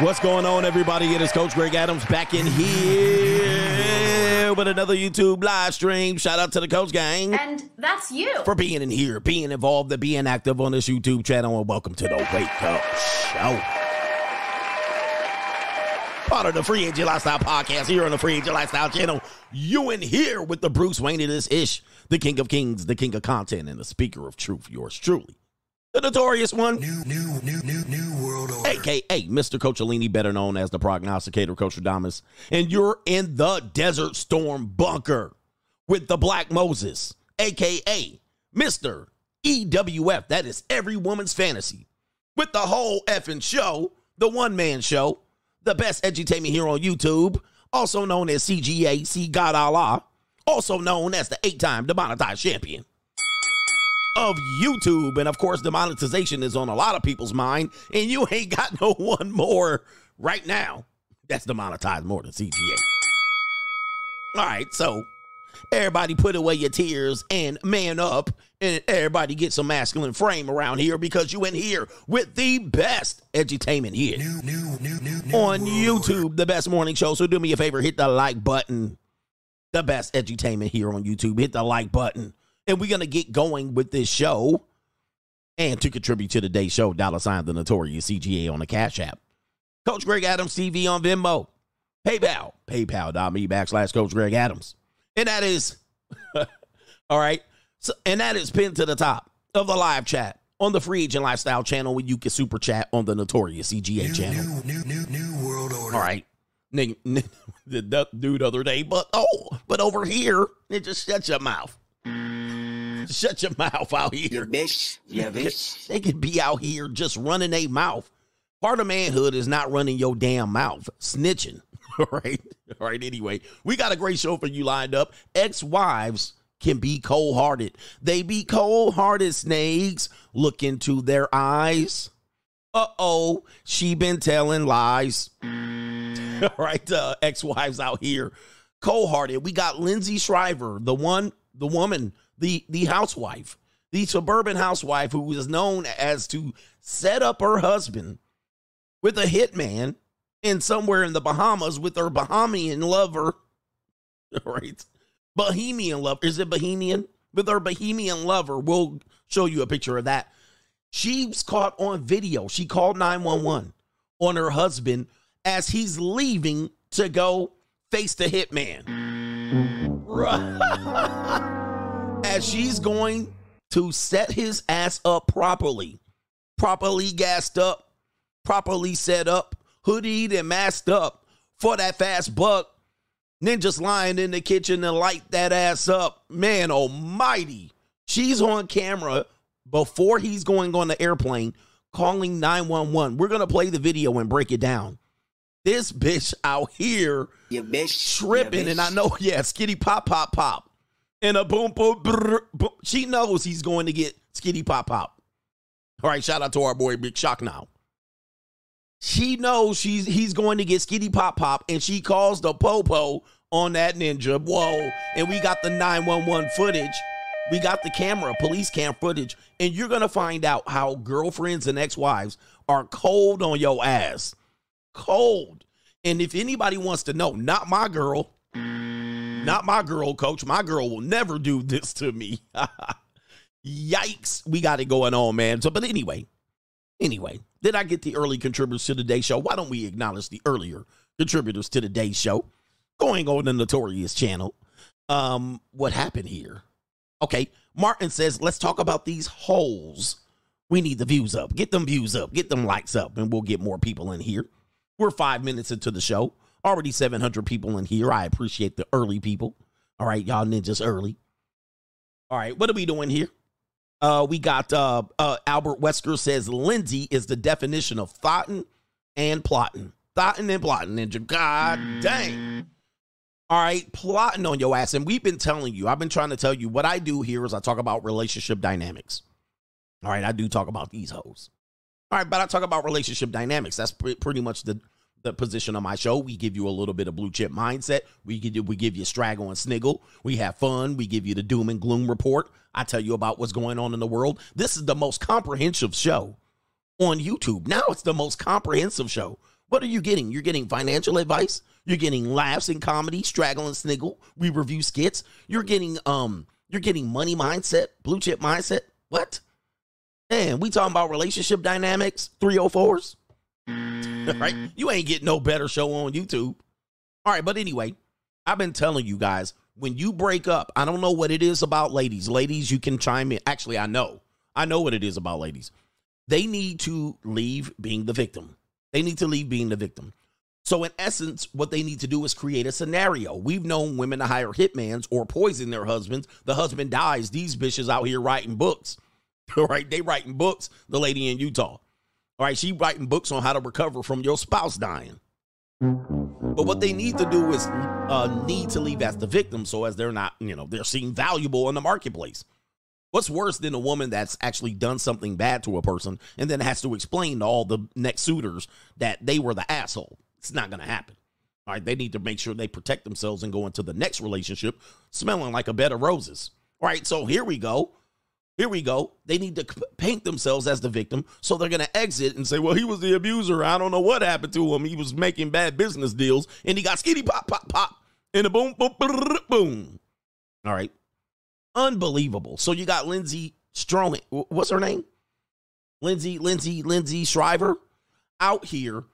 What's going on, everybody? It is Coach Greg Adams back in here with another YouTube live stream. Shout out to the Coach Gang. And that's you. For being in here, being involved, and being active on this YouTube channel. And welcome to the Wake Up Show. Part of the Free Agent Lifestyle podcast here on the Free Agent Lifestyle channel. You in here with the Bruce Wayne of this ish, the King of Kings, the King of Content, and the Speaker of Truth. Yours truly the notorious one. New, new, new, new, new world order. AKA Mr. Coachellini, better known as the prognosticator, Coach Adamas. And you're in the Desert Storm bunker with the Black Moses, AKA Mr. EWF. That is every woman's fantasy. With the whole effing show, the one man show, the best edutainment here on YouTube, also known as CGA, See God Allah, also known as the eight time demonetized champion of YouTube. And of course, the monetization is on a lot of people's mind, and you ain't got no one more right now that's demonetized more than CGA. All right, so everybody put away your tears and man up, and everybody get some masculine frame around here because you in here with the best edutainment here New, new, new, new, new on YouTube, the best morning show. So do me a favor, hit the like button. The best edutainment here on YouTube. Hit the like button. And we're gonna get going with this show. And to contribute to today's show, dollar sign the notorious CGA on the Cash App. Coach Greg Adams TV on Venmo. PayPal. PayPal.me backslash Coach Greg Adams. And that is all right. So, and that is pinned to the top of the live chat on the Free Agent Lifestyle channel where you can super chat on the notorious CGA New, channel. new, new, new, new world order. All right. Nigga, the dude other day, but oh, but over here, it just shut your mouth. Shut your mouth out here. Bitch. Yeah, bitch. They could be out here just running a mouth. Part of manhood is not running your damn mouth, snitching. All right. All right. Anyway, we got a great show for you lined up. Ex wives can be cold hearted. They be cold hearted snakes. Look into their eyes. Uh oh, she been telling lies. All right, uh, ex-wives out here, cold-hearted. We got Lindsay Shiver, the one, the woman, the the housewife, the suburban housewife who is known as to set up her husband with a hitman in somewhere in the Bahamas with her Bahamian lover. right? Bohemian lover. Is it Bohemian? With her Bohemian lover. We'll show you a picture of that. She's caught on video. She called 911 on her husband as he's leaving to go face the hitman. as she's going to set his ass up properly, properly gassed up, properly set up, hoodied and masked up for that fast buck. Ninja's lying in the kitchen and light that ass up. Man almighty. She's on camera before he's going on the airplane calling 911. We're going to play the video and break it down. This bitch out here Yeah, bitch. tripping, Yeah, and I know, yeah, skitty pop, pop, pop. And a boom, boom, brr, boom. She knows he's going to get skitty pop, pop. All right, shout out to our boy Big Shock now. She knows she's he's going to get skitty pop pop, and she calls the popo on that ninja. Whoa! And we got the 911 footage. We got the camera, police cam footage, and you're gonna find out how girlfriends and ex-wives are cold on your ass. Cold. And if anybody wants to know, not my girl, not my girl, coach. My girl will never do this to me. Yikes. We got it going on, man. So, but anyway, anyway, did I get the early contributors to today's show? Why don't we acknowledge the earlier contributors to today's show? Going on the Notorious channel. Um, what happened here? Okay, Martin says, let's talk about these holes. We need the views up. Get them views up. Get them likes up, and we'll get more people in here. We're five minutes into the show. Already 700 people in here. I appreciate the early people. All right, y'all ninjas early. All right, what are we doing here? Uh, we got uh, uh, Albert Wesker says Lindsay is the definition of thoughtin and plotting. Thoughtin and plotting. Ninja. God dang. All right, plotting on your ass. And we've been telling you, I've been trying to tell you what I do here is I talk about relationship dynamics. All right, I do talk about these hoes. All right, but I talk about relationship dynamics. That's pre- pretty much the the position on my show. We give you a little bit of blue chip mindset. We give you, we give you straggle and sniggle. We have fun. We give you the doom and gloom report. I tell you about what's going on in the world. This is the most comprehensive show on YouTube. Now it's the most comprehensive show. What are you getting? You're getting financial advice. You're getting laughs and comedy, straggle and sniggle. We review skits. You're getting um, you're getting money mindset, blue chip mindset. What? Man, we talking about relationship dynamics, 304s. right? Mm. You ain't getting no better show on YouTube. All right, but anyway, I've been telling you guys when you break up, I don't know what it is about ladies. Ladies, you can chime in. Actually, I know. I know what it is about ladies. They need to leave being the victim. They need to leave being the victim. So, in essence, what they need to do is create a scenario. We've known women to hire hitmans or poison their husbands. The husband dies. These bitches out here writing books. All right, they writing books. The lady in Utah. All right, she writing books on how to recover from your spouse dying. But what they need to do is uh, need to leave as the victim, so as they're not, you know, they're seen valuable in the marketplace. What's worse than a woman that's actually done something bad to a person and then has to explain to all the next suitors that they were the asshole? It's not going to happen. All right, they need to make sure they protect themselves and go into the next relationship smelling like a bed of roses. All right, so here we go. Here we go. They need to paint themselves as the victim, so they're going to exit and say, "Well, he was the abuser. I don't know what happened to him. He was making bad business deals, and he got skinny pop, pop, pop, and a boom, boom, boom, boom." All right, unbelievable. So you got Lindsay Strong. What's her name? Lindsay, Lindsay, Lindsay Shiver out here,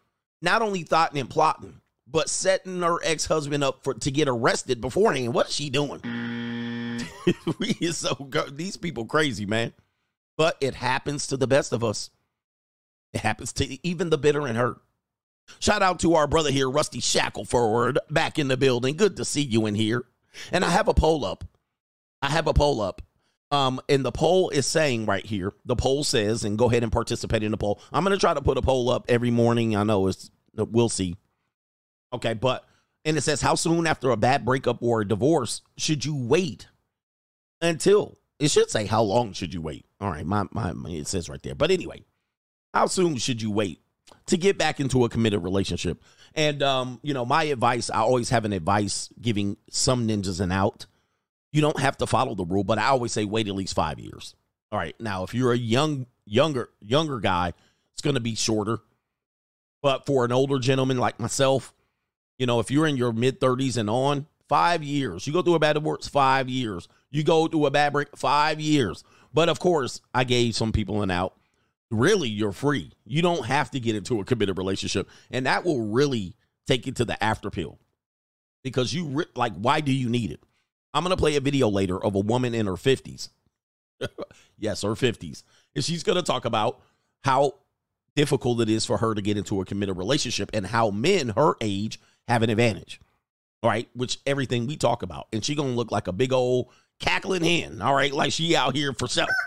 not only thoughting and plotting, but setting her ex husband up for to get arrested beforehand. What is she doing? we is so go- these people crazy, man. But it happens to the best of us. It happens to even the bitter and hurt. Shout out to our brother here, Rusty Shackleford, back in the building. Good to see you in here. And I have a poll up. I have a poll up. Um, and the poll is saying right here, the poll says, and go ahead and participate in the poll. I'm gonna try to put a poll up every morning. I know it's we'll see. Okay, but and it says, how soon after a bad breakup or a divorce should you wait until it should say how long should you wait? All right, my, my, it says right there. But anyway, how soon should you wait to get back into a committed relationship? And um, you know, my advice, I always have an advice giving some ninjas an out. You don't have to follow the rule, but I always say wait at least five years. All right. Now, if you're a young, younger, younger guy, it's gonna be shorter. But for an older gentleman like myself, you know, if you're in your mid 30s and on, five years. You go through a bad divorce, five years. You go through a bad break, five years. But of course, I gave some people an out. Really, you're free. You don't have to get into a committed relationship. And that will really take you to the after pill. Because you, re- like, why do you need it? I'm going to play a video later of a woman in her 50s. yes, her 50s. And she's going to talk about how difficult it is for her to get into a committed relationship and how men her age have an advantage. All right, which everything we talk about. And she going to look like a big old cackling hen, all right, like she out here for self.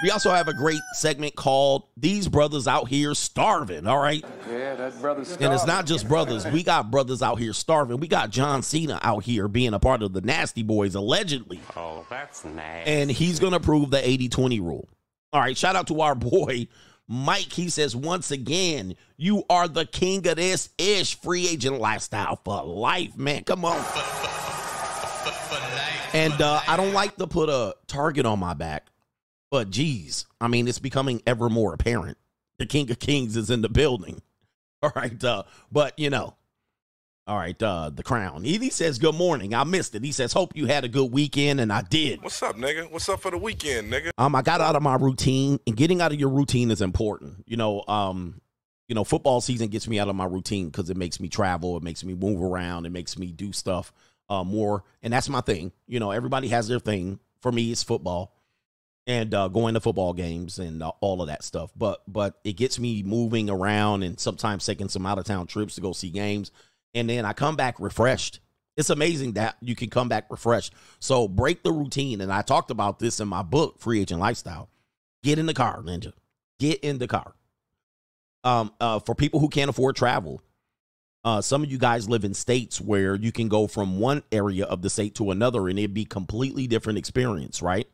We also have a great segment called These Brothers Out Here Starving, all right? Yeah, that brother's And it's not just brothers. We got brothers out here starving. We got John Cena out here being a part of the Nasty Boys, allegedly. Oh, that's nice. And he's going to prove the 80 20 rule. All right, shout out to our boy, Mike. He says, once again, you are the king of this ish free agent lifestyle for life, man. Come on. And uh, I don't like to put a target on my back, but geez, I mean, it's becoming ever more apparent. The King of Kings is in the building. All right, uh, but you know, all right, uh, the crown. He says, Good morning. I missed it. He says, Hope you had a good weekend, and I did. What's up, nigga? What's up for the weekend, nigga? Um, I got out of my routine, and getting out of your routine is important. You know, um, you know, football season gets me out of my routine because it makes me travel, it makes me move around, it makes me do stuff uh, more, and that's my thing. You know, everybody has their thing. For me, it's football and uh, going to football games and uh, all of that stuff. But but it gets me moving around and sometimes taking some out of town trips to go see games, and then I come back refreshed. It's amazing that you can come back refreshed. So break the routine, and I talked about this in my book, Free Agent Lifestyle. Get in the car, Ninja. Get in the car. Um, uh, for people who can't afford travel, uh, some of you guys live in states where you can go from one area of the state to another, and it'd be completely different experience, right?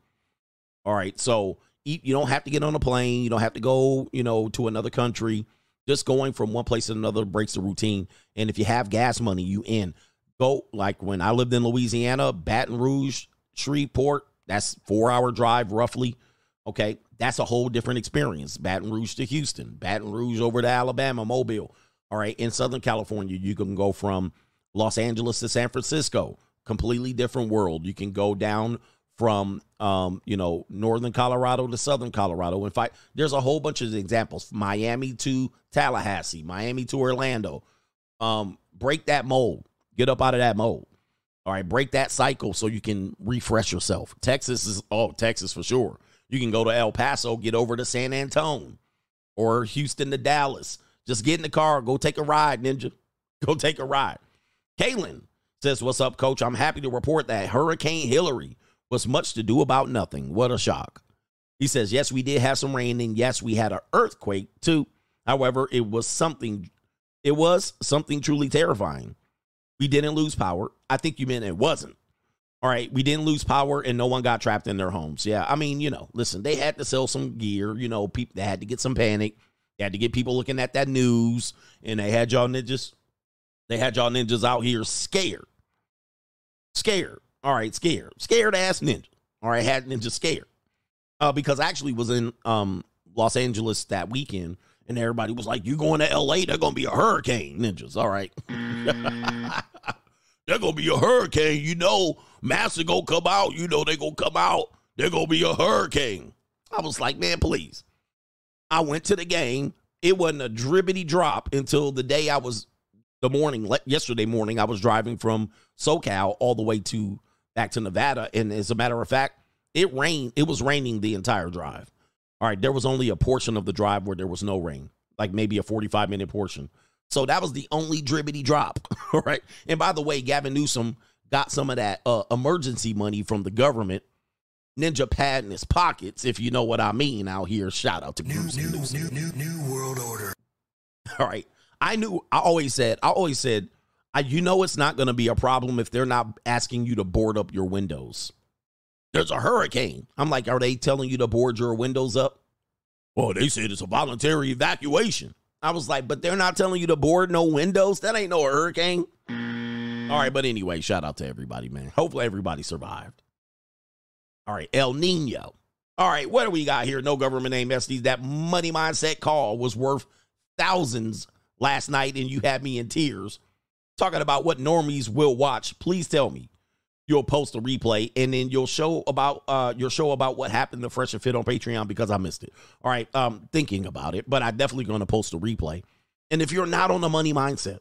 All right, so you don't have to get on a plane. You don't have to go, you know, to another country. Just going from one place to another breaks the routine. And if you have gas money, you in. Go like when I lived in Louisiana, Baton Rouge, Shreveport. That's four hour drive roughly. Okay, that's a whole different experience. Baton Rouge to Houston, Baton Rouge over to Alabama, Mobile. All right. In Southern California, you can go from Los Angeles to San Francisco, completely different world. You can go down from um, you know, northern Colorado to southern Colorado. In fact, there's a whole bunch of examples. Miami to Tallahassee, Miami to Orlando. Um, break that mold. Get up out of that mold. All right, break that cycle so you can refresh yourself. Texas is oh, Texas for sure. You can go to El Paso, get over to San Antonio or Houston to Dallas. Just get in the car, go take a ride, ninja. Go take a ride. Kaylin says, What's up, coach? I'm happy to report that Hurricane Hilary was much to do about nothing. What a shock. He says, Yes, we did have some rain, and yes, we had an earthquake too. However, it was something, it was something truly terrifying. We didn't lose power. I think you meant it wasn't. All right, we didn't lose power and no one got trapped in their homes. Yeah, I mean, you know, listen, they had to sell some gear. You know, people they had to get some panic. Had to get people looking at that news, and they had y'all ninjas. They had y'all ninjas out here scared, scared. All right, scared, scared ass ninja. All right, had ninja scared uh, because I actually was in um, Los Angeles that weekend, and everybody was like, "You going to L.A.? They're gonna be a hurricane, ninjas." All right, they're gonna be a hurricane. You know, Massa gonna come out. You know they gonna come out. They're gonna be a hurricane. I was like, man, please. I went to the game. It wasn't a dribbity drop until the day I was the morning yesterday morning. I was driving from SoCal all the way to back to Nevada, and as a matter of fact, it rained. It was raining the entire drive. All right, there was only a portion of the drive where there was no rain, like maybe a forty-five minute portion. So that was the only dribbity drop. All right. And by the way, Gavin Newsom got some of that uh, emergency money from the government. Ninja pad in his pockets, if you know what I mean. Out here, shout out to New, Bruce new, new, new, new world order. All right. I knew I always said, I always said, I, you know it's not going to be a problem if they're not asking you to board up your windows. There's a hurricane. I'm like, are they telling you to board your windows up? Well, they said it's a voluntary evacuation. I was like, but they're not telling you to board no windows. That ain't no hurricane. All right, but anyway, shout out to everybody, man. Hopefully everybody survived. All right, El Nino. All right, what do we got here? No government name SDs. That money mindset call was worth thousands last night, and you had me in tears talking about what normies will watch. Please tell me. You'll post a replay and then you'll show about uh your show about what happened to Fresh and Fit on Patreon because I missed it. All right, um, thinking about it, but I definitely gonna post a replay. And if you're not on the money mindset,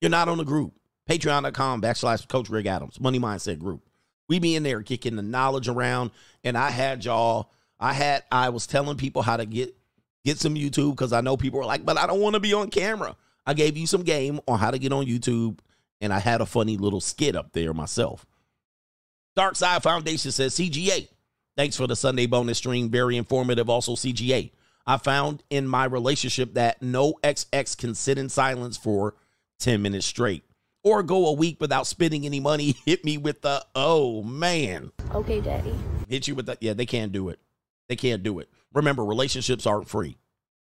you're not on the group, patreon.com backslash coach Greg Adams, money mindset group. We be in there kicking the knowledge around. And I had y'all, I had I was telling people how to get get some YouTube because I know people are like, but I don't want to be on camera. I gave you some game on how to get on YouTube, and I had a funny little skit up there myself. Dark Side Foundation says CGA. Thanks for the Sunday bonus stream. Very informative. Also, CGA. I found in my relationship that no XX can sit in silence for 10 minutes straight or go a week without spending any money. Hit me with the, oh man. Okay, Daddy. Hit you with the, yeah, they can't do it. They can't do it. Remember, relationships aren't free.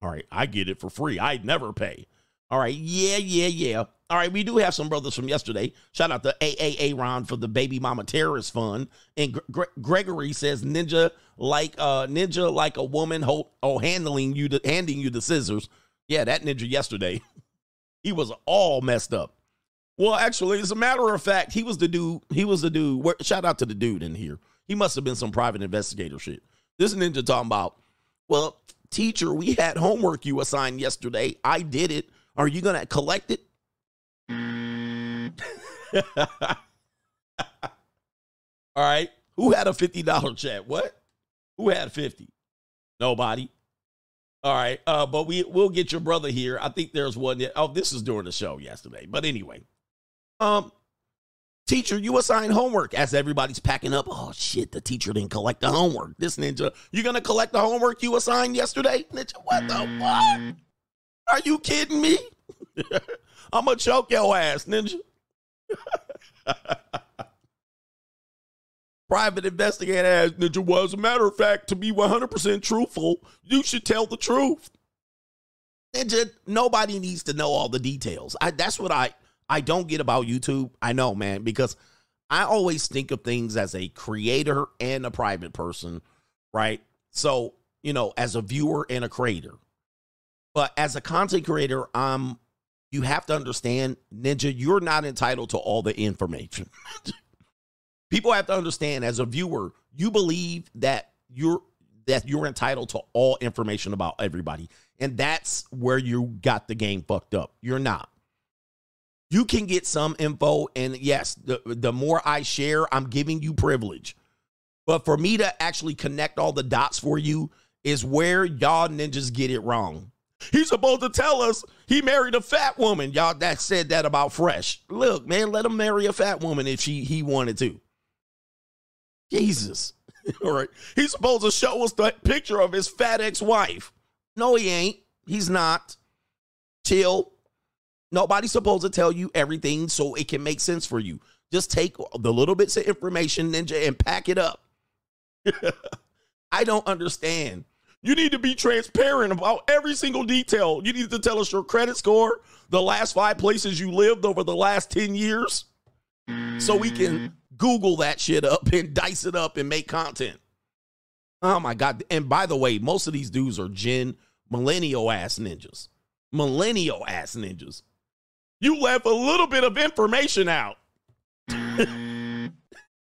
All right, I get it for free. I'd never pay. All right, yeah, yeah, yeah. All right, we do have some brothers from yesterday. Shout out to AAA Ron for the Baby Mama Terrorist Fund. And Gre- Gre- Gregory says ninja like uh ninja like a woman hold, oh handling you the handing you the scissors. Yeah, that ninja yesterday. he was all messed up. Well, actually, as a matter of fact, he was the dude. He was the dude. where- Shout out to the dude in here. He must have been some private investigator shit. This ninja talking about, well, teacher, we had homework you assigned yesterday. I did it. Are you gonna collect it? All right. Who had a $50 check? What? Who had 50? Nobody. All right. Uh, but we we'll get your brother here. I think there's one that, oh, this is during the show yesterday. But anyway. Um, teacher, you assign homework as everybody's packing up. Oh shit, the teacher didn't collect the homework. This ninja, you gonna collect the homework you assigned yesterday? Ninja, what the fuck? Are you kidding me? I'm gonna choke your ass, ninja. Private investigator asked Ninja, well, as a matter of fact, to be 100% truthful, you should tell the truth. Ninja, nobody needs to know all the details. I, that's what I, I don't get about YouTube. I know, man, because I always think of things as a creator and a private person, right? So, you know, as a viewer and a creator. But as a content creator, I'm you have to understand, Ninja, you're not entitled to all the information. People have to understand as a viewer, you believe that you're that you're entitled to all information about everybody. And that's where you got the game fucked up. You're not. You can get some info, and yes, the, the more I share, I'm giving you privilege. But for me to actually connect all the dots for you is where y'all ninjas get it wrong. He's supposed to tell us he married a fat woman. Y'all that said that about Fresh. Look, man, let him marry a fat woman if she he wanted to. Jesus. All right. He's supposed to show us the picture of his fat ex-wife. No, he ain't. He's not. Chill. Nobody's supposed to tell you everything so it can make sense for you. Just take the little bits of information, Ninja, and pack it up. I don't understand. You need to be transparent about every single detail. You need to tell us your credit score, the last five places you lived over the last 10 years, so we can mm-hmm. Google that shit up and dice it up and make content. Oh my God. And by the way, most of these dudes are Gen millennial ass ninjas. Millennial ass ninjas. You left a little bit of information out.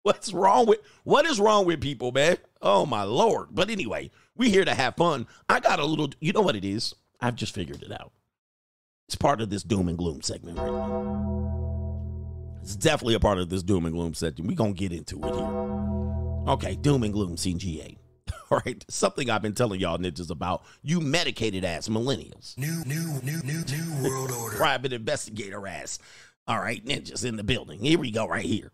What's wrong with what is wrong with people, man? Oh my lord. But anyway, we here to have fun. I got a little you know what it is? I've just figured it out. It's part of this doom and gloom segment right now. It's definitely a part of this doom and gloom segment. We're gonna get into it here. Okay, doom and gloom CGA. All right, something I've been telling y'all ninjas about. You medicated ass millennials. New, new, new, new, new world order. Private investigator ass. All right, ninjas in the building. Here we go, right here.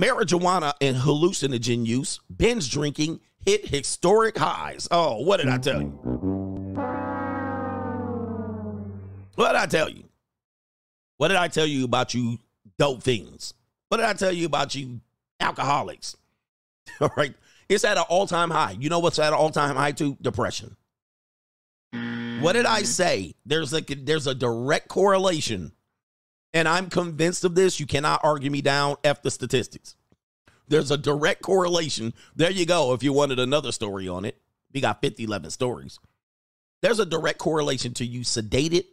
Marijuana and hallucinogen use, binge drinking hit historic highs. Oh, what did I tell you? What did I tell you? What did I tell you about you dope fiends? What did I tell you about you alcoholics? All right. It's at an all time high. You know what's at an all time high too? Depression. What did I mm-hmm. say? There's a there's a direct correlation, and I'm convinced of this. You cannot argue me down. F the statistics. There's a direct correlation. There you go. If you wanted another story on it, we got 50, 11 stories. There's a direct correlation to you sedated,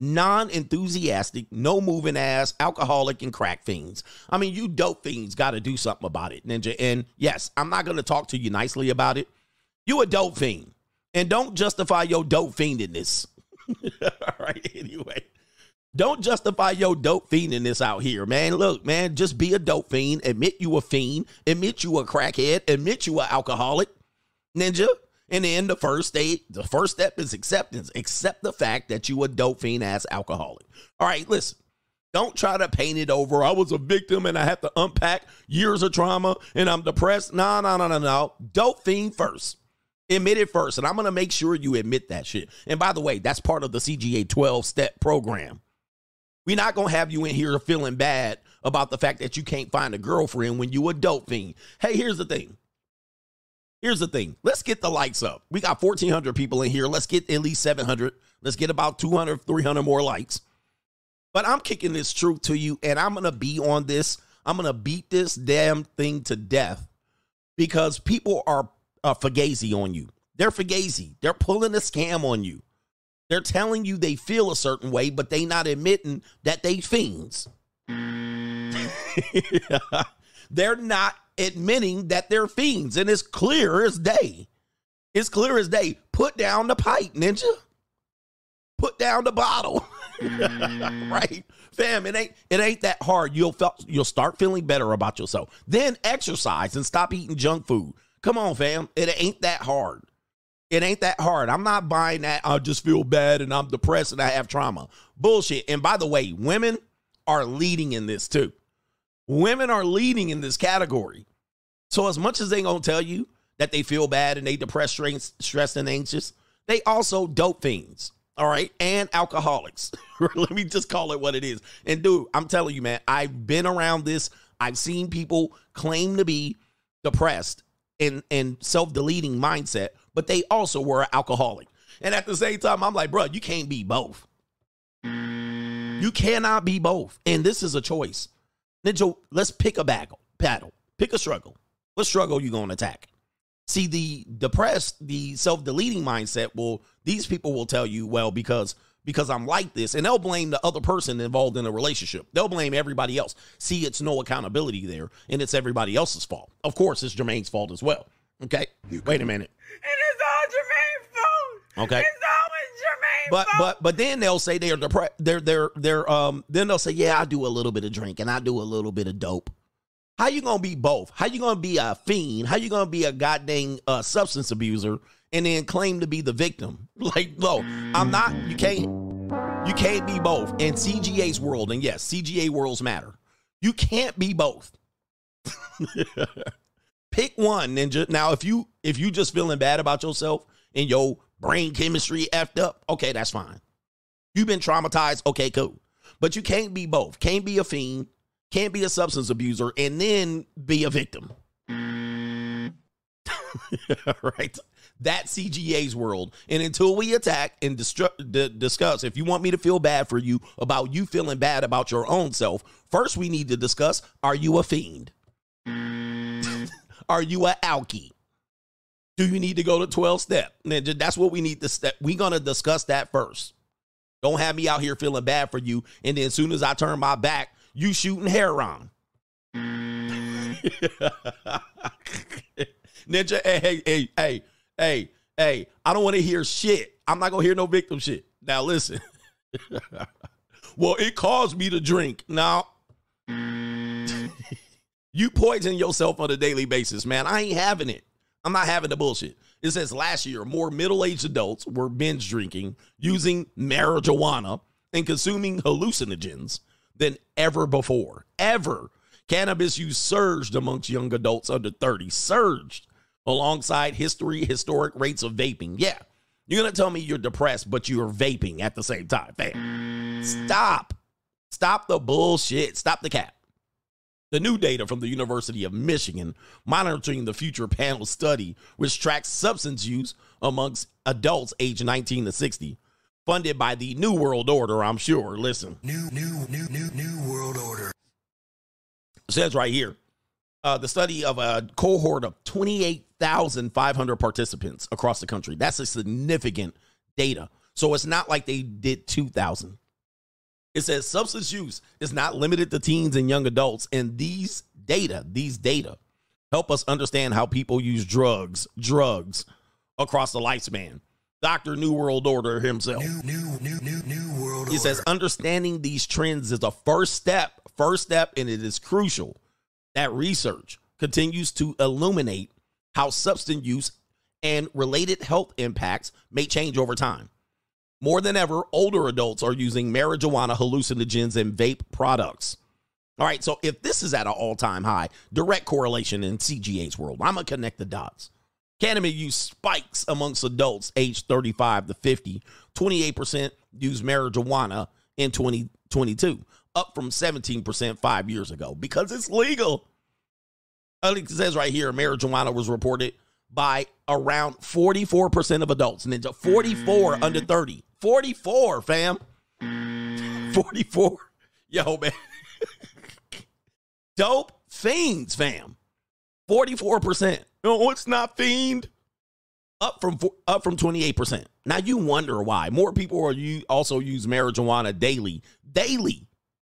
non enthusiastic, no moving ass, alcoholic, and crack fiends. I mean, you dope fiends got to do something about it, Ninja. And yes, I'm not going to talk to you nicely about it. You a dope fiend. And don't justify your dope fiendiness. All right, anyway. Don't justify your dope fiendiness out here, man. Look, man, just be a dope fiend. Admit you a fiend. Admit you a crackhead. Admit you a alcoholic, ninja. And then the first state, the first step is acceptance. Accept the fact that you a dope fiend ass alcoholic. All right, listen. Don't try to paint it over. I was a victim and I have to unpack years of trauma and I'm depressed. No, no, no, no, no. Dope fiend first. Admit it first. And I'm to make sure you admit that shit. And by the way, that's part of the CGA 12 step program. We're not to have you in here feeling bad about the fact that you can't find a girlfriend when you a dope fiend. Hey, here's the thing. Here's the thing. Let's get the likes up. We got 1,400 people in here. Let's get at least 700. Let's get about 200, 300 more likes. But I'm kicking this truth to you, and I'm going to be on this. I'm going to beat this damn thing to death because people are uh, fugazi on you. They're fugazi. They're pulling a scam on you. They're telling you they feel a certain way, but they not admitting that they fiends. they're not admitting that they're fiends, and it's clear as day. It's clear as day. Put down the pipe, ninja. Put down the bottle. Mm. right? Fam, it ain't it ain't that hard. You'll felt you'll start feeling better about yourself. Then exercise and stop eating junk food. Come on, fam. It ain't that hard. It ain't that hard. I'm not buying that. I just feel bad and I'm depressed and I have trauma. Bullshit. And by the way, women are leading in this too. Women are leading in this category. So as much as they gonna tell you that they feel bad and they depressed, stressed, and anxious, they also dope fiends. All right, and alcoholics. Let me just call it what it is. And dude, I'm telling you, man, I've been around this. I've seen people claim to be depressed and and self-deleting mindset, but they also were an alcoholic. And at the same time, I'm like, bro, you can't be both. You cannot be both. And this is a choice. Ninja, let's pick a battle. Paddle. Pick a struggle. What struggle you gonna attack? See, the depressed, the self-deleting mindset will these people will tell you, well, because because I'm like this. And they'll blame the other person involved in a relationship. They'll blame everybody else. See, it's no accountability there, and it's everybody else's fault. Of course, it's Jermaine's fault as well. Okay? Wait a minute. And it's all Jermaine's fault. Okay. It's always Jermaine's But but but then they'll say they're depressed. They're they're they're um. Then they'll say, yeah, I do a little bit of drink and I do a little bit of dope. How you gonna be both? How you gonna be a fiend? How you gonna be a goddamn uh, substance abuser and then claim to be the victim? Like, no, I'm not. You can't. You can't be both. In CGA's world, and yes, CGA worlds matter. You can't be both. Pick one, ninja. Now, if you if you just feeling bad about yourself and your brain chemistry effed up, okay, that's fine. You've been traumatized, okay, cool. But you can't be both. Can't be a fiend, can't be a substance abuser, and then be a victim. right? That CGA's world. And until we attack and distru- d- discuss, if you want me to feel bad for you about you feeling bad about your own self, first we need to discuss are you a fiend? are you a alkie? Do you need to go to 12 step? That's what we need to step. We're going to discuss that first. Don't have me out here feeling bad for you. And then as soon as I turn my back, you shooting heroin. Ninja, hey, hey, hey, hey, hey, hey, I don't want to hear shit. I'm not gonna hear no victim shit. Now listen. well, it caused me to drink. Now you poison yourself on a daily basis, man. I ain't having it. I'm not having the bullshit. It says last year, more middle-aged adults were binge drinking, using marijuana, and consuming hallucinogens than ever before. Ever. Cannabis use surged amongst young adults under 30. Surged alongside history, historic rates of vaping. Yeah. You're gonna tell me you're depressed, but you're vaping at the same time. Fam. Stop. Stop the bullshit. Stop the cap. The new data from the University of Michigan monitoring the future panel study, which tracks substance use amongst adults aged 19 to 60, funded by the New World Order, I'm sure. Listen, New, new, new, new, new world order. it says right here uh, the study of a cohort of 28,500 participants across the country. That's a significant data. So it's not like they did 2,000. It says substance use is not limited to teens and young adults. And these data, these data help us understand how people use drugs, drugs across the lifespan. Dr. New World Order himself. New, new, new, new, new world He order. says understanding these trends is a first step, first step, and it is crucial that research continues to illuminate how substance use and related health impacts may change over time. More than ever, older adults are using marijuana, hallucinogens, and vape products. All right, so if this is at an all time high, direct correlation in CGA's world, I'm going to connect the dots. Cannabis use spikes amongst adults aged 35 to 50. 28% use marijuana in 2022, up from 17% five years ago because it's legal. It says right here marijuana was reported by around 44% of adults. and it's 44 mm-hmm. under 30. 44, fam. 44. Yo, man. Dope fiends, fam. 44%. No, it's not fiend. Up from up from 28%. Now you wonder why. More people are you also use marijuana daily, daily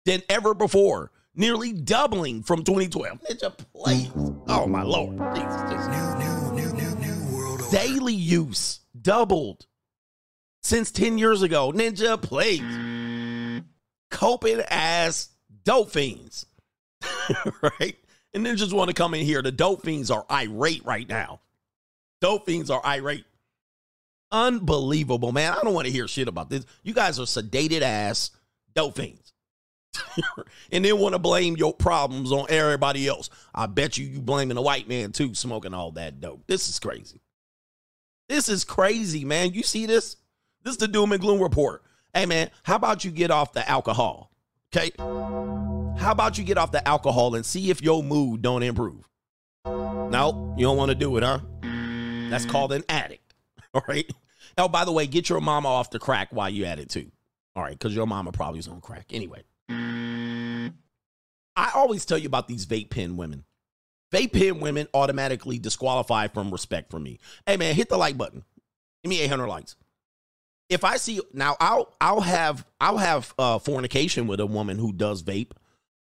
than ever before. Nearly doubling from 2012. Ninja, please. Oh my lord. Jesus, Jesus New, new, new, new, new world order. daily use doubled since 10 years ago. Ninja, please. Coping as dope fiends. right? And ninjas want to come in here. The dope fiends are irate right now. Dope fiends are irate. Unbelievable, man. I don't want to hear shit about this. You guys are sedated ass dope fiends. and then want to blame your problems on everybody else. I bet you you blaming the white man too, smoking all that dope. This is crazy. This is crazy, man. You see this? This is the doom and gloom report. Hey, man, how about you get off the alcohol? Okay. How about you get off the alcohol and see if your mood don't improve? No, you don't want to do it, huh? That's called an addict. All right. Oh, by the way, get your mama off the crack while you at it too. All right, because your mama probably is on crack. Anyway. I always tell you about these vape pen women. Vape pen women automatically disqualify from respect for me. Hey man, hit the like button. Give me 800 likes. If I see now, I'll I'll have I'll have uh, fornication with a woman who does vape,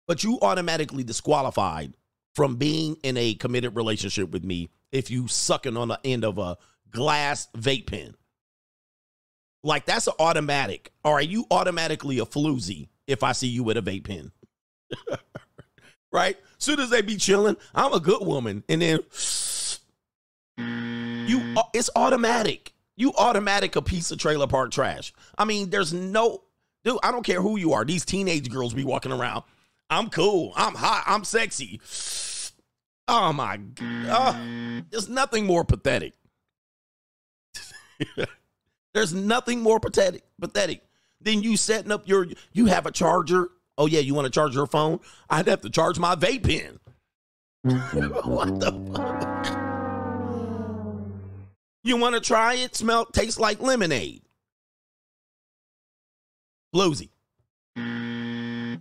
but you automatically disqualified from being in a committed relationship with me if you sucking on the end of a glass vape pen. Like that's an automatic. Or are you automatically a floozy if I see you with a vape pen? right? Soon as they be chilling, I'm a good woman, and then you it's automatic. You automatic a piece of trailer park trash. I mean, there's no dude, I don't care who you are. These teenage girls be walking around. I'm cool. I'm hot. I'm sexy. Oh my god. Ah, there's nothing more pathetic. there's nothing more pathetic pathetic than you setting up your you have a charger. Oh yeah, you want to charge your phone? I'd have to charge my vape pen. what the fuck? You want to try it? Smell, tastes like lemonade. Bluesy.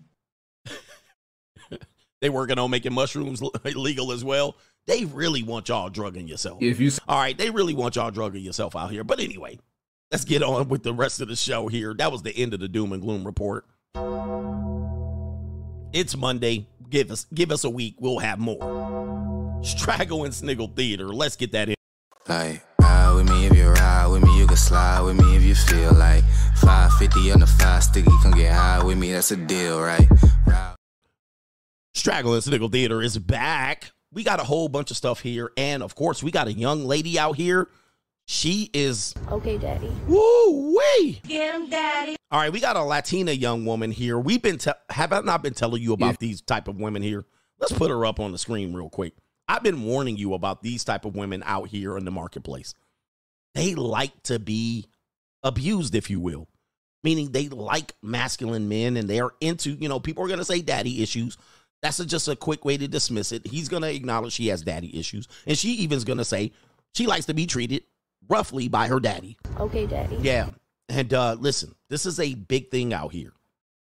they working on making mushrooms illegal as well. They really want y'all drugging yourself. If you All right, they really want y'all drugging yourself out here. But anyway, let's get on with the rest of the show here. That was the end of the doom and gloom report. It's Monday. Give us give us a week. We'll have more. Straggle and Sniggle Theater. Let's get that in. Like, ride with me if you ride with me, you can slide with me if you feel like 550 on the five sticky, come get high with me, that's a deal, right? Ride Straggle and Sniggle Theater is back. We got a whole bunch of stuff here. And of course, we got a young lady out here. She is Okay, Daddy. woo wee. Get him, daddy. All right, we got a Latina young woman here. We've been te- have I not been telling you about these type of women here? Let's put her up on the screen real quick. I've been warning you about these type of women out here in the marketplace. They like to be abused, if you will, meaning they like masculine men and they are into, you know, people are going to say daddy issues. That's a, just a quick way to dismiss it. He's going to acknowledge she has daddy issues. And she even's going to say she likes to be treated roughly by her daddy. Okay, Daddy. Yeah. And uh, listen, this is a big thing out here.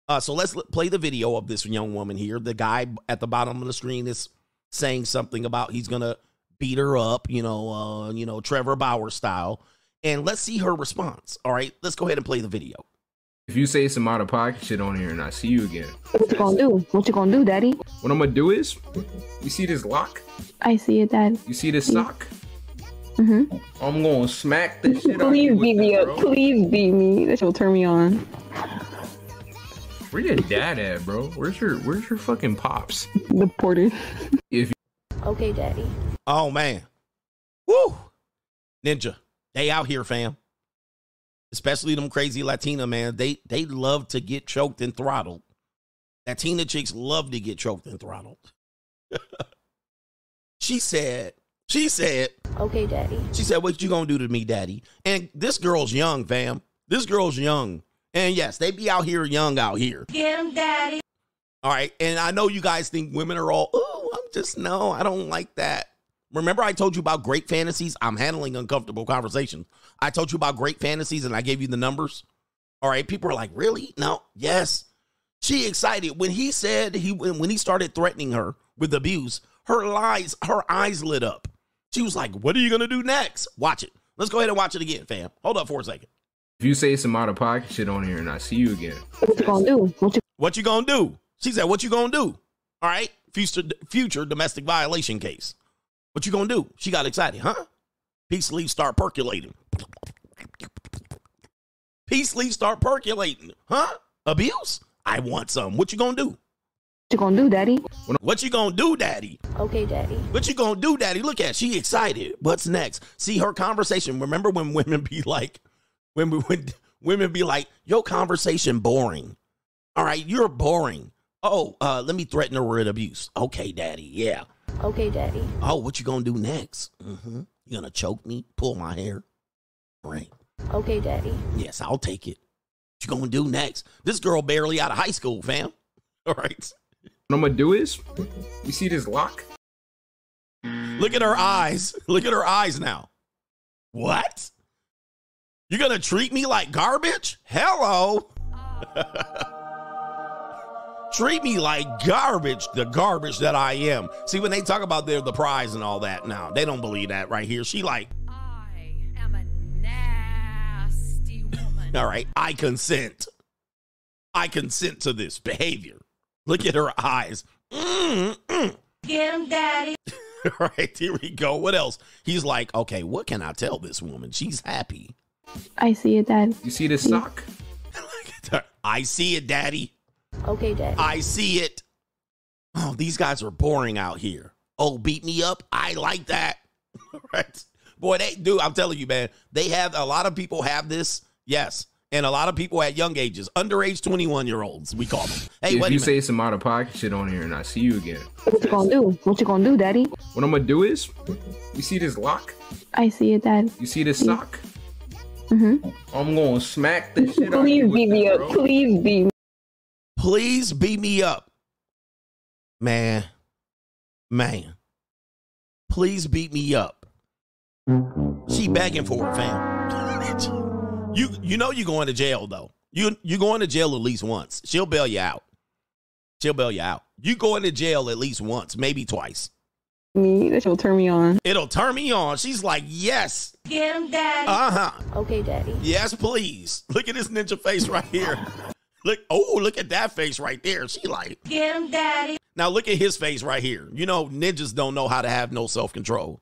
Uh, so let's l- play the video of this young woman here. The guy at the bottom of the screen is saying something about he's gonna beat her up, you know, uh, you know, Trevor Bauer style. And let's see her response. All right, let's go ahead and play the video. if you say some out of pocket shit on here and I see you again, What you gonna do? What you gonna do, Daddy? what I'm gonna do is, you see this lock? I see it, Dad. You see this sock? Mm-hmm. I'm gonna smack the shit out of Please you beat me up. Please beat me. That will turn me on. Where your dad at, bro? Where's your Where's your fucking pops? Deported. If Okay, Daddy. Oh man. Woo! Ninja. They out here, fam. Especially them crazy Latina, man. They they love to get choked and throttled. Latina chicks love to get choked and throttled. she said, she said, Okay, Daddy. she said, What you gonna do to me, daddy? And this girl's young, fam. This girl's young. And yes, they be out here young out here. Get him, daddy. All right. And I know you guys think women are all, oh, I'm just, no, I don't like that. Remember, I told you about great fantasies? I'm handling uncomfortable conversations. I told you about great fantasies and I gave you the numbers. All right. People are like, really? No. Yes. She excited when he said he when when he started threatening her with abuse. Her lies, her eyes lit up. She was like, "What are you gonna do next?" Watch it. Let's go ahead and watch it again, fam. Hold up for a second. if you say some out of pocket shit on here and I see you again, What you gonna do? What you What you gonna do? She said, "What you gonna do?" All right, future future domestic violation case. What you gonna do? She got excited, huh? Peace leaves start percolating. Peace leaves start percolating, huh? Abuse? I want some. What you gonna do? what you gonna do, Daddy? What you gonna do, Daddy? Okay, Daddy. What you gonna do, Daddy? Look at she excited. What's next? See her conversation. Remember when women be like, when we when women be like, your conversation boring. All right, you're boring. Oh, uh, let me threaten her with abuse. Okay, Daddy. Yeah. Okay, Daddy. Oh, what you gonna do next? Mm-hmm. You gonna choke me? Pull my hair? Right. Okay, Daddy. Yes, I'll take it. What you gonna do next? This girl barely out of high school, fam. All right. what I'm gonna do is, you see this lock? Look at her eyes. Look at her eyes now. What? You're gonna treat me like garbage? Hello. treat me like garbage, the garbage that I am. See, when they talk about their the prize and all that, now they don't believe that right here. She like, I am a nasty woman. All right. I consent. I consent to this behavior. Look at her eyes. Mm, mm. Get him, daddy. All right, here we go. What else? He's like, okay, what can I tell this woman? She's happy. I see it, Dad. You see this sock? I see it, daddy. Okay, daddy. I see it. Oh, these guys are boring out here. Oh, beat me up. I like that. right. Boy, they do. I'm telling you, man. They have a lot of people have this. Yes. And a lot of people at young ages, underage 21 year olds, we call them. Hey, if wait you minute. say some out of pocket shit on here and I see you again, What you gonna do? What you gonna do, Daddy? what I'm gonna do is, you see this lock? I see it, Dad. You see this sock? Mm-hmm. I'm gonna smack this shit out of Please you with beat me up. bro. Please beat me. Please beat me up. Man. Man. Please beat me up. She begging for it, fam. you you know you're going to jail though. You you going to jail at least once. She'll bail you out. She'll bail you out. You going to jail at least once, maybe twice. me. That will turn me on. It'll turn me on. She's like, yes. Get him, daddy. Uh-huh. Okay, daddy. Yes, please. Look at this ninja face right here. Look, oh, look at that face right there. She like, Get him, daddy. Now look at his face right here. You know, ninjas don't know how to have no self control.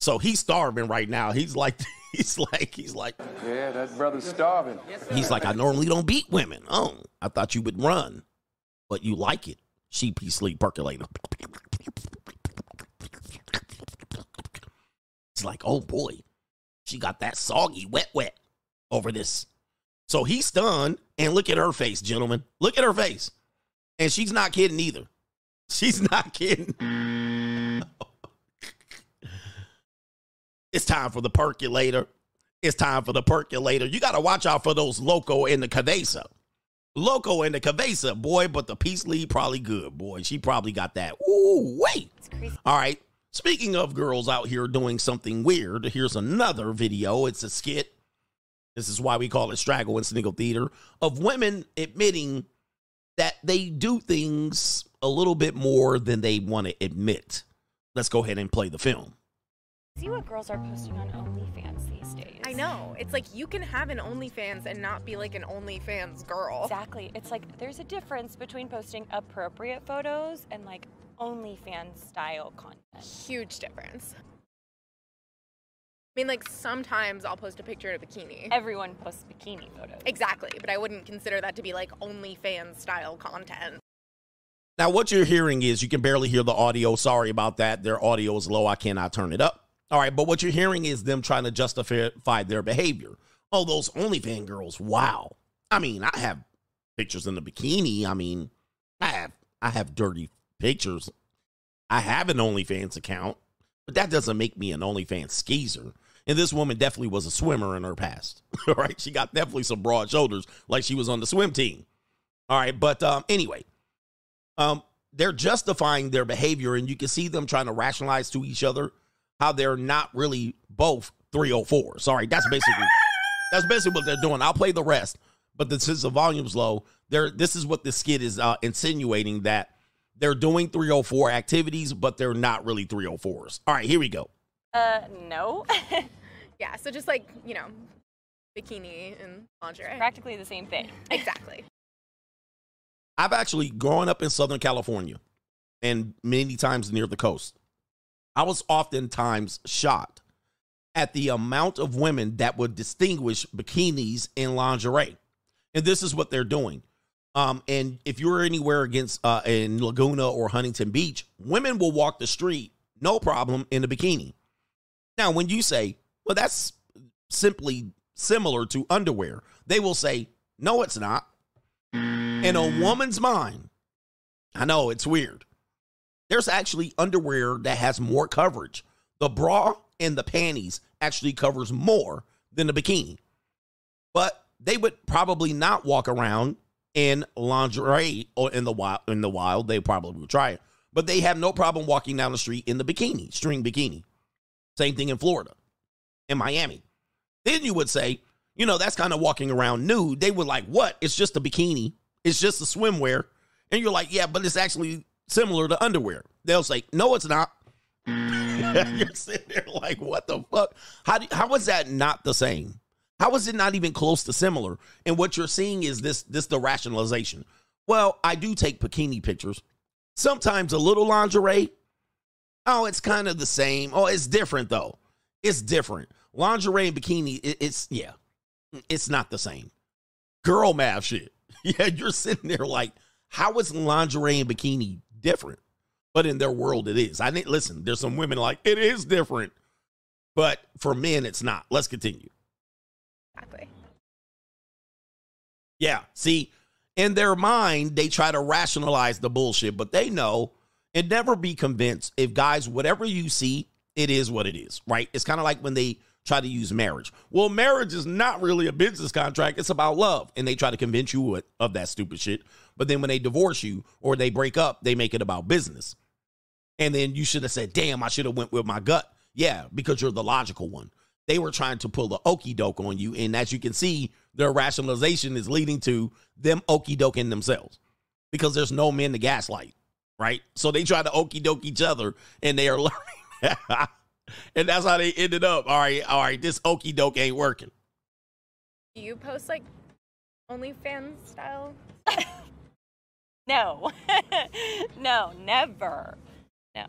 So he's starving right now. He's like, he's like, he's like, Yeah, that brother's starving. he's like, I normally don't beat women. Oh, I thought you would run, but you like it. Sheepy sleep percolator. It's like, oh boy, she got that soggy wet wet over this. So he's stunned, and look at her face, gentlemen. Look at her face, and she's not kidding either. She's not kidding. it's time for the percolator. It's time for the percolator. You got to watch out for those loco in the cabeza. Loco in the cabeza, boy, but the peace lead probably good, boy. She probably got that. Ooh, wait. All right. Speaking of girls out here doing something weird, here's another video. It's a skit. This is why we call it Straggle and Sniggle Theater of women admitting that they do things a little bit more than they want to admit. Let's go ahead and play the film. See what girls are posting on OnlyFans these days. I know. It's like you can have an OnlyFans and not be like an OnlyFans girl. Exactly. It's like there's a difference between posting appropriate photos and like OnlyFans style content. Huge difference. I mean, like sometimes I'll post a picture in a bikini. Everyone posts bikini photos. Exactly, but I wouldn't consider that to be like OnlyFans style content. Now, what you're hearing is you can barely hear the audio. Sorry about that. Their audio is low. I cannot turn it up. All right, but what you're hearing is them trying to justify their behavior. Oh, those OnlyFans girls. Wow. I mean, I have pictures in the bikini. I mean, I have I have dirty pictures. I have an OnlyFans account, but that doesn't make me an OnlyFans skeezer. And this woman definitely was a swimmer in her past. All right, she got definitely some broad shoulders, like she was on the swim team. All right, but um, anyway, um, they're justifying their behavior, and you can see them trying to rationalize to each other how they're not really both 304. Sorry, that's basically that's basically what they're doing. I'll play the rest, but the, since the volume's low, they're this is what the skit is uh, insinuating that they're doing 304 activities, but they're not really 304s. All right, here we go. Uh, no. Yeah, so just like, you know, bikini and lingerie. Practically the same thing. Exactly. I've actually grown up in Southern California and many times near the coast. I was oftentimes shocked at the amount of women that would distinguish bikinis and lingerie. And this is what they're doing. Um, and if you're anywhere against uh, in Laguna or Huntington Beach, women will walk the street, no problem, in a bikini. Now, when you say, well, that's simply similar to underwear, they will say, no, it's not. In a mm. woman's mind, I know it's weird. There's actually underwear that has more coverage. The bra and the panties actually covers more than the bikini. But they would probably not walk around in lingerie or in the wild in the wild. They probably would try it. But they have no problem walking down the street in the bikini, string bikini. Same thing in Florida, in Miami. Then you would say, you know, that's kind of walking around nude. They were like, what? It's just a bikini. It's just a swimwear. And you're like, yeah, but it's actually similar to underwear. They'll say, no, it's not. you're sitting there like, what the fuck? How, do, how is that not the same? How is it not even close to similar? And what you're seeing is this this the rationalization. Well, I do take bikini pictures. Sometimes a little lingerie. Oh, it's kind of the same. Oh, it's different though. It's different. Lingerie and bikini, it- it's yeah, it's not the same. Girl math shit. Yeah, you're sitting there like, how is lingerie and bikini different? But in their world, it is. I didn't listen. There's some women like it is different, but for men, it's not. Let's continue. Exactly. Yeah. See, in their mind, they try to rationalize the bullshit, but they know and never be convinced if guys, whatever you see, it is what it is, right? It's kind of like when they try to use marriage. Well, marriage is not really a business contract, it's about love. And they try to convince you of that stupid shit. But then when they divorce you or they break up, they make it about business. And then you should have said, damn, I should have went with my gut. Yeah, because you're the logical one. They were trying to pull the okey doke on you. And as you can see, their rationalization is leading to them okey doking themselves because there's no men to gaslight, right? So they try to okey doke each other and they are learning. and that's how they ended up. All right, all right, this okey doke ain't working. Do you post like OnlyFans style? No. no, never. No.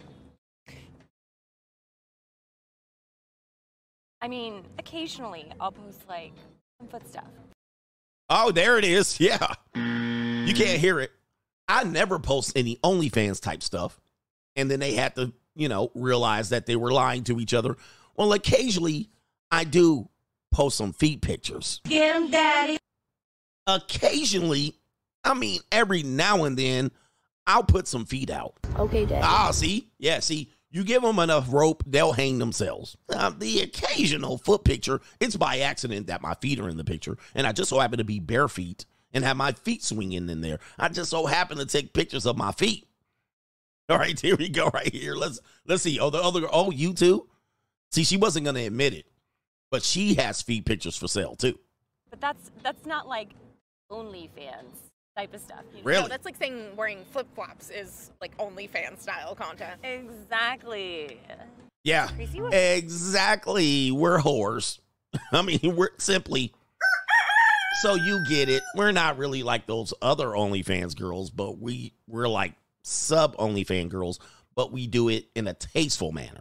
I mean, occasionally I'll post like some foot stuff. Oh, there it is. Yeah. You can't hear it. I never post any OnlyFans type stuff. And then they had to, you know, realize that they were lying to each other. Well, occasionally I do post some feet pictures. Get him, daddy. Occasionally, I mean, every now and then, I'll put some feet out. Okay, Daddy. Ah, see? Yeah, see, you give them enough rope, they'll hang themselves. Now, the occasional foot picture, it's by accident that my feet are in the picture, and I just so happen to be bare feet and have my feet swinging in there. I just so happen to take pictures of my feet. All right, here we go, right here. Let's let's see. Oh, the other girl, oh, you too? See, she wasn't gonna admit it, but she has feet pictures for sale too. But that's that's not like OnlyFans type of stuff. You know? Really? No, that's like saying wearing flip flops is like OnlyFans style content. Exactly. Yeah, exactly. We're whores. I mean, we're simply. So you get it. We're not really like those other OnlyFans girls, but we we're like sub OnlyFans girls, but we do it in a tasteful manner.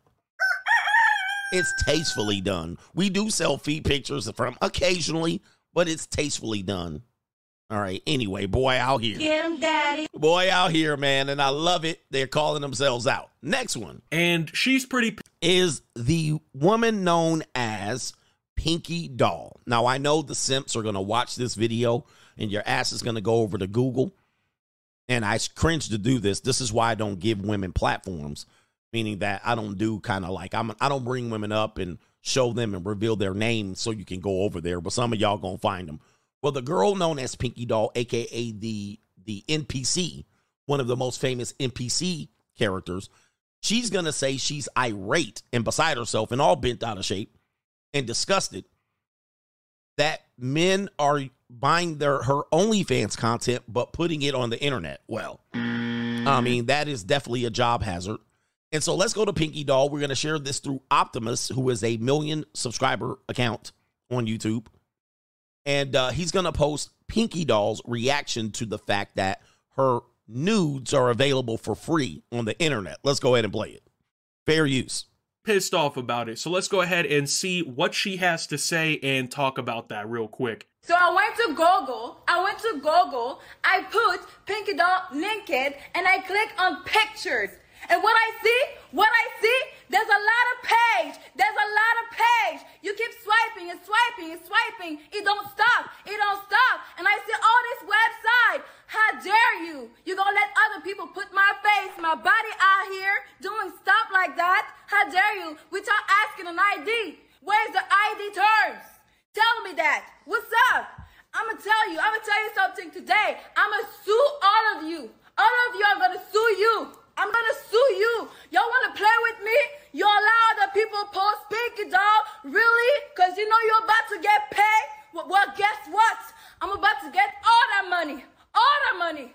It's tastefully done. We do sell feet pictures from occasionally, but it's tastefully done. All right. Anyway, boy out here. Get him, daddy. Boy out here, man, and I love it. They're calling themselves out. Next one And she's pretty. is the woman known as Pinky Doll. Now, I know the simps are going to watch this video and your ass is going to go over to Google. And I cringe to do this. This is why I don't give women platforms, meaning that I don't do kind of like I'm I don't bring women up and show them and reveal their name so you can go over there, but some of y'all going to find them. Well, the girl known as Pinky Doll, aka the the NPC, one of the most famous NPC characters, she's gonna say she's irate and beside herself and all bent out of shape and disgusted that men are buying their her OnlyFans content but putting it on the internet. Well, I mean that is definitely a job hazard. And so let's go to Pinky Doll. We're gonna share this through Optimus, who is a million subscriber account on YouTube, and uh, he's gonna post Pinky Doll's reaction to the fact that her nudes are available for free on the internet. Let's go ahead and play it. Fair use. Pissed off about it. So let's go ahead and see what she has to say and talk about that real quick. So I went to Google. I went to Google. I put Pinky Doll naked and I click on pictures. And what I see, what I see, there's a lot of page. There's a lot of page. You keep swiping and swiping and swiping. It don't stop. It don't stop. And I see all this website. How dare you? You gonna let other people put my face, my body out here doing stuff like that? How dare you? Without asking an ID. Where's the ID terms? Tell me that. What's up? I'm gonna tell you. I'm gonna tell you something today. I'm gonna sue all of you. All of you, I'm gonna sue you. I'm gonna sue you. Y'all wanna play with me? You allow other people post Pinky Doll? Really? Cause you know you're about to get paid? Well, well, guess what? I'm about to get all that money. All that money.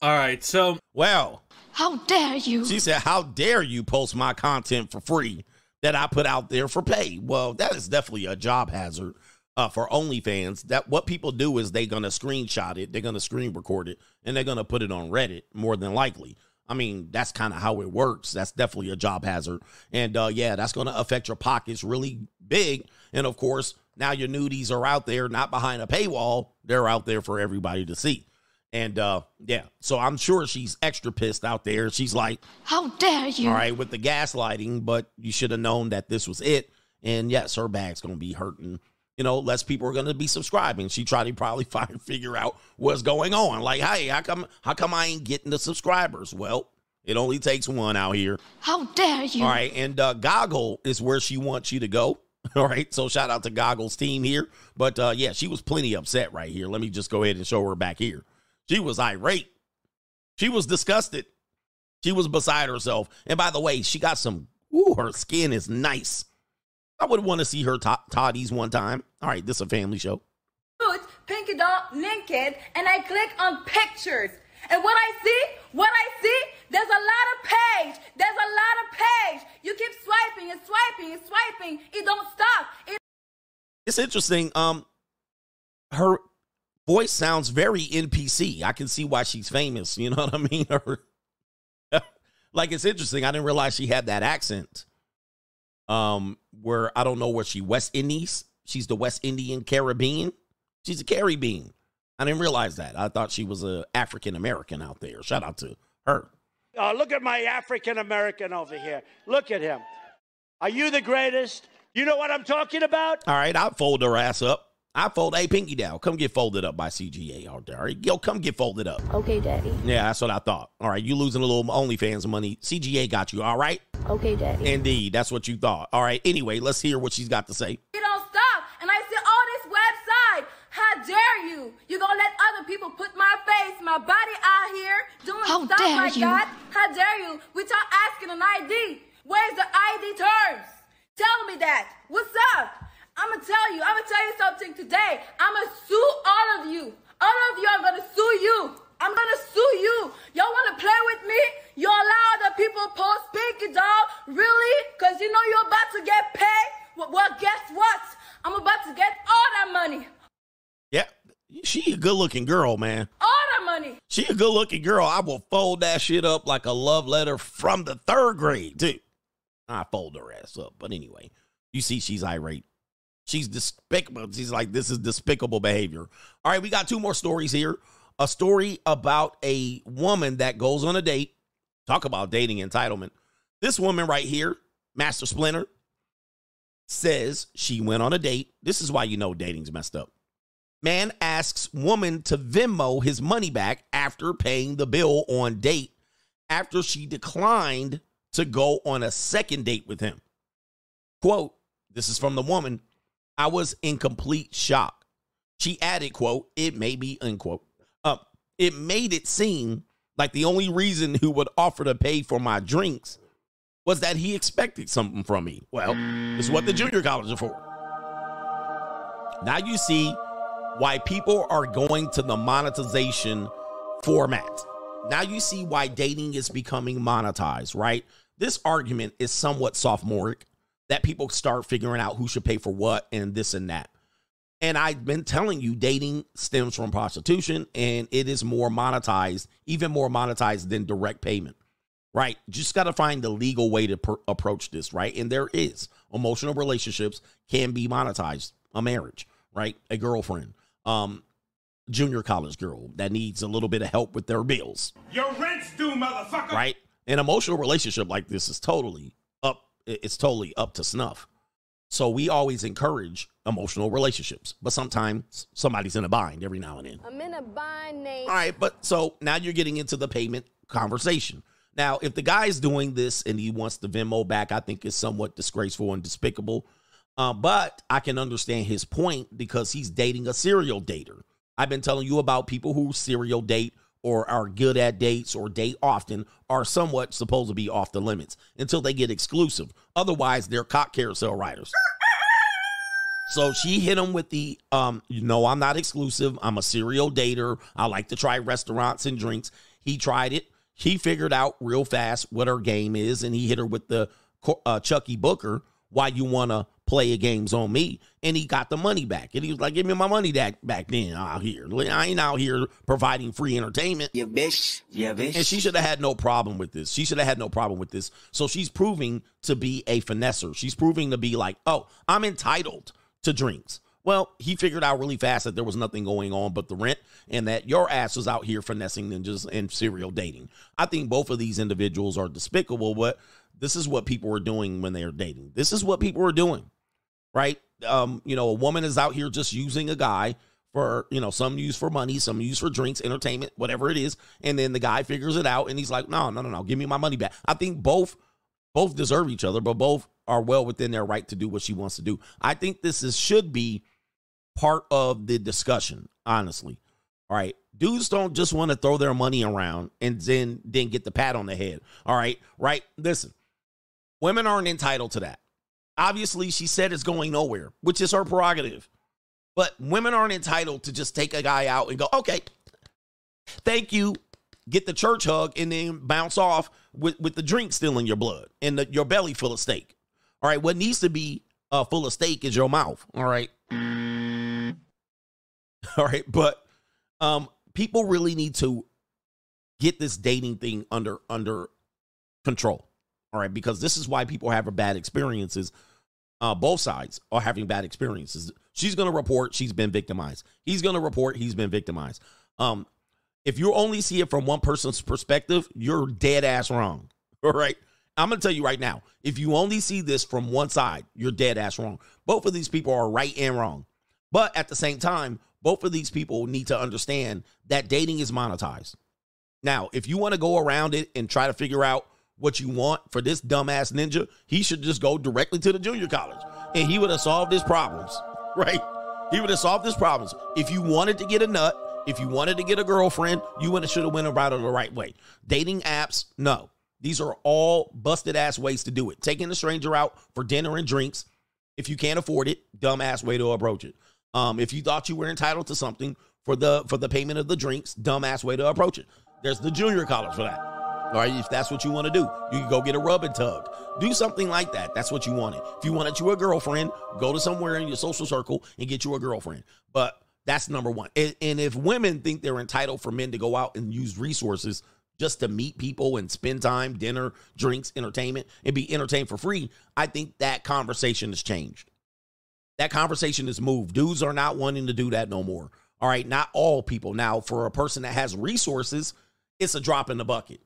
All right, so Well, How dare you? she said, How dare you post my content for free that I put out there for pay? Well, that is definitely a job hazard. uh, for OnlyFans, that what people do is they're gonna screenshot it, they're gonna screen record it, and they're gonna put it on Reddit more than likely. I mean, that's kind of how it works. That's definitely a job hazard, and uh, yeah, that's gonna affect your pockets really big. And of course, now your nudies are out there, not behind a paywall; they're out there for everybody to see. And uh, yeah, so I'm sure she's extra pissed out there. She's like, How dare you? all right, with the gaslighting, but you should have known that this was it. And yes, her bag's gonna be hurting. You know, less people are gonna be subscribing. She tried to probably find figure out what's going on. Like, hey, how come how come I ain't getting the subscribers? Well, it only takes one out here. How dare you? All right, and uh, Goggle is where she wants you to go. All right, so shout out to Goggle's team here. But uh, yeah, she was plenty upset right here. Let me just go ahead and show her back here. She was irate. She was disgusted. She was beside herself. And by the way, she got some. Ooh, her skin is nice. I would want to see her to- toddies one time. All right, this is a family show. put Pinky Doll naked and I click on pictures. And what I see, what I see, there's a lot of page. There's a lot of page. You keep swiping and swiping and swiping. It don't stop. It It's interesting. Um, her voice sounds very NPC. I can see why she's famous. You know what I mean? Her, like it's interesting. I didn't realize she had that accent. Um, where I don't know where she West Indies. She's the West Indian Caribbean. She's a Caribbean. I didn't realize that. I thought she was a African American out there. Shout out to her. Uh, look at my African American over here. Look at him. Are you the greatest? You know what I'm talking about? All right, I'll fold her ass up. I fold. Hey, Pinky Doll, come get folded up by CGA out there. All right, yo, come get folded up. Okay, Daddy. Yeah, that's what I thought. All right, you losing a little OnlyFans money. CGA got you. All right. Okay, Daddy. Indeed, that's what you thought. All right. Anyway, let's hear what she's got to say. It don't stop. And I see all this website. How dare you? You gonna let other people put my face, my body out here doing How stuff dare like you. that? How dare you? We Without asking an ID. Where's the ID terms? Tell me that. What's up? I'ma tell you. I'ma tell you something today. I'ma sue all of you. All of you are gonna sue you. I'm gonna sue you. Y'all wanna play with me? You allow other people post pinky doll? Really? Cause you know you're about to get paid? Well, well, guess what? I'm about to get all that money. Yeah, she a good looking girl, man. All that money. She a good looking girl. I will fold that shit up like a love letter from the third grade, too. I fold her ass up. But anyway, you see she's irate. She's despicable. She's like, this is despicable behavior. All right, we got two more stories here. A story about a woman that goes on a date. Talk about dating entitlement. This woman right here, Master Splinter, says she went on a date. This is why you know dating's messed up. Man asks woman to Venmo his money back after paying the bill on date after she declined to go on a second date with him. Quote, this is from the woman. I was in complete shock. She added, quote, it made me, unquote. Uh, it made it seem like the only reason who would offer to pay for my drinks was that he expected something from me. Well, it's what the junior colleges are for. Now you see why people are going to the monetization format. Now you see why dating is becoming monetized, right? This argument is somewhat sophomoric that people start figuring out who should pay for what and this and that. And I've been telling you, dating stems from prostitution and it is more monetized, even more monetized than direct payment, right? Just got to find the legal way to per- approach this, right? And there is emotional relationships can be monetized, a marriage, right? A girlfriend, um, junior college girl that needs a little bit of help with their bills, Your rent's due, motherfucker. right? An emotional relationship like this is totally. It's totally up to snuff. So we always encourage emotional relationships, but sometimes somebody's in a bind every now and then. I'm in a bind, Nate. All right, but so now you're getting into the payment conversation. Now, if the guy's doing this and he wants the Venmo back, I think is somewhat disgraceful and despicable. Uh, but I can understand his point because he's dating a serial dater. I've been telling you about people who serial date or are good at dates or date often are somewhat supposed to be off the limits until they get exclusive. Otherwise, they're cock carousel riders. So she hit him with the, um, you know, I'm not exclusive. I'm a serial dater. I like to try restaurants and drinks. He tried it. He figured out real fast what her game is, and he hit her with the uh, Chucky Booker. Why you want to play games on me, and he got the money back. And he was like, "Give me my money back back then out here. I ain't out here providing free entertainment." Yeah, bitch. Yeah, bitch. And she should have had no problem with this. She should have had no problem with this. So she's proving to be a finesser. She's proving to be like, "Oh, I'm entitled to drinks." Well, he figured out really fast that there was nothing going on but the rent and that your ass was out here finessing ninjas and serial dating. I think both of these individuals are despicable, but this is what people are doing when they are dating. This is what people are doing, right? Um, you know, a woman is out here just using a guy for, you know, some use for money, some use for drinks, entertainment, whatever it is. And then the guy figures it out and he's like, no, no, no, no, give me my money back. I think both both deserve each other, but both are well within their right to do what she wants to do. I think this is should be part of the discussion, honestly. All right. Dudes don't just want to throw their money around and then then get the pat on the head. All right. Right. Listen, women aren't entitled to that. Obviously, she said it's going nowhere, which is her prerogative. But women aren't entitled to just take a guy out and go, okay, thank you, get the church hug, and then bounce off with, with the drink still in your blood and the, your belly full of steak. All right. What needs to be uh, full of steak is your mouth. All right. All right, but um people really need to get this dating thing under under control. All right, because this is why people have bad experiences. Uh, both sides are having bad experiences. She's going to report she's been victimized. He's going to report he's been victimized. Um, if you only see it from one person's perspective, you're dead ass wrong. All right. I'm going to tell you right now if you only see this from one side, you're dead ass wrong. Both of these people are right and wrong. But at the same time, both of these people need to understand that dating is monetized. Now, if you want to go around it and try to figure out what you want for this dumbass ninja, he should just go directly to the junior college and he would have solved his problems, right? He would have solved his problems. If you wanted to get a nut, if you wanted to get a girlfriend, you would have should have went about it the right way. Dating apps, no. These are all busted ass ways to do it. Taking a stranger out for dinner and drinks, if you can't afford it, dumbass way to approach it. Um, if you thought you were entitled to something for the for the payment of the drinks, dumbass way to approach it. There's the junior college for that. All right, if that's what you want to do, you can go get a rub and tug. Do something like that. That's what you wanted. If you wanted you a girlfriend, go to somewhere in your social circle and get you a girlfriend. But that's number one. And, and if women think they're entitled for men to go out and use resources just to meet people and spend time, dinner, drinks, entertainment, and be entertained for free, I think that conversation has changed. That conversation has moved. Dudes are not wanting to do that no more. All right, not all people. Now, for a person that has resources, it's a drop in the bucket.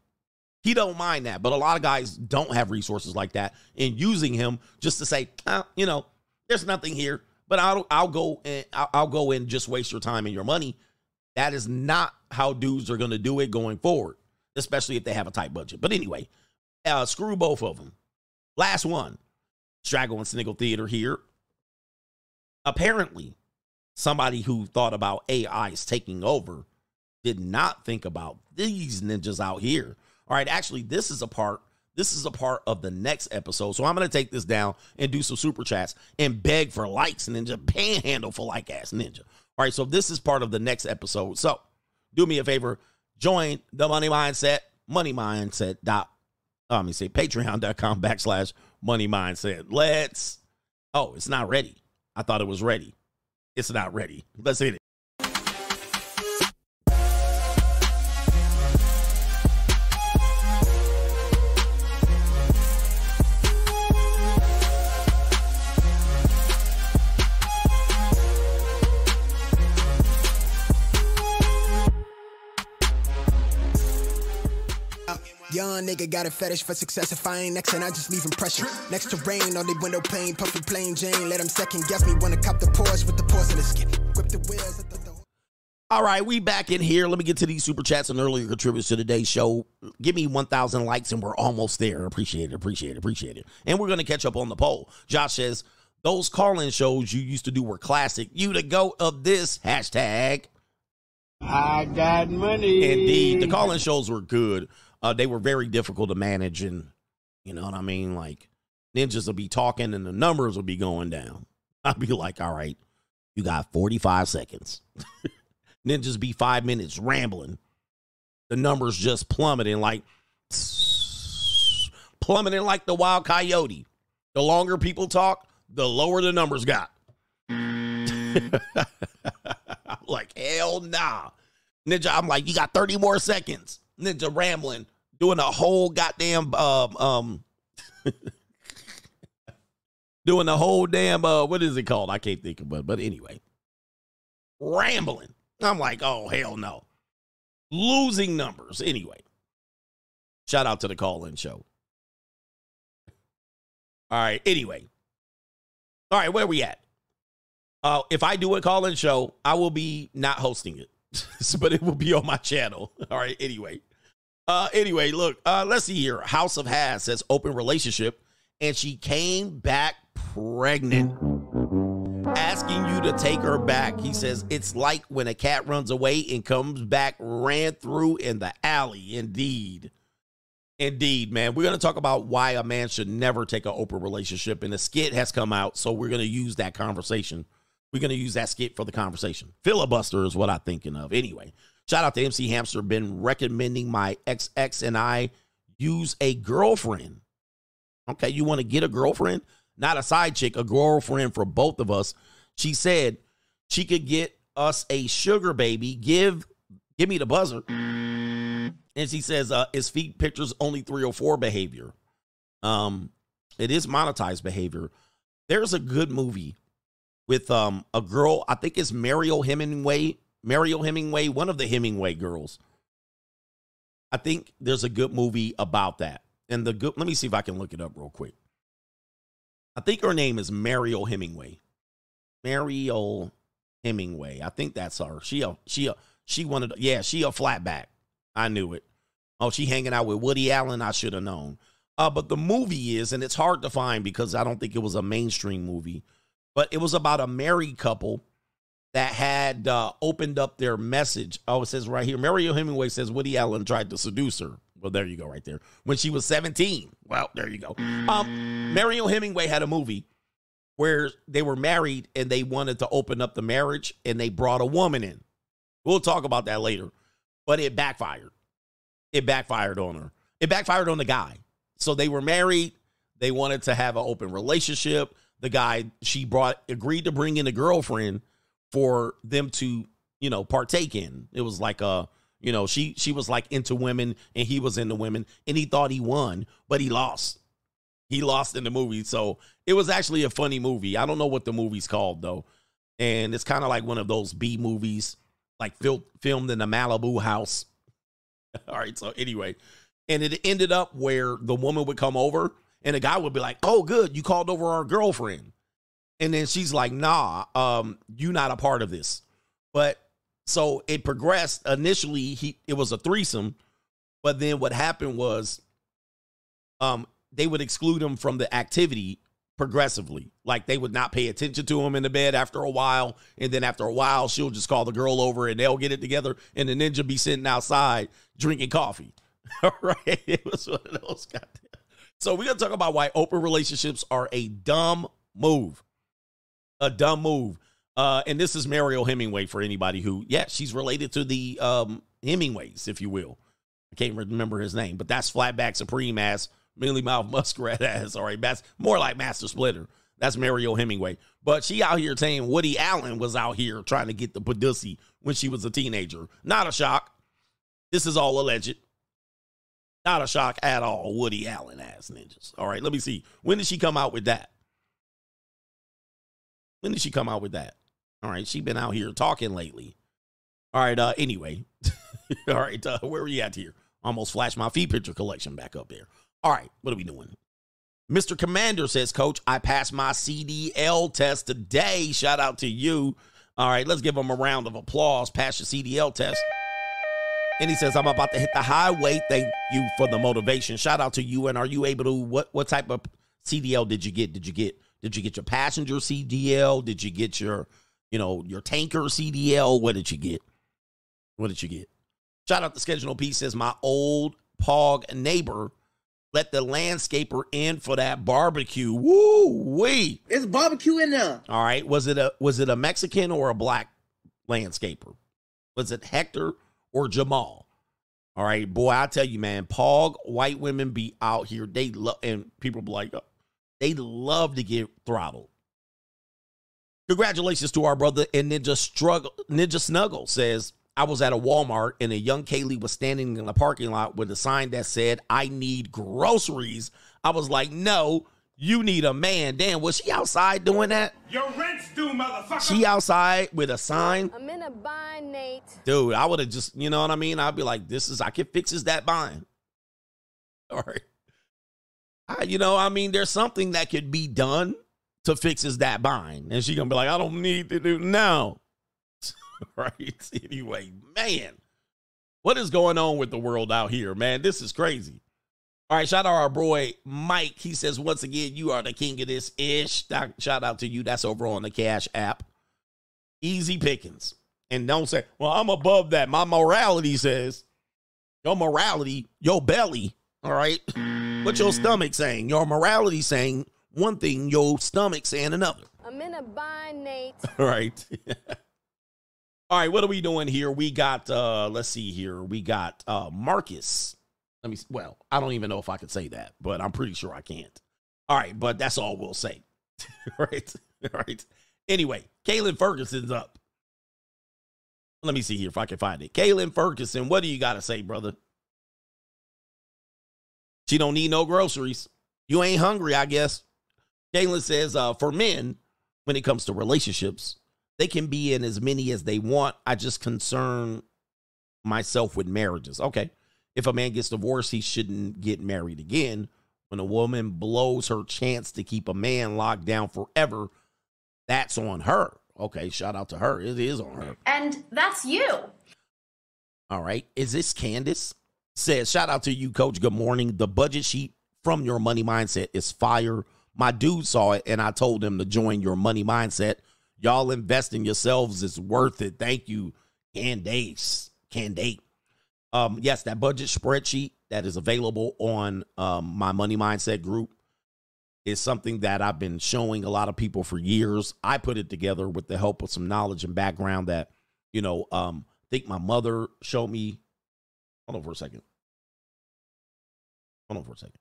He don't mind that, but a lot of guys don't have resources like that, and using him just to say, ah, you know, there's nothing here, but I'll I'll go and I'll, I'll go and just waste your time and your money. That is not how dudes are going to do it going forward, especially if they have a tight budget. But anyway, uh, screw both of them. Last one, Straggle and Sniggle Theater here. Apparently, somebody who thought about AIs taking over did not think about these ninjas out here. All right, actually, this is a part. This is a part of the next episode. So I'm gonna take this down and do some super chats and beg for likes and then just panhandle for like ass ninja. All right, so this is part of the next episode. So do me a favor, join the money mindset, money mindset dot oh, let me say patreon.com backslash money mindset. Let's oh, it's not ready. I thought it was ready. It's not ready. Let's hit it. Young nigga got a fetish for success. If I ain't next, and I just leave impression. Next to rain on the window pane, puffy plain Jane. Let him second guess me. Wanna cop the Porsche with the porcelain skin. Grip the wheels. At the door. All right, we back in here. Let me get to these super chats and earlier contributors to today's show. Give me 1,000 likes and we're almost there. Appreciate it, appreciate it, appreciate it. And we're going to catch up on the poll. Josh says, those call-in shows you used to do were classic. You the goat of this hashtag. I got money. Indeed, the call-in shows were good. Uh, they were very difficult to manage, and you know what I mean. Like ninjas will be talking, and the numbers will be going down. I'd be like, "All right, you got forty-five seconds." ninjas be five minutes rambling. The numbers just plummeting, like plummeting like the wild coyote. The longer people talk, the lower the numbers got. I'm like, hell nah. Ninja, I'm like, you got 30 more seconds. Ninja rambling, doing a whole goddamn um um doing the whole damn uh what is it called? I can't think of it, but anyway. Rambling. I'm like, oh hell no. Losing numbers. Anyway. Shout out to the call-in show. All right. Anyway. All right, where we at? Uh, if I do a call-in show, I will be not hosting it, but it will be on my channel. All right. Anyway. Uh, anyway, look. Uh, let's see here. House of Has says open relationship, and she came back pregnant, asking you to take her back. He says it's like when a cat runs away and comes back, ran through in the alley. Indeed. Indeed, man. We're going to talk about why a man should never take an open relationship, and the skit has come out, so we're going to use that conversation. We're going to use that skit for the conversation. Filibuster is what I'm thinking of. Anyway, shout out to MC Hamster, been recommending my XX and I use a girlfriend. Okay, you want to get a girlfriend, not a side chick, a girlfriend for both of us. She said she could get us a sugar baby. Give give me the buzzer. And she says, uh, is feet pictures only 304 behavior? Um, it is monetized behavior. There's a good movie with um a girl, I think it's Mario Hemingway. Mariel Hemingway, one of the Hemingway girls. I think there's a good movie about that. And the good let me see if I can look it up real quick. I think her name is Mariel Hemingway. Mariel Hemingway. I think that's her. She a she a she wanted yeah, she a flatback. I knew it. Oh, she hanging out with Woody Allen. I should have known. Uh, but the movie is, and it's hard to find because I don't think it was a mainstream movie, but it was about a married couple that had uh, opened up their message. Oh, it says right here, Mariel Hemingway says Woody Allen tried to seduce her. Well, there you go, right there. When she was 17. Well, there you go. Um, Mariel Hemingway had a movie where they were married and they wanted to open up the marriage and they brought a woman in. We'll talk about that later, but it backfired. It backfired on her. It backfired on the guy. So they were married. They wanted to have an open relationship. The guy she brought agreed to bring in a girlfriend for them to, you know, partake in. It was like a, you know, she she was like into women and he was into women and he thought he won, but he lost. He lost in the movie. So it was actually a funny movie. I don't know what the movie's called though. And it's kind of like one of those B movies, like fil- filmed in a Malibu house. All right. So anyway, and it ended up where the woman would come over and the guy would be like, "Oh, good, you called over our girlfriend," and then she's like, "Nah, um, you not a part of this." But so it progressed. Initially, he it was a threesome, but then what happened was, um, they would exclude him from the activity progressively. Like they would not pay attention to him in the bed after a while, and then after a while, she'll just call the girl over and they'll get it together, and the ninja be sitting outside drinking coffee. All right, it was one of those goddamn. So we're gonna talk about why open relationships are a dumb move, a dumb move. Uh, and this is Mariel Hemingway for anybody who, yeah, she's related to the um, Hemingways, if you will. I can't remember his name, but that's Flatback Supreme ass, Mealy Mouth Muskrat ass. All right, that's more like Master Splinter. That's Mariel Hemingway. But she out here saying Woody Allen was out here trying to get the Padussy when she was a teenager. Not a shock. This is all alleged. Not a shock at all. Woody Allen ass ninjas. All right, let me see. When did she come out with that? When did she come out with that? All right, she's been out here talking lately. All right, uh, anyway. all right, uh, where are we at here? Almost flashed my feed picture collection back up there. All right, what are we doing? Mr. Commander says, Coach, I passed my CDL test today. Shout out to you. All right, let's give him a round of applause. Pass your CDL test. And he says, I'm about to hit the highway. Thank you for the motivation. Shout out to you. And are you able to what what type of CDL did you get? Did you get did you get your passenger CDL? Did you get your, you know, your tanker CDL? What did you get? What did you get? Shout out to Schedule P says my old pog neighbor let the landscaper in for that barbecue. Woo wee. It's barbecue in there. All right. Was it a was it a Mexican or a black landscaper? Was it Hector or Jamal? All right, boy, I tell you, man, Pog white women be out here. They love and people be like, they love to get throttled. Congratulations to our brother and Ninja Struggle. Ninja Snuggle says, I was at a Walmart and a young Kaylee was standing in the parking lot with a sign that said, I need groceries. I was like, no, you need a man. Damn, was she outside doing that? Your rent's due, motherfucker. She outside with a sign? I'm in a bind, Nate. Dude, I would have just, you know what I mean? I'd be like, this is, I can fix this that bind. All right. You know, I mean, there's something that could be done to fix his that bind. And she gonna be like, I don't need to do no. right. Anyway, man. What is going on with the world out here, man? This is crazy. All right, shout out our boy Mike. He says, once again, you are the king of this ish. Shout out to you. That's over on the Cash app. Easy pickings. And don't say, well, I'm above that. My morality says, your morality, your belly, all right? What your stomach saying? Your morality saying one thing, your stomach saying another. I'm in a bind, Nate. All right. All right, what are we doing here? We got uh let's see here. We got uh Marcus. Let me well, I don't even know if I could say that, but I'm pretty sure I can't. All right, but that's all we'll say. right? All right. Anyway, Kaylin Ferguson's up. Let me see here if I can find it. Kaylin Ferguson, what do you got to say, brother? She don't need no groceries. You ain't hungry, I guess. Kaylin says, uh, for men, when it comes to relationships, they can be in as many as they want. I just concern myself with marriages. Okay. If a man gets divorced, he shouldn't get married again. When a woman blows her chance to keep a man locked down forever, that's on her. Okay, shout out to her. It is on her. And that's you. All right. Is this Candace? Says, shout out to you, coach. Good morning. The budget sheet from your money mindset is fire. My dude saw it and I told him to join your money mindset. Y'all invest in yourselves is worth it. Thank you, Candace. Candate. Um, yes, that budget spreadsheet that is available on um, my money mindset group is something that I've been showing a lot of people for years. I put it together with the help of some knowledge and background that, you know, um, I think my mother showed me. Hold on for a second. Hold on for a second.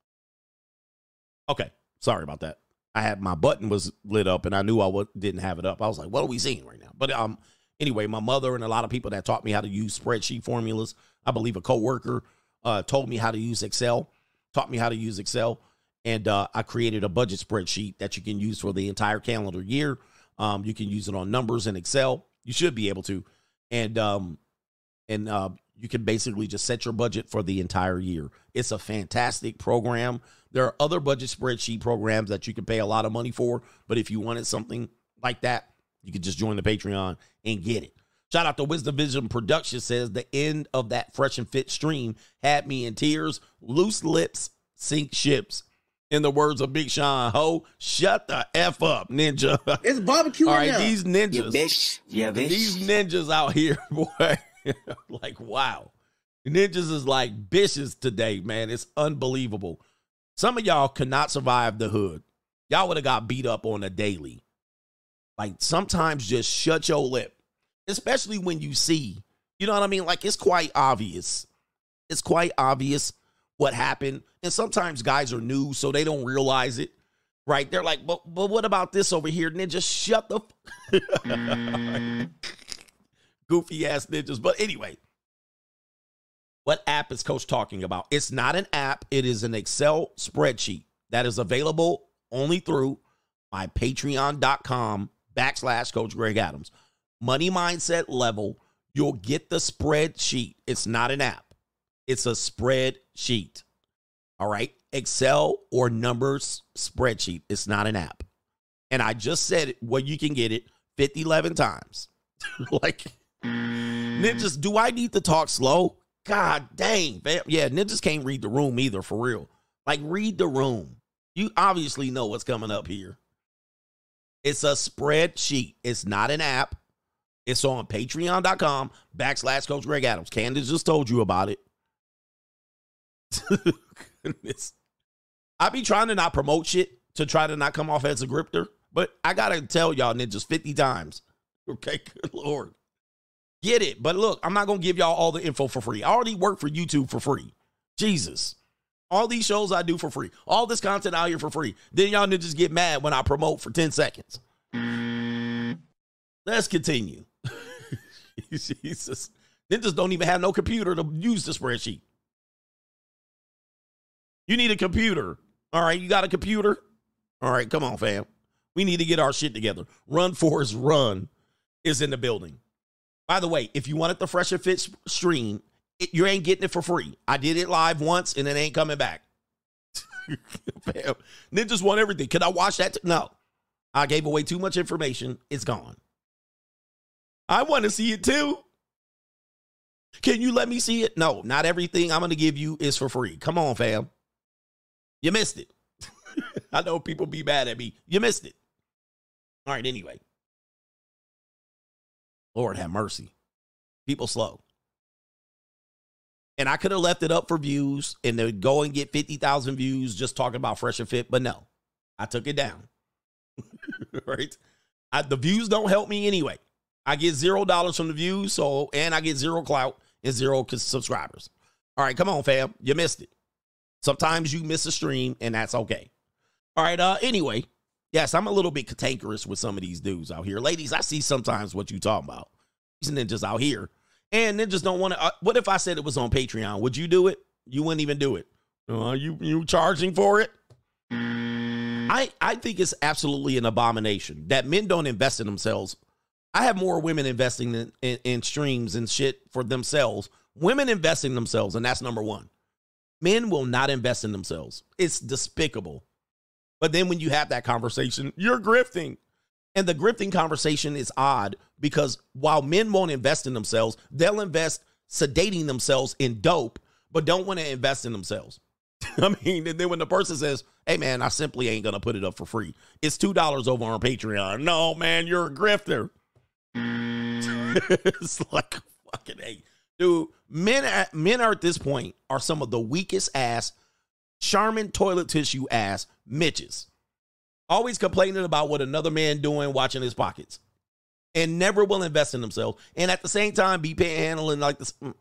Okay, sorry about that. I had my button was lit up and I knew I w- didn't have it up. I was like, what are we seeing right now? But um, anyway, my mother and a lot of people that taught me how to use spreadsheet formulas. I believe a coworker uh, told me how to use Excel, taught me how to use Excel, and uh, I created a budget spreadsheet that you can use for the entire calendar year. Um, you can use it on numbers in Excel. You should be able to, and um, and uh, you can basically just set your budget for the entire year. It's a fantastic program. There are other budget spreadsheet programs that you can pay a lot of money for, but if you wanted something like that, you could just join the Patreon and get it. Shout out to Wisdom Vision Production says the end of that fresh and fit stream had me in tears. Loose lips sink ships. In the words of Big Sean Ho, shut the F up, ninja. It's barbecue All in right, there. these ninjas. You bitch. Yeah, bitch. These ninjas out here, boy. like, wow. Ninjas is like bitches today, man. It's unbelievable. Some of y'all could not survive the hood. Y'all would have got beat up on a daily. Like sometimes just shut your lip, especially when you see, you know what I mean? Like it's quite obvious. It's quite obvious what happened. And sometimes guys are new, so they don't realize it. Right? They're like, but but what about this over here? And then just shut the f- mm. Goofy ass ninjas. But anyway, what app is Coach talking about? It's not an app, it is an Excel spreadsheet that is available only through my patreon.com backslash Coach Greg Adams. Money mindset level, you'll get the spreadsheet. It's not an app, it's a spreadsheet. All right. Excel or numbers spreadsheet. It's not an app. And I just said it where you can get it 50, 11 times. like, Mm. ninjas, do I need to talk slow? God dang, fam. Yeah, ninjas can't read the room either, for real. Like, read the room. You obviously know what's coming up here. It's a spreadsheet. It's not an app. It's on patreon.com backslash Coach Greg Adams. Candace just told you about it. Goodness. I be trying to not promote shit to try to not come off as a grifter, but I gotta tell y'all ninjas 50 times. Okay, good lord. Get it. But look, I'm not gonna give y'all all the info for free. I already work for YouTube for free. Jesus. All these shows I do for free. All this content out here for free. Then y'all ninjas get mad when I promote for 10 seconds. Let's continue. Jesus. Ninjas don't even have no computer to use the spreadsheet. You need a computer. All right, you got a computer? All right, come on, fam. We need to get our shit together. Run Forest Run is in the building. By the way, if you wanted the Fresh and Fit stream, it, you ain't getting it for free. I did it live once and it ain't coming back. ninjas want everything. Can I watch that? T- no. I gave away too much information. It's gone. I want to see it too. Can you let me see it? No, not everything I'm going to give you is for free. Come on, fam. You missed it. I know people be mad at me. You missed it. All right, anyway. Lord have mercy. People slow. And I could have left it up for views and then go and get 50,000 views just talking about Fresh and Fit, but no, I took it down. right? I, the views don't help me anyway. I get zero dollars from the views, so and I get zero clout and zero subscribers. All right, come on, fam. You missed it. Sometimes you miss a stream, and that's okay. All right. Uh. Anyway, yes, I'm a little bit cantankerous with some of these dudes out here, ladies. I see sometimes what you talking about. These ninjas out here, and ninjas don't want to. Uh, what if I said it was on Patreon? Would you do it? You wouldn't even do it. Uh, you you charging for it? I I think it's absolutely an abomination that men don't invest in themselves. I have more women investing in, in, in streams and shit for themselves. Women investing themselves, and that's number one. Men will not invest in themselves. It's despicable. But then when you have that conversation, you're grifting. And the grifting conversation is odd because while men won't invest in themselves, they'll invest sedating themselves in dope, but don't want to invest in themselves. I mean, and then when the person says, hey man, I simply ain't gonna put it up for free. It's two dollars over on Patreon. No, man, you're a grifter. it's like fucking hey. Dude, men at, men are at this point are some of the weakest ass, Charmin toilet tissue ass Mitches. Always complaining about what another man doing, watching his pockets. And never will invest in themselves. And at the same time, be panhandling like this. mm.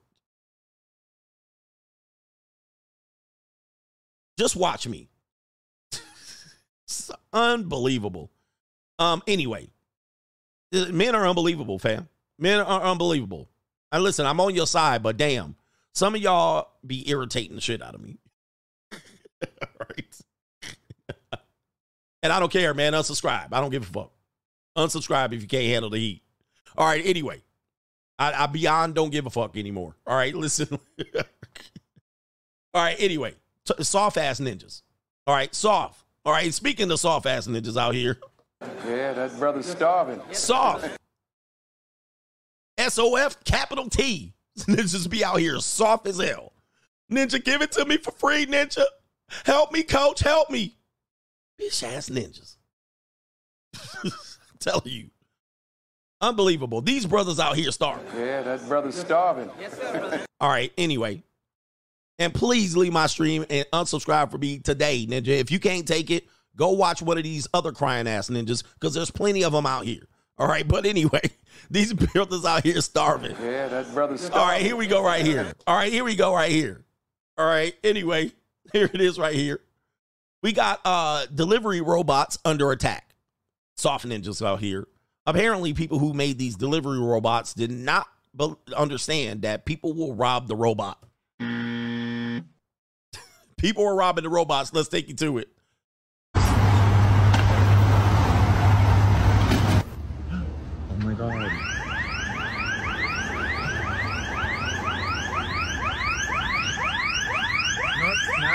Just watch me. it's unbelievable. Um, anyway, men are unbelievable, fam. Men are unbelievable. And listen, I'm on your side, but damn, some of y'all be irritating the shit out of me. right? and I don't care, man. Unsubscribe. I don't give a fuck. Unsubscribe if you can't handle the heat. All right. Anyway, I, I beyond don't give a fuck anymore. All right. Listen. All right. Anyway, t- soft ass ninjas. All right. Soft. All right. Speaking of soft ass ninjas out here, Yeah, that brother's starving. soft. SOF capital T. Ninjas be out here soft as hell. Ninja, give it to me for free, Ninja. Help me, coach. Help me. Bitch ass ninjas. I'm telling you. Unbelievable. These brothers out here starving. Yeah, that brother's starving. Yes, sir. All right, anyway. And please leave my stream and unsubscribe for me today, Ninja. If you can't take it, go watch one of these other crying ass ninjas because there's plenty of them out here. All right, but anyway, these brothers out here starving. Yeah, that brother's starving. All right, here we go right here. All right, here we go right here. All right, anyway, here it is right here. We got uh delivery robots under attack. Soft ninjas out here. Apparently, people who made these delivery robots did not be- understand that people will rob the robot. people are robbing the robots. Let's take you to it.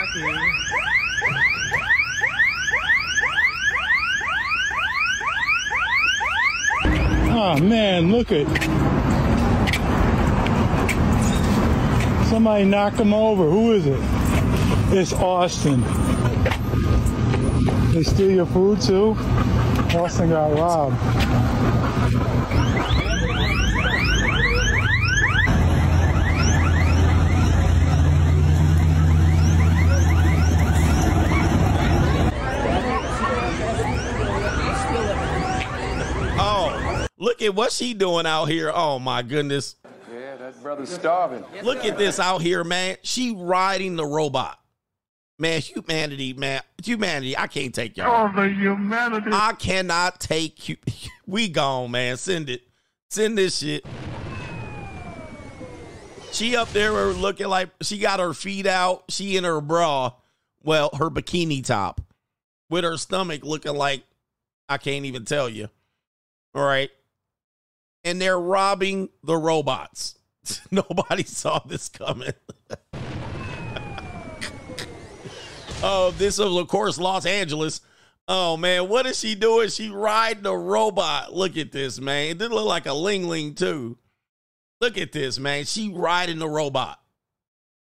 Snacky. Oh man, look at somebody knocked him over. Who is it? It's Austin. They steal your food too? Austin got robbed. Look at what she doing out here. Oh my goodness. Yeah, that brother's starving. Look at this out here, man. She riding the robot. Man, humanity, man, humanity. I can't take y'all. Oh, the humanity. I cannot take you. We gone, man. Send it. Send this shit. She up there looking like she got her feet out. She in her bra, well, her bikini top, with her stomach looking like I can't even tell you. All right. And they're robbing the robots. Nobody saw this coming. oh, this is, of course, Los Angeles. Oh, man. What is she doing? She riding a robot. Look at this, man. It didn't look like a Ling Ling, too. Look at this, man. She riding the robot.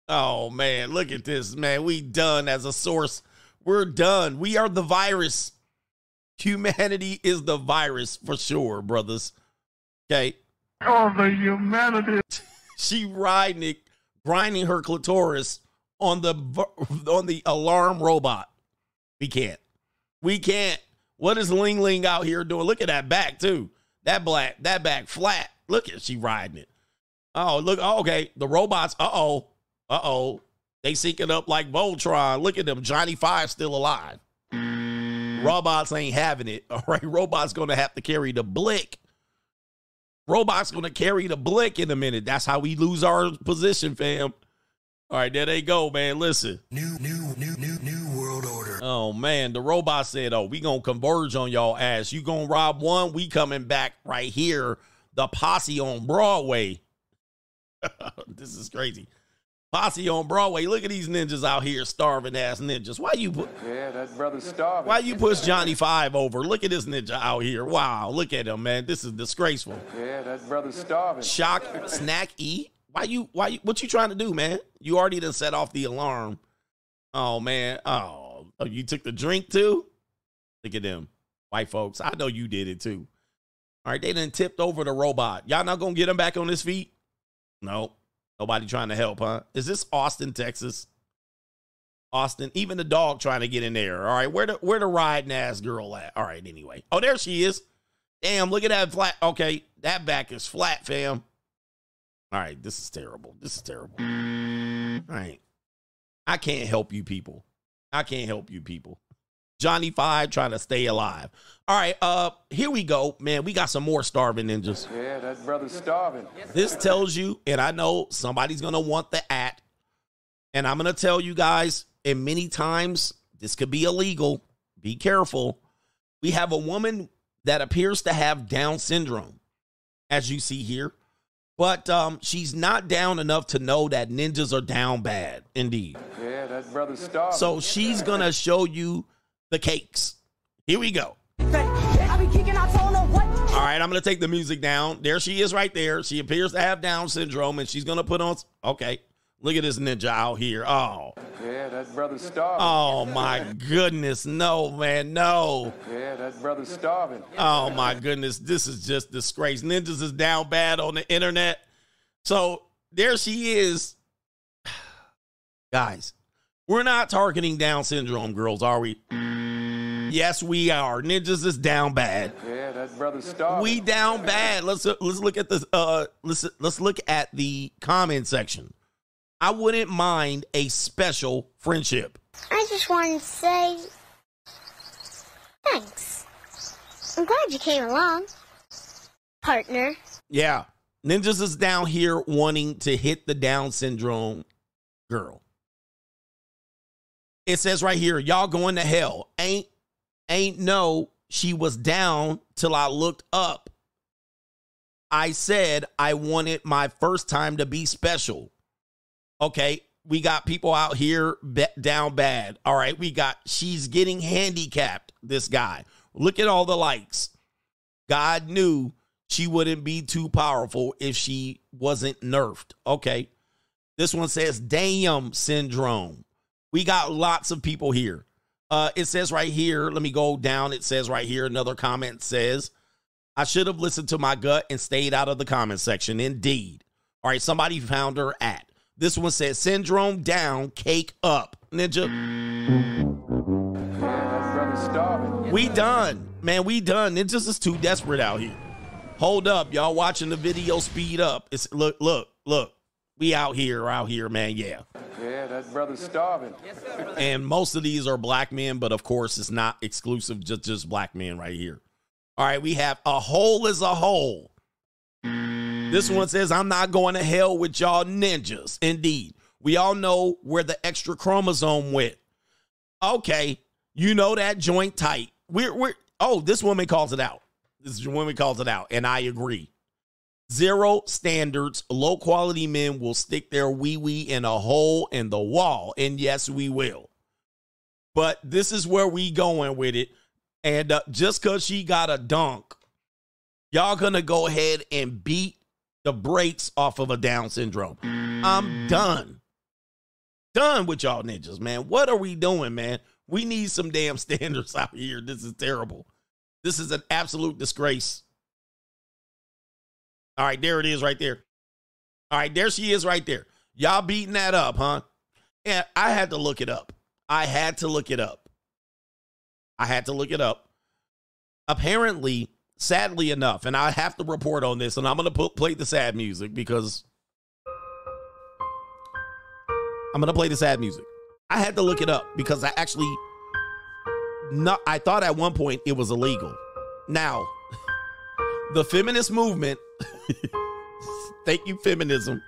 Oh, man. Look at this, man. We done as a source. We're done. We are the virus. Humanity is the virus for sure, brothers. Okay. Oh, the humanity. she riding it, grinding her clitoris on the on the alarm robot. We can't. We can't. What is Ling Ling out here doing? Look at that back too. That black, that back flat. Look at she riding it. Oh, look. Oh, okay. The robots. Uh oh. Uh oh. They syncing up like Voltron. Look at them. Johnny Five still alive. Robots ain't having it. All right. Robots gonna have to carry the blick. Robots gonna carry the blick in a minute. That's how we lose our position, fam. All right, there they go, man. Listen. New, new, new, new, new world order. Oh man, the robot said, "Oh, we gonna converge on y'all ass. You gonna rob one? We coming back right here. The posse on Broadway. this is crazy. Posse on Broadway. Look at these ninjas out here, starving ass ninjas. Why you put? Yeah, that brother's starving. Why you push Johnny Five over? Look at this ninja out here. Wow, look at him, man. This is disgraceful. Yeah, that brother's starving. Shock, snack, E. Why you? Why you? What you trying to do, man? You already done set off the alarm. Oh man. Oh, oh, you took the drink too. Look at them, white folks. I know you did it too. All right, they done tipped over the robot. Y'all not gonna get him back on his feet? No. Nobody trying to help, huh? Is this Austin, Texas? Austin, even the dog trying to get in there. All right, where the where the riding ass girl at? All right, anyway. Oh, there she is. Damn, look at that flat. Okay, that back is flat, fam. All right, this is terrible. This is terrible. All right. I can't help you people. I can't help you people. Johnny Five trying to stay alive. All right, uh, here we go, man. We got some more starving ninjas. Yeah, that brother's starving. This tells you, and I know somebody's gonna want the at, and I'm gonna tell you guys, and many times this could be illegal. Be careful. We have a woman that appears to have Down syndrome, as you see here, but um, she's not down enough to know that ninjas are down bad. Indeed. Yeah, that brother's starving. So she's gonna show you the cakes. Here we go. All right, I'm gonna take the music down. There she is, right there. She appears to have Down syndrome, and she's gonna put on. Okay, look at this ninja out here. Oh, Yeah, that brother's starving. oh my goodness, no man, no. Yeah, that brother's starving. Oh my goodness, this is just disgrace. Ninjas is down bad on the internet. So there she is. Guys, we're not targeting Down syndrome girls, are we? Yes, we are. Ninjas is down bad. Yeah, that brother's starving. We down bad. Let's let's look at this. Uh, let's let's look at the comment section. I wouldn't mind a special friendship. I just wanted to say thanks. I'm glad you came along, partner. Yeah, ninjas is down here wanting to hit the Down syndrome girl. It says right here, y'all going to hell. Ain't ain't no she was down till I looked up. I said I wanted my first time to be special. Okay, we got people out here down bad. All right, we got she's getting handicapped. This guy. Look at all the likes. God knew she wouldn't be too powerful if she wasn't nerfed. Okay. This one says damn syndrome. We got lots of people here. Uh, it says right here, let me go down. It says right here, another comment says, I should have listened to my gut and stayed out of the comment section. Indeed. All right, somebody found her at. This one says syndrome down, cake up. Ninja. We done. Man, we done. Ninjas is too desperate out here. Hold up, y'all watching the video speed up. It's look, look, look. We out here, out here, man. Yeah. Yeah, that brother's starving. And most of these are black men, but of course, it's not exclusive, just just black men right here. All right, we have a hole is a hole. This one says, I'm not going to hell with y'all ninjas. Indeed. We all know where the extra chromosome went. Okay, you know that joint tight. We're we're oh, this woman calls it out. This woman calls it out, and I agree. Zero standards. Low quality men will stick their wee wee in a hole in the wall. And yes, we will. But this is where we going with it. And uh, just because she got a dunk, y'all gonna go ahead and beat the brakes off of a Down syndrome. I'm done. Done with y'all ninjas, man. What are we doing, man? We need some damn standards out here. This is terrible. This is an absolute disgrace. All right, there it is right there. All right, there she is right there. Y'all beating that up, huh? Yeah, I had to look it up. I had to look it up. I had to look it up. Apparently, sadly enough, and I have to report on this, and I'm going to put, play the sad music because I'm going to play the sad music. I had to look it up because I actually not I thought at one point it was illegal. Now, the feminist movement, thank you feminism.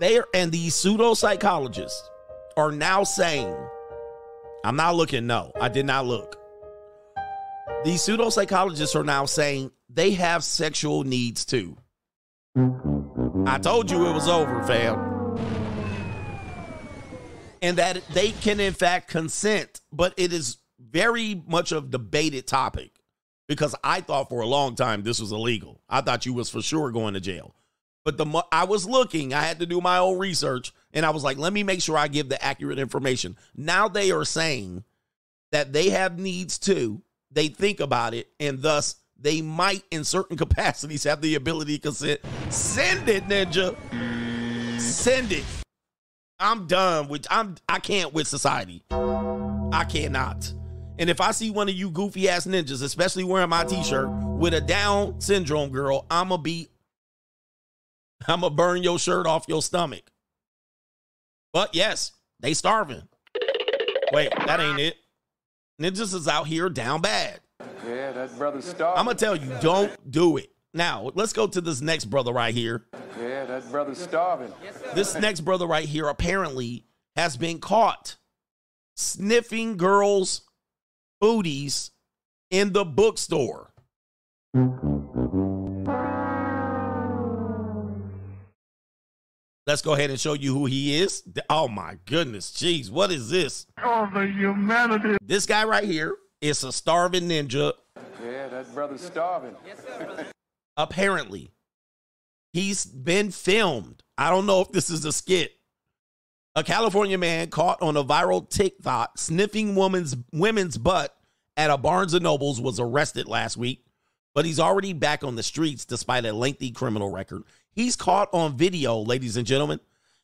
They are and these pseudo psychologists are now saying I'm not looking no. I did not look. These pseudo psychologists are now saying they have sexual needs too. I told you it was over, fam and that they can in fact consent but it is very much a debated topic because i thought for a long time this was illegal. I thought you was for sure going to jail. But the i was looking i had to do my own research and i was like let me make sure i give the accurate information. Now they are saying that they have needs too. They think about it and thus they might in certain capacities have the ability to consent send it ninja. Send it. I'm done with I'm I can't with society. I cannot. And if I see one of you goofy ass ninjas, especially wearing my t-shirt with a Down syndrome girl, I'ma be I'ma burn your shirt off your stomach. But yes, they starving. Wait, that ain't it. Ninjas is out here down bad. Yeah, that brother's starving. I'm gonna tell you, don't do it. Now, let's go to this next brother right here. Yeah, that brother's starving. This next brother right here apparently has been caught sniffing girls' booties in the bookstore. Let's go ahead and show you who he is. Oh my goodness, jeez, what is this? Oh, the humanity. This guy right here is a starving ninja. Yeah, that brother's starving. Yes, sir. Apparently, he's been filmed. I don't know if this is a skit. A California man caught on a viral TikTok sniffing woman's women's butt at a Barnes and Nobles was arrested last week, but he's already back on the streets despite a lengthy criminal record. He's caught on video, ladies and gentlemen.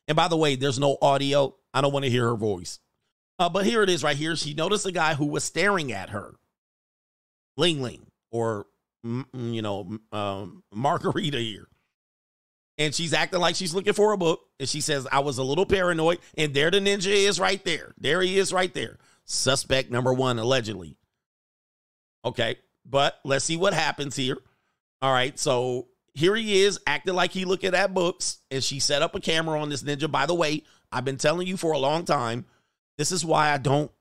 And by the way, there's no audio. I don't want to hear her voice. Uh, but here it is right here. She noticed a guy who was staring at her. Ling Ling, or, mm, you know, um, Margarita here. And she's acting like she's looking for a book. And she says, I was a little paranoid. And there the ninja is right there. There he is right there. Suspect number one, allegedly. Okay. But let's see what happens here. All right. So here he is acting like he looking at books. And she set up a camera on this ninja. By the way, I've been telling you for a long time. This is why I don't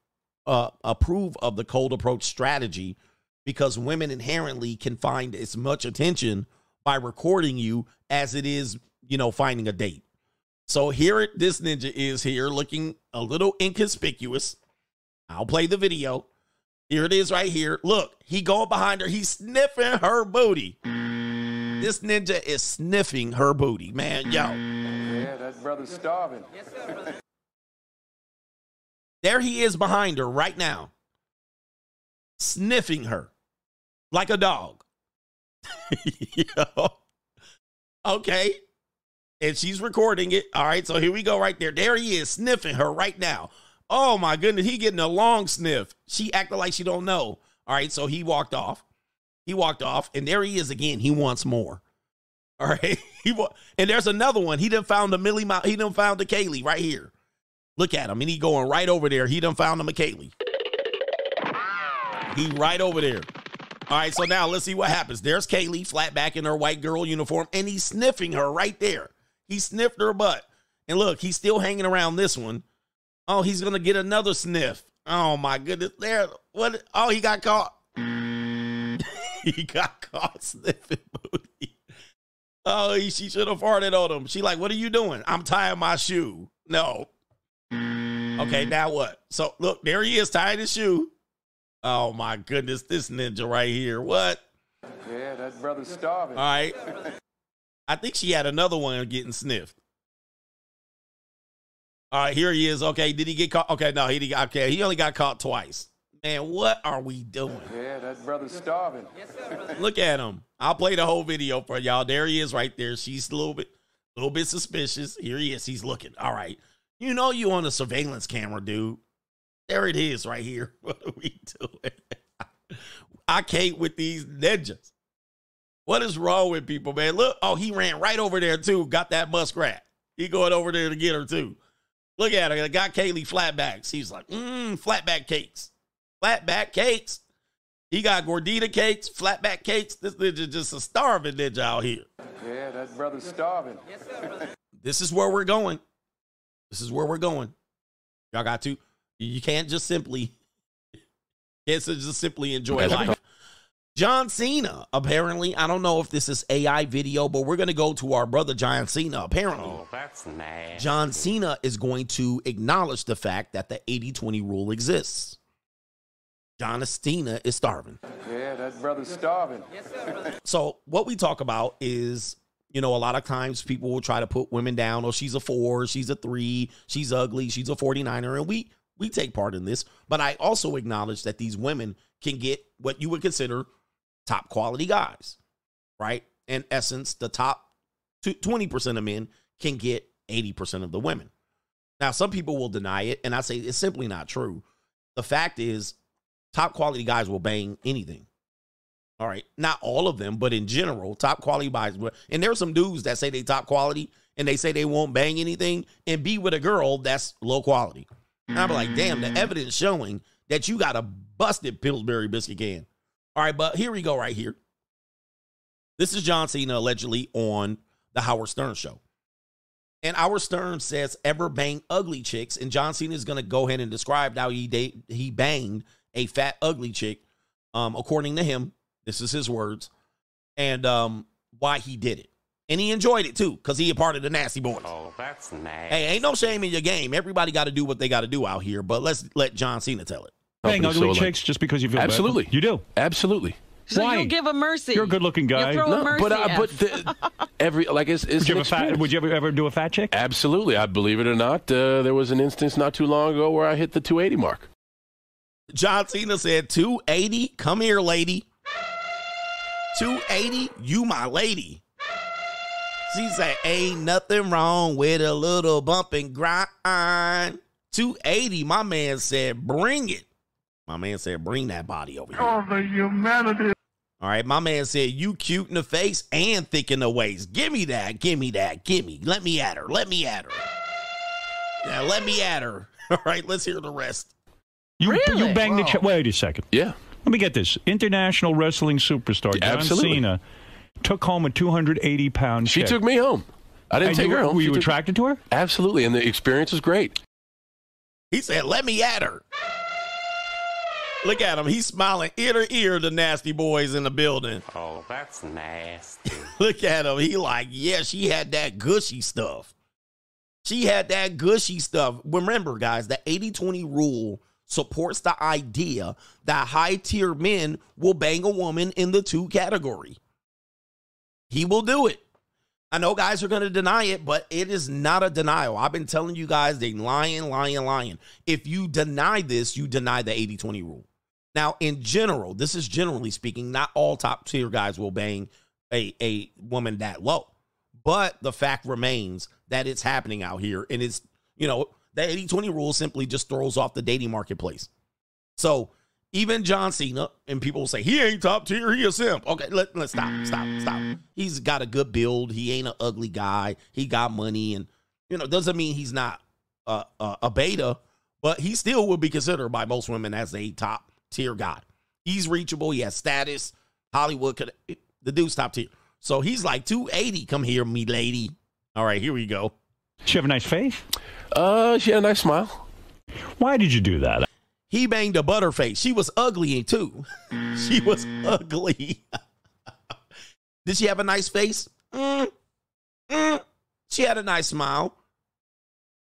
uh, approve of the cold approach strategy because women inherently can find as much attention by recording you as it is, you know, finding a date. So here it, this ninja is here looking a little inconspicuous. I'll play the video. Here it is right here. Look, he going behind her. He's sniffing her booty. This ninja is sniffing her booty, man. Yo. Yeah, that brother's starving. Yes, sir. There he is behind her right now, sniffing her like a dog. Okay. And she's recording it. All right. So here we go right there. There he is sniffing her right now. Oh my goodness. He getting a long sniff. She acted like she don't know. All right. So he walked off. He walked off. And there he is again. He wants more. All right. He wa- and there's another one. He done found the Millie Mo- he done found the Kaylee right here. Look at him. And he going right over there. He done found the McKaylee. He right over there. All right, so now let's see what happens. There's Kaylee flat back in her white girl uniform, and he's sniffing her right there. He sniffed her butt. And look, he's still hanging around this one. Oh, he's gonna get another sniff. Oh my goodness. There. What oh he got caught. he got caught sniffing booty. Oh, he, she should have farted on him. She like, what are you doing? I'm tying my shoe. No. Okay, now what? So look, there he is tying his shoe. Oh my goodness, this ninja right here. What? Yeah, that brother's starving. All right. I think she had another one getting sniffed. All right, here he is. Okay, did he get caught? Okay, no, he didn't. Okay, he only got caught twice. Man, what are we doing? Yeah, that brother's starving. Look at him. I'll play the whole video for y'all. There he is right there. She's a little bit, a little bit suspicious. Here he is. He's looking. All right. You know you on a surveillance camera, dude. There it is right here. What are we doing? I can't with these ninjas. What is wrong with people, man? Look, oh, he ran right over there too. Got that muskrat. He going over there to get her too. Look at her. Got Kaylee flatbacks. He's like, mmm, flatback cakes. Flatback cakes. He got gordita cakes, flatback cakes. This ninja just a starving ninja out here. Yeah, that brother's starving. Yes, sir. This is where we're going. This is where we're going. Y'all got to. You can't just simply, can't just simply enjoy life. John Cena, apparently, I don't know if this is AI video, but we're going to go to our brother John Cena. Apparently, oh, that's nasty. John Cena is going to acknowledge the fact that the 80 20 rule exists. John Cena is starving. Yeah, that brother's starving. So, what we talk about is, you know, a lot of times people will try to put women down. Oh, she's a four, she's a three, she's ugly, she's a 49er. And we, we take part in this. But I also acknowledge that these women can get what you would consider top quality guys, right? In essence, the top 20% of men can get 80% of the women. Now, some people will deny it, and I say it's simply not true. The fact is, top quality guys will bang anything. All right. Not all of them, but in general, top quality guys. And there's some dudes that say they top quality and they say they won't bang anything and be with a girl that's low quality. And I'm like, damn, the evidence showing that you got a busted Pillsbury biscuit can. All right, but here we go right here. This is John Cena allegedly on the Howard Stern show. And Howard Stern says ever bang ugly chicks, and John Cena is going to go ahead and describe how he date, he banged a fat ugly chick, um, according to him. This is his words, and um, why he did it, and he enjoyed it too because he a part of the Nasty Boys. Oh, that's nasty. Hey, ain't no shame in your game. Everybody got to do what they got to do out here, but let's let John Cena tell it. Bang ugly so, like- chicks just because you feel bad? Absolutely. You do. Absolutely. So Why? you'll give a mercy. You're a good-looking guy. You throw a mercy but uh, F. but the, every like it's, it's Would you, ever fat, experience. would you ever, ever do a fat chick? Absolutely. I believe it or not, uh, there was an instance not too long ago where I hit the 280 mark. John Cena said 280. Come here, lady. 280, you my lady. She said, ain't nothing wrong with a little bump and grind. 280, my man said, bring it. My man said, bring that body over here. Oh, the humanity. All right, my man said, you cute in the face and thick in the waist. Give me that, give me that, give me. Let me at her, let me at her. Yeah, let me at her. All right, let's hear the rest. You, Really? you banged the Wow. chick. Wait a second. Yeah. Let me get this. International wrestling superstar John Absolutely. Cena took home a 280 pound She chick. took me home. I didn't And take you her home. Were She you took- attracted to her? Absolutely, and the experience was great. He said, let me at her. Look at him. He's smiling ear to ear, the nasty boys in the building. Oh, that's nasty. Look at him. He like, yeah, she had that gushy stuff. She had that gushy stuff. Remember, guys, the 80-20 rule supports the idea that high-tier men will bang a woman in the two category. He will do it. I know guys are going to deny it, but it is not a denial. I've been telling you guys they lying, lying, lying. If you deny this, you deny the 80-20 rule. Now, in general, this is generally speaking, not all top tier guys will bang a, a woman that low. But the fact remains that it's happening out here. And it's, you know, the 80 20 rule simply just throws off the dating marketplace. So Even John Cena, and people will say he ain't top tier, he a simp. Okay, let, let's stop, stop, stop. He's got a good build. He ain't an ugly guy. He got money, and you know doesn't mean he's not a, a, a beta, but he still would be considered by most women as a top tier guy. He's reachable. He has status. Hollywood could the dude's top tier. So he's like 280. Come here, me lady. All right, here we go. She have a nice face? Uh, she had a nice smile. Why did you do that? He banged a butterface. She was ugly too. she was ugly. Did she have a nice face? Mm, mm. She had a nice smile.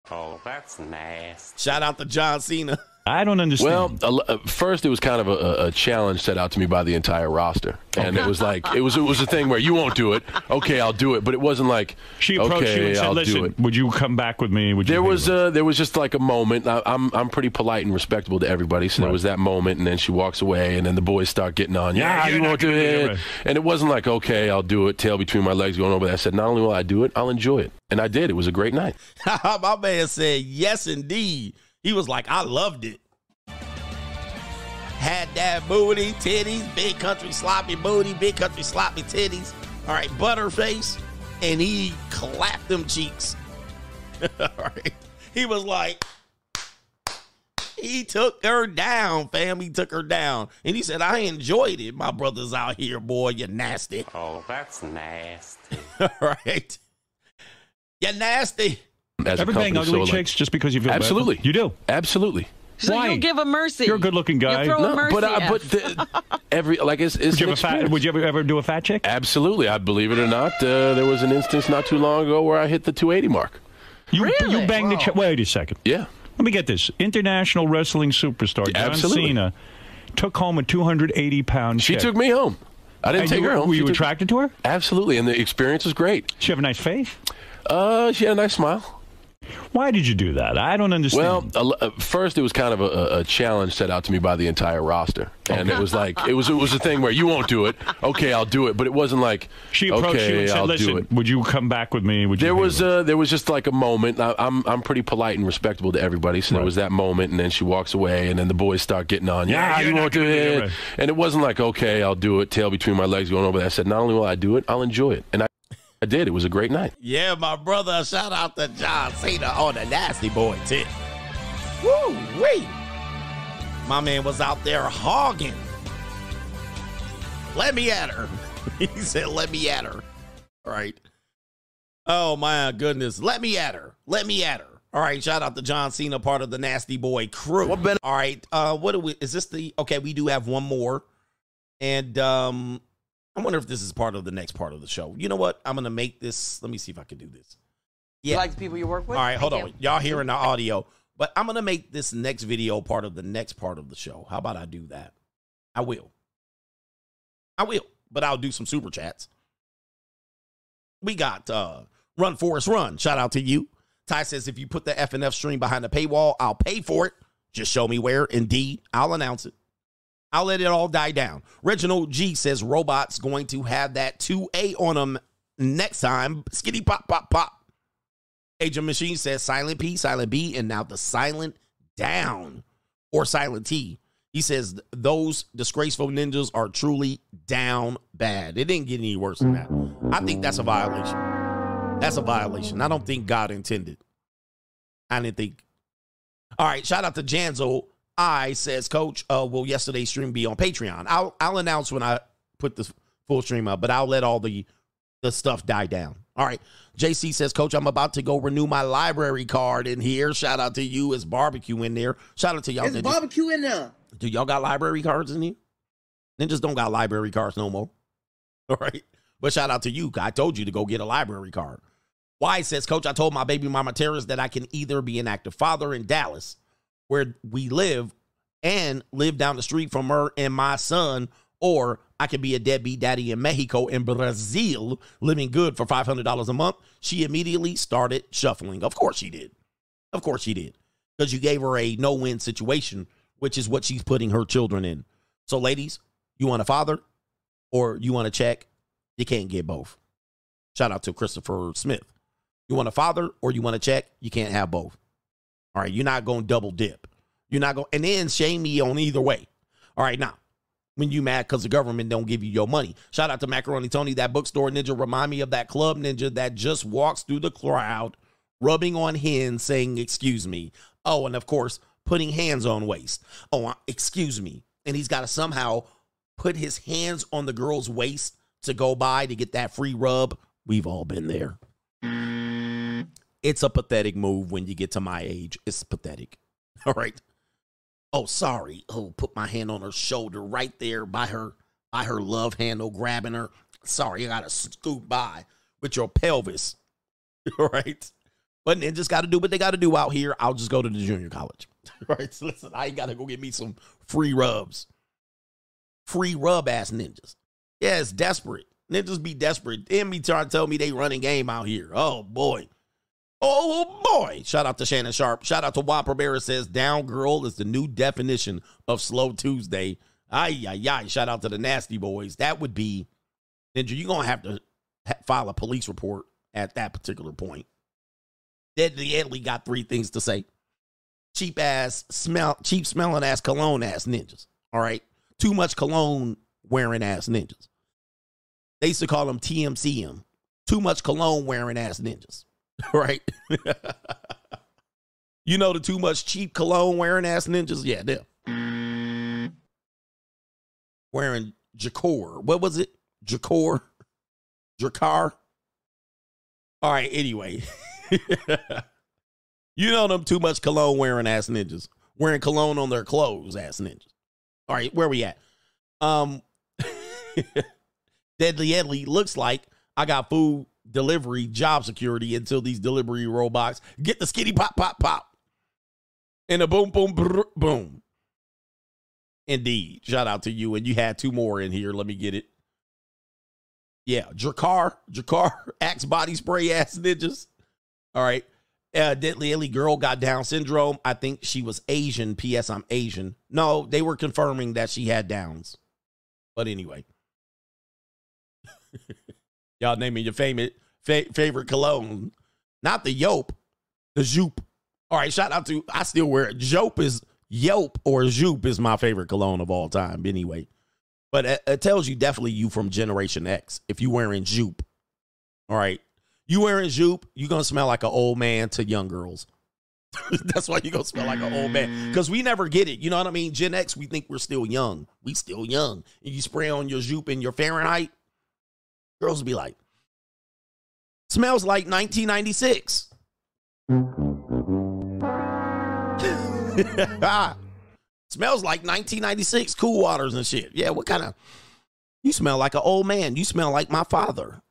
Oh, that's nasty. Shout out to John Cena. I don't understand. Well, uh, first it was kind of a, a challenge set out to me by the entire roster, and it was like it was it was a thing where you won't do it. Okay, I'll do it, but it wasn't like She approached okay, you and said, I'll do "Listen, it. would you come back with me?" Would you There was with uh, there was just like a moment. I, I'm I'm pretty polite and respectable to everybody, so there was that moment, and then she walks away, and then the boys start getting on. Yeah, Yeah, you're you not won't do gonna it, it. and it wasn't like okay, I'll do it. Tail between my legs, going over there. I said, not only will I do it, I'll enjoy it, and I did. It was a great night. My man said, yes, indeed. He was like, I loved it. Had that booty, titties, big country sloppy booty, big country sloppy titties. All right, butterface. And he clapped them cheeks. All right. He was like, he took her down, fam. He took her down. And he said, I enjoyed it. My brother's out here, boy. You're nasty. Oh, that's nasty. All right. You're nasty. As a Ever bang company, ugly so, like- chicks just because you feel bad for Absolutely, them? You do. Absolutely. So Why? you'll give a mercy. You're a good-looking guy. You throw a No, mercy but I, at- but the, every like it's, it's Would you, an have a fat, would you ever, ever do a fat chick? Absolutely, I believe it or not. Uh, there was an instance not too long ago where I hit the 280 mark. You, Really? you banged the chick. Wait a second. Yeah, Let me get this. International wrestling superstar John Absolutely. Cena took home a 280 pound she chick. took me home. I didn't And take you, her home. Were She you took- attracted to her? Absolutely, and the experience was great. She have a nice face? Uh, she had a nice smile. Why did you do that? I don't understand. Well, uh, first it was kind of a, a challenge set out to me by the entire roster, and it was like it was it was a thing where you won't do it. Okay, I'll do it, but it wasn't like she approached okay, you and said, I'll do "Listen, it. would you come back with me?" Would you There was with me?" uh, there was just like a moment. I, I'm I'm pretty polite and respectable to everybody, so there was that moment, and then she walks away, and then the boys start getting on. Yeah, Yeah, you're you not won't do it, it. and it wasn't like okay, I'll do it. Tail between my legs, going over there. I said, not only will I do it, I'll enjoy it, and I, I did. It was a great night. Yeah, my brother. Shout out to John Cena on the nasty boy tip. Woo wee. My man was out there hogging. Let me at her. he said, let me at her. All right. Oh my goodness. Let me at her. Let me at her. All right. Shout out to John Cena, part of the nasty boy crew. All right. Uh, what do we is this the okay? We do have one more. And um I wonder if this is part of the next part of the show. You know what? I'm gonna make this. Let me see if I can do this. Yeah. You like the people you work with? All right, hold Thank on. you. Y'all hearing the audio, but I'm gonna make this next video part of the next part of the show. How about I do that? I will. I will, but I'll do some super chats. We got uh Run Forest Run. Shout out to you. Ty says if you put the FNF stream behind the paywall, I'll pay for it. Just show me where. Indeed, I'll announce it. I'll let it all die down. Reginald G says robots going to have that 2A on them next time. Skitty pop pop pop. Agent Machine says silent P, silent B, and now the silent down or silent T. He says those disgraceful ninjas are truly down bad. It didn't get any worse than that. I think that's a violation. That's a violation. I don't think God intended. I didn't think. All right, shout out to Janzo. I says, Coach, uh, will yesterday's stream be on Patreon? I'll I'll announce when I put the full stream up, but I'll let all the the stuff die down. All right. JC says, Coach, I'm about to go renew my library card in here. Shout out to you. It's barbecue in there. Shout out to y'all. Ninjas. barbecue in there. Do y'all got library cards in here? Ninjas don't got library cards no more. All right. But shout out to you. I told you to go get a library card. Why says, Coach, I told my baby mama Terrace that I can either be an active father in Dallas, where we live, and live down the street from her and my son, or I could be a deadbeat daddy in Mexico and Brazil, living good for $500 a month. She immediately started shuffling. Of course she did. Of course she did. Because you gave her a no win situation, which is what she's putting her children in. So, ladies, you want a father or you want a check? You can't get both. Shout out to Christopher Smith. You want a father or you want a check? You can't have both. All right, you're not going to double dip. You're not going, and then shame me on either way. All right, now, when you mad because the government don't give you your money. Shout out to Macaroni Tony, that bookstore ninja. Remind me of that club ninja that just walks through the crowd, rubbing on hands, saying, excuse me. Oh, and of course, putting hands on waist. Oh, uh, excuse me. And he's got to somehow put his hands on the girl's waist to go by to get that free rub. We've all been there. It's a pathetic move when you get to my age. It's pathetic. All right. Oh, sorry. Oh, put my hand on her shoulder right there by her by her love handle, grabbing her. Sorry, I gotta scoot by with your pelvis. All right. But ninjas gotta do what they gotta do out here. I'll just go to the junior college. right. So listen, I gotta go get me some free rubs. Free rub ass ninjas. Yeah, it's desperate. Ninjas be desperate. Then be trying to tell me they running game out here. Oh boy. Oh boy. Shout out to Shannon Sharpe. Shout out to Whopper Bear says down girl is the new definition of slow Tuesday. Ay, ay, ay. Shout out to the nasty boys. That would be Ninja, you're gonna have to file a police report at that particular point. Deadly Edley got three things to say. Cheap ass smell, cheap smelling ass cologne ass ninjas. All right. Too much cologne wearing ass ninjas. They used to call them TMCM. Too much cologne wearing ass ninjas. Right? you know the too much cheap cologne wearing ass ninjas? Yeah, them. Wearing Jacor. What was it? Jacor? Drakkar? All right, anyway. you know them too much cologne wearing ass ninjas. Wearing cologne on their clothes, ass ninjas. All right, where we at? Um Deadly Edley looks like I got food delivery job security until these delivery robots get the skinny pop pop pop. And a boom boom brr, boom. Indeed. Shout out to you. And you had two more in here. Let me get it. Yeah, Drakkar, Drakkar, Axe body spray ass ninjas. All right. Uh, Deadly Ellie girl got Down syndrome. I think she was Asian. P.S. I'm Asian. No, they were confirming that she had Downs. But anyway. Y'all naming your favorite fa- favorite cologne. Not the Yope, the Joop. All right, shout out to I still wear it. Jope is Yope or Joop is my favorite cologne of all time. Anyway, but it, it tells you definitely you from Generation X if you wearing Joop. All right, you wearing Joop, you gonna smell like an old man to young girls. That's why you gonna smell like an old man mm. because we never get it. You know what I mean? Gen X, we think we're still young. We still young. And you spray on your Joop and your Fahrenheit, girls will be like, smells like 1996. Smells like 1996 cool waters and shit. Yeah, what kind of You smell like an old man. You smell like my father.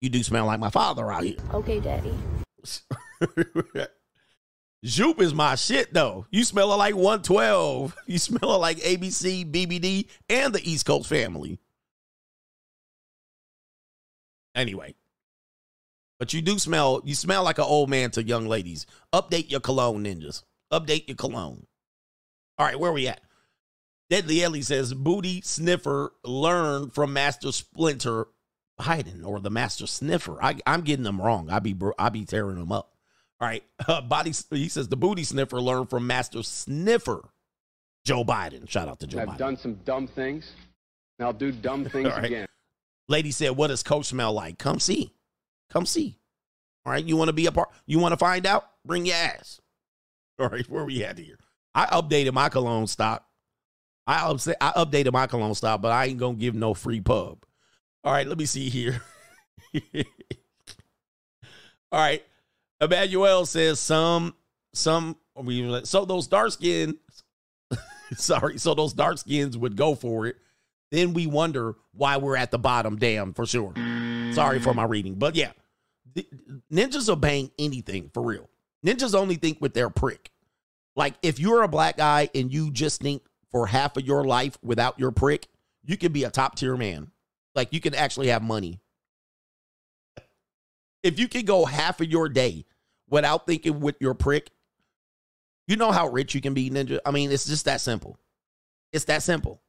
You do smell like my father out here. Okay, daddy. Joop is my shit though. You smell like 112. You smell like ABC, BBD, and the East Coast family. Anyway. But you do smell, you smell like an old man to young ladies. Update your cologne, ninjas. Update your cologne. All right, where are we at? Deadly Ellie says, Booty Sniffer learned from Master Splinter Biden or the Master Sniffer. I, I'm getting them wrong. I be I be tearing them up. All right, uh, body. He says the Booty Sniffer learned from Master Sniffer, Joe Biden. Shout out to Joe I've Biden. done some dumb things, and I'll do dumb things right. again. Lady said, "What does Coach smell like? Come see, come see." All right, you want to be a part? You want to find out? Bring your ass. All right, where we at here? I updated my cologne stock. I upset, I updated my cologne stock, but I ain't gonna give no free pub. All right, let me see here. All right, Emmanuel says some some. So those dark skin, sorry, so those dark skins would go for it. Then we wonder why we're at the bottom. Damn, for sure. Sorry for my reading, but yeah, ninjas bang anything for real. Ninjas only think with their prick. Like if you're a black guy and you just think for half of your life without your prick, you can be a top tier man. Like you can actually have money. If you can go half of your day without thinking with your prick, you know how rich you can be, ninja. I mean, it's just that simple. It's that simple.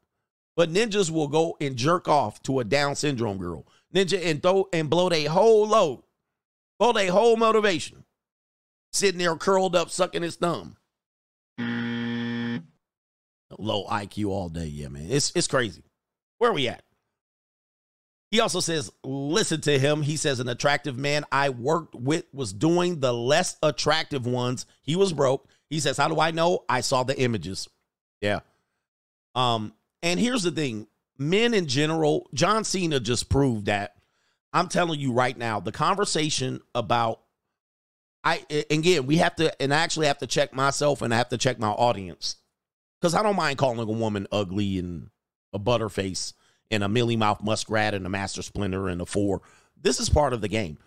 But ninjas will go and jerk off to a Down syndrome girl, ninja, and throw and blow their whole load, blow their whole motivation, sitting there curled up, sucking his thumb. Low IQ all day. Yeah, man. It's it's crazy. Where are we at? He also says, listen to him. He says, an attractive man I worked with was doing the less attractive ones. He was broke. He says, how do I know? I saw the images. Yeah. Um, and here's the thing men in general, John Cena just proved that. I'm telling you right now, the conversation about I again, we have to and I actually have to check myself and I have to check my audience. Because I don't mind calling a woman ugly and a butterface and a mealy mouth muskrat and a master splinter and a four. This is part of the game.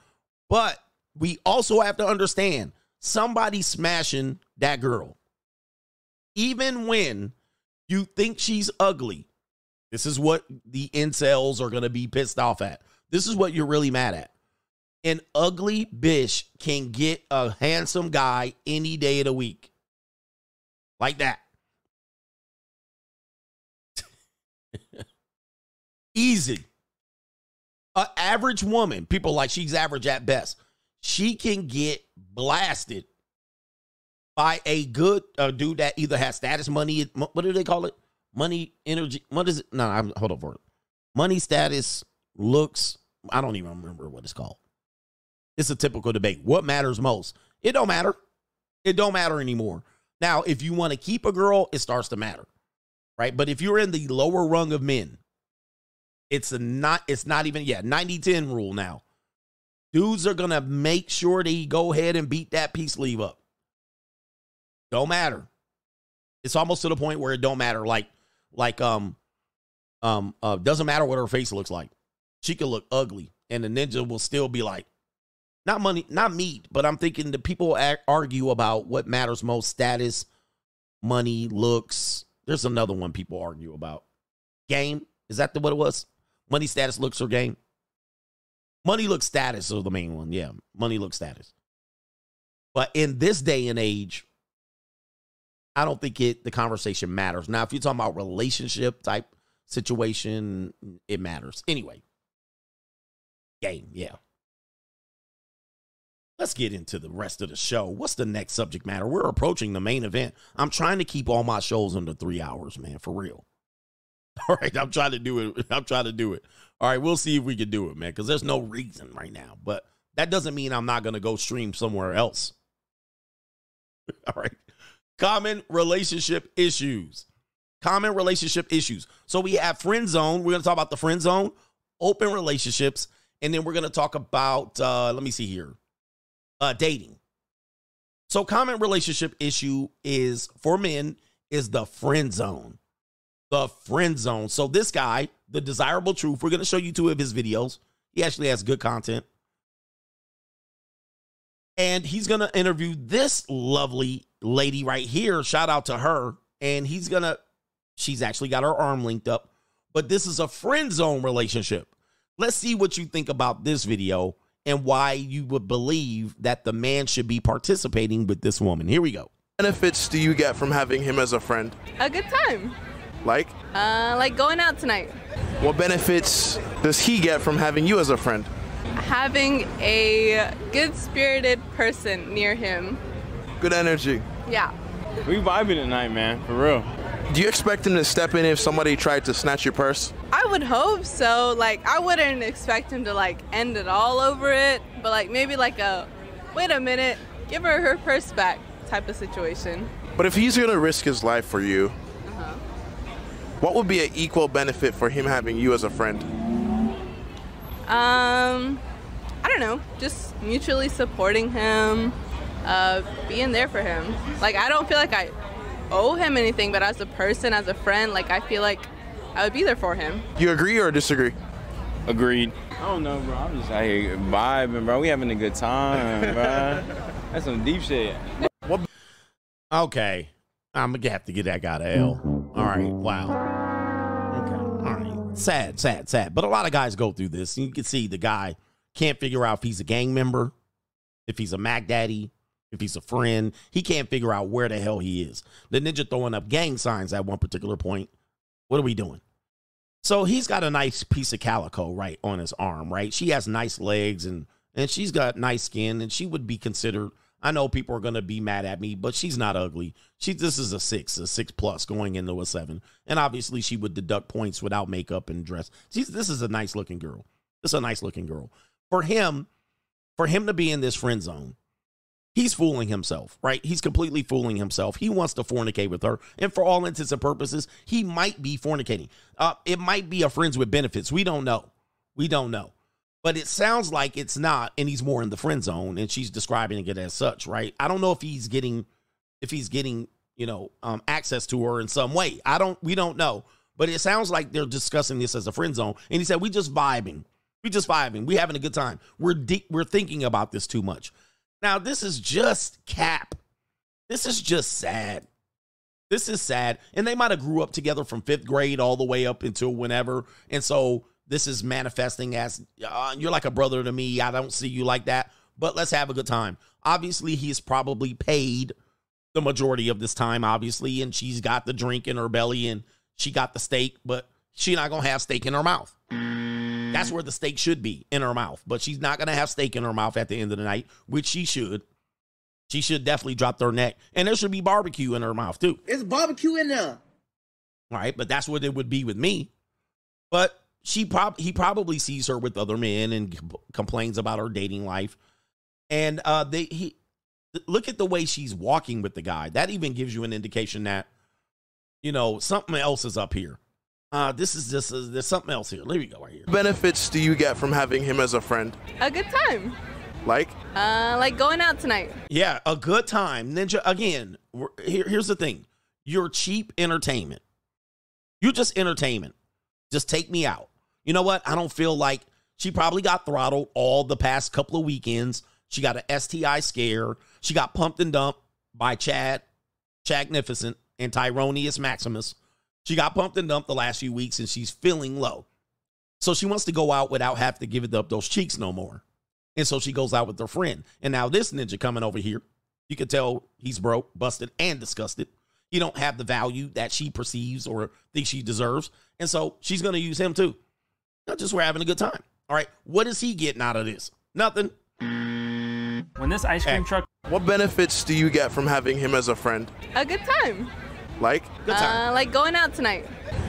But we also have to understand somebody smashing that girl. Even when you think she's ugly, this is what the incels are going to be pissed off at. This is what you're really mad at. An ugly bitch can get a handsome guy any day of the week. Like that. Easy. An average woman, people like she's average at best, she can get blasted by a good uh, dude that either has status, money, what do they call it? Money, energy. What is it? No, I'm hold on for it. Money, status, looks. I don't even remember what it's called. It's a typical debate. What matters most? It don't matter. It don't matter anymore. Now, if you want to keep a girl, it starts to matter, right? But if you're in the lower rung of men, it's a not. It's not even yeah 90-10 rule now. Dudes are gonna make sure they go ahead and beat that peace leave up. Don't matter. It's almost to the point where it don't matter. Like like um um uh doesn't matter what her face looks like. She could look ugly, and the ninja will still be like, not money, not meat, but I'm thinking the people argue about what matters most: status, money, looks. There's another one people argue about. Game is that the, what it was? Money, status, looks, or game? Money, looks, status are the main one. Yeah, money, looks, status. But in this day and age, I don't think it the conversation matters. Now, if you're talking about relationship type situation, it matters. Anyway, game, yeah. Let's get into the rest of the show. What's the next subject matter? We're approaching the main event. I'm trying to keep all my shows under three hours, man, for real. All right, I'm trying to do it. I'm trying to do it. All right, we'll see if we can do it, man, because there's no reason right now. But that doesn't mean I'm not going to go stream somewhere else. All right. Common relationship issues. Common relationship issues. So we have friend zone. We're going to talk about the friend zone, open relationships, and then we're going to talk about, uh, let me see here, uh, dating. So, common relationship issue is for men is the friend zone. The friend zone. So, this guy, the desirable truth, we're going to show you two of his videos. He actually has good content. And he's going to interview this lovely lady right here. Shout out to her. And he's going to, she's actually got her arm linked up. But this is a friend zone relationship. Let's see what you think about this video and why you would believe that the man should be participating with this woman. Here we go. Benefits do you get from having him as a friend? A good time. Like? Uh, like going out tonight. What benefits does he get from having you as a friend? Having a good spirited person near him. Good energy. Yeah. We vibing tonight, man, for real. Do you expect him to step in if somebody tried to snatch your purse? I would hope so. Like, I wouldn't expect him to like end it all over it, but like maybe like a, wait a minute, give her her purse back type of situation. But if he's gonna risk his life for you, uh-huh. what would be an equal benefit for him having you as a friend? Um, I don't know, just mutually supporting him, uh, being there for him. Like, I don't feel like I owe him anything, but as a person, as a friend, like I feel like I would be there for him. You agree or disagree? Agreed. I don't know, bro. I'm just out here vibing, bro. We having a good time, bro. That's some deep shit. What? Okay, I'm gonna have to get that guy to L. All right, wow. Okay, all right. Sad, sad, sad. But a lot of guys go through this. You can see the guy can't figure out if he's a gang member, if he's a Mac Daddy, if he's a friend. He can't figure out where the hell he is. The ninja throwing up gang signs at one particular point. What are we doing? So he's got a nice piece of calico right on his arm, right? She has nice legs and and she's got nice skin and she would be considered I know people are to be mad at me, but she's not ugly. She this is a six, a six plus going into a seven, and obviously she would deduct points without makeup and dress. She's this is a nice looking girl. This is a nice looking girl. For him, for him to be in this friend zone, he's fooling himself, right? He's completely fooling himself. He wants to fornicate with her, and for all intents and purposes, he might be fornicating. Uh, it might be a friends with benefits. We don't know. We don't know. But it sounds like it's not, and he's more in the friend zone, and she's describing it as such, right? I don't know if he's getting, if he's getting, you know, um, access to her in some way. I don't, we don't know. But it sounds like they're discussing this as a friend zone, and he said we just vibing, we just vibing, we having a good time. We're deep, we're thinking about this too much. Now this is just cap. This is just sad. This is sad, and they might have grew up together from fifth grade all the way up until whenever, and so this is manifesting as uh, you're like a brother to me. I don't see you like that, but let's have a good time. Obviously, he's probably paid the majority of this time, obviously, and she's got the drink in her belly and she got the steak, but she not gonna have steak in her mouth. That's where the steak should be in her mouth, but she's not gonna have steak in her mouth at the end of the night, which she should. She should definitely drop their neck, and there should be barbecue in her mouth too. It's barbecue in there. All right, but that's what it would be with me. But she prob he probably sees her with other men and com- complains about her dating life. And uh they he look at the way she's walking with the guy. That even gives you an indication that you know something else is up here. Uh this is just uh, there's something else here. There we go right here. benefits do you get from having him as a friend? A good time. Like? Uh, like going out tonight. Yeah, a good time. Ninja again, we're- here, here's the thing. You're cheap entertainment. You're just entertainment. Just take me out. You know what? I don't feel like she probably got throttled all the past couple of weekends. She got an STI scare. She got pumped and dumped by Chad, Chagnificent, and Tyronius Maximus. She got pumped and dumped the last few weeks and she's feeling low. So she wants to go out without having to give it up those cheeks no more. And so she goes out with her friend. And now this ninja coming over here, you can tell he's broke, busted, and disgusted. He don't have the value that she perceives or thinks she deserves. And so she's going to use him too. Not just we're having a good time. All right. What is he getting out of this? Nothing. When this ice cream truck. What benefits do you get from having him as a friend? A good time. Like? Uh, like going out tonight.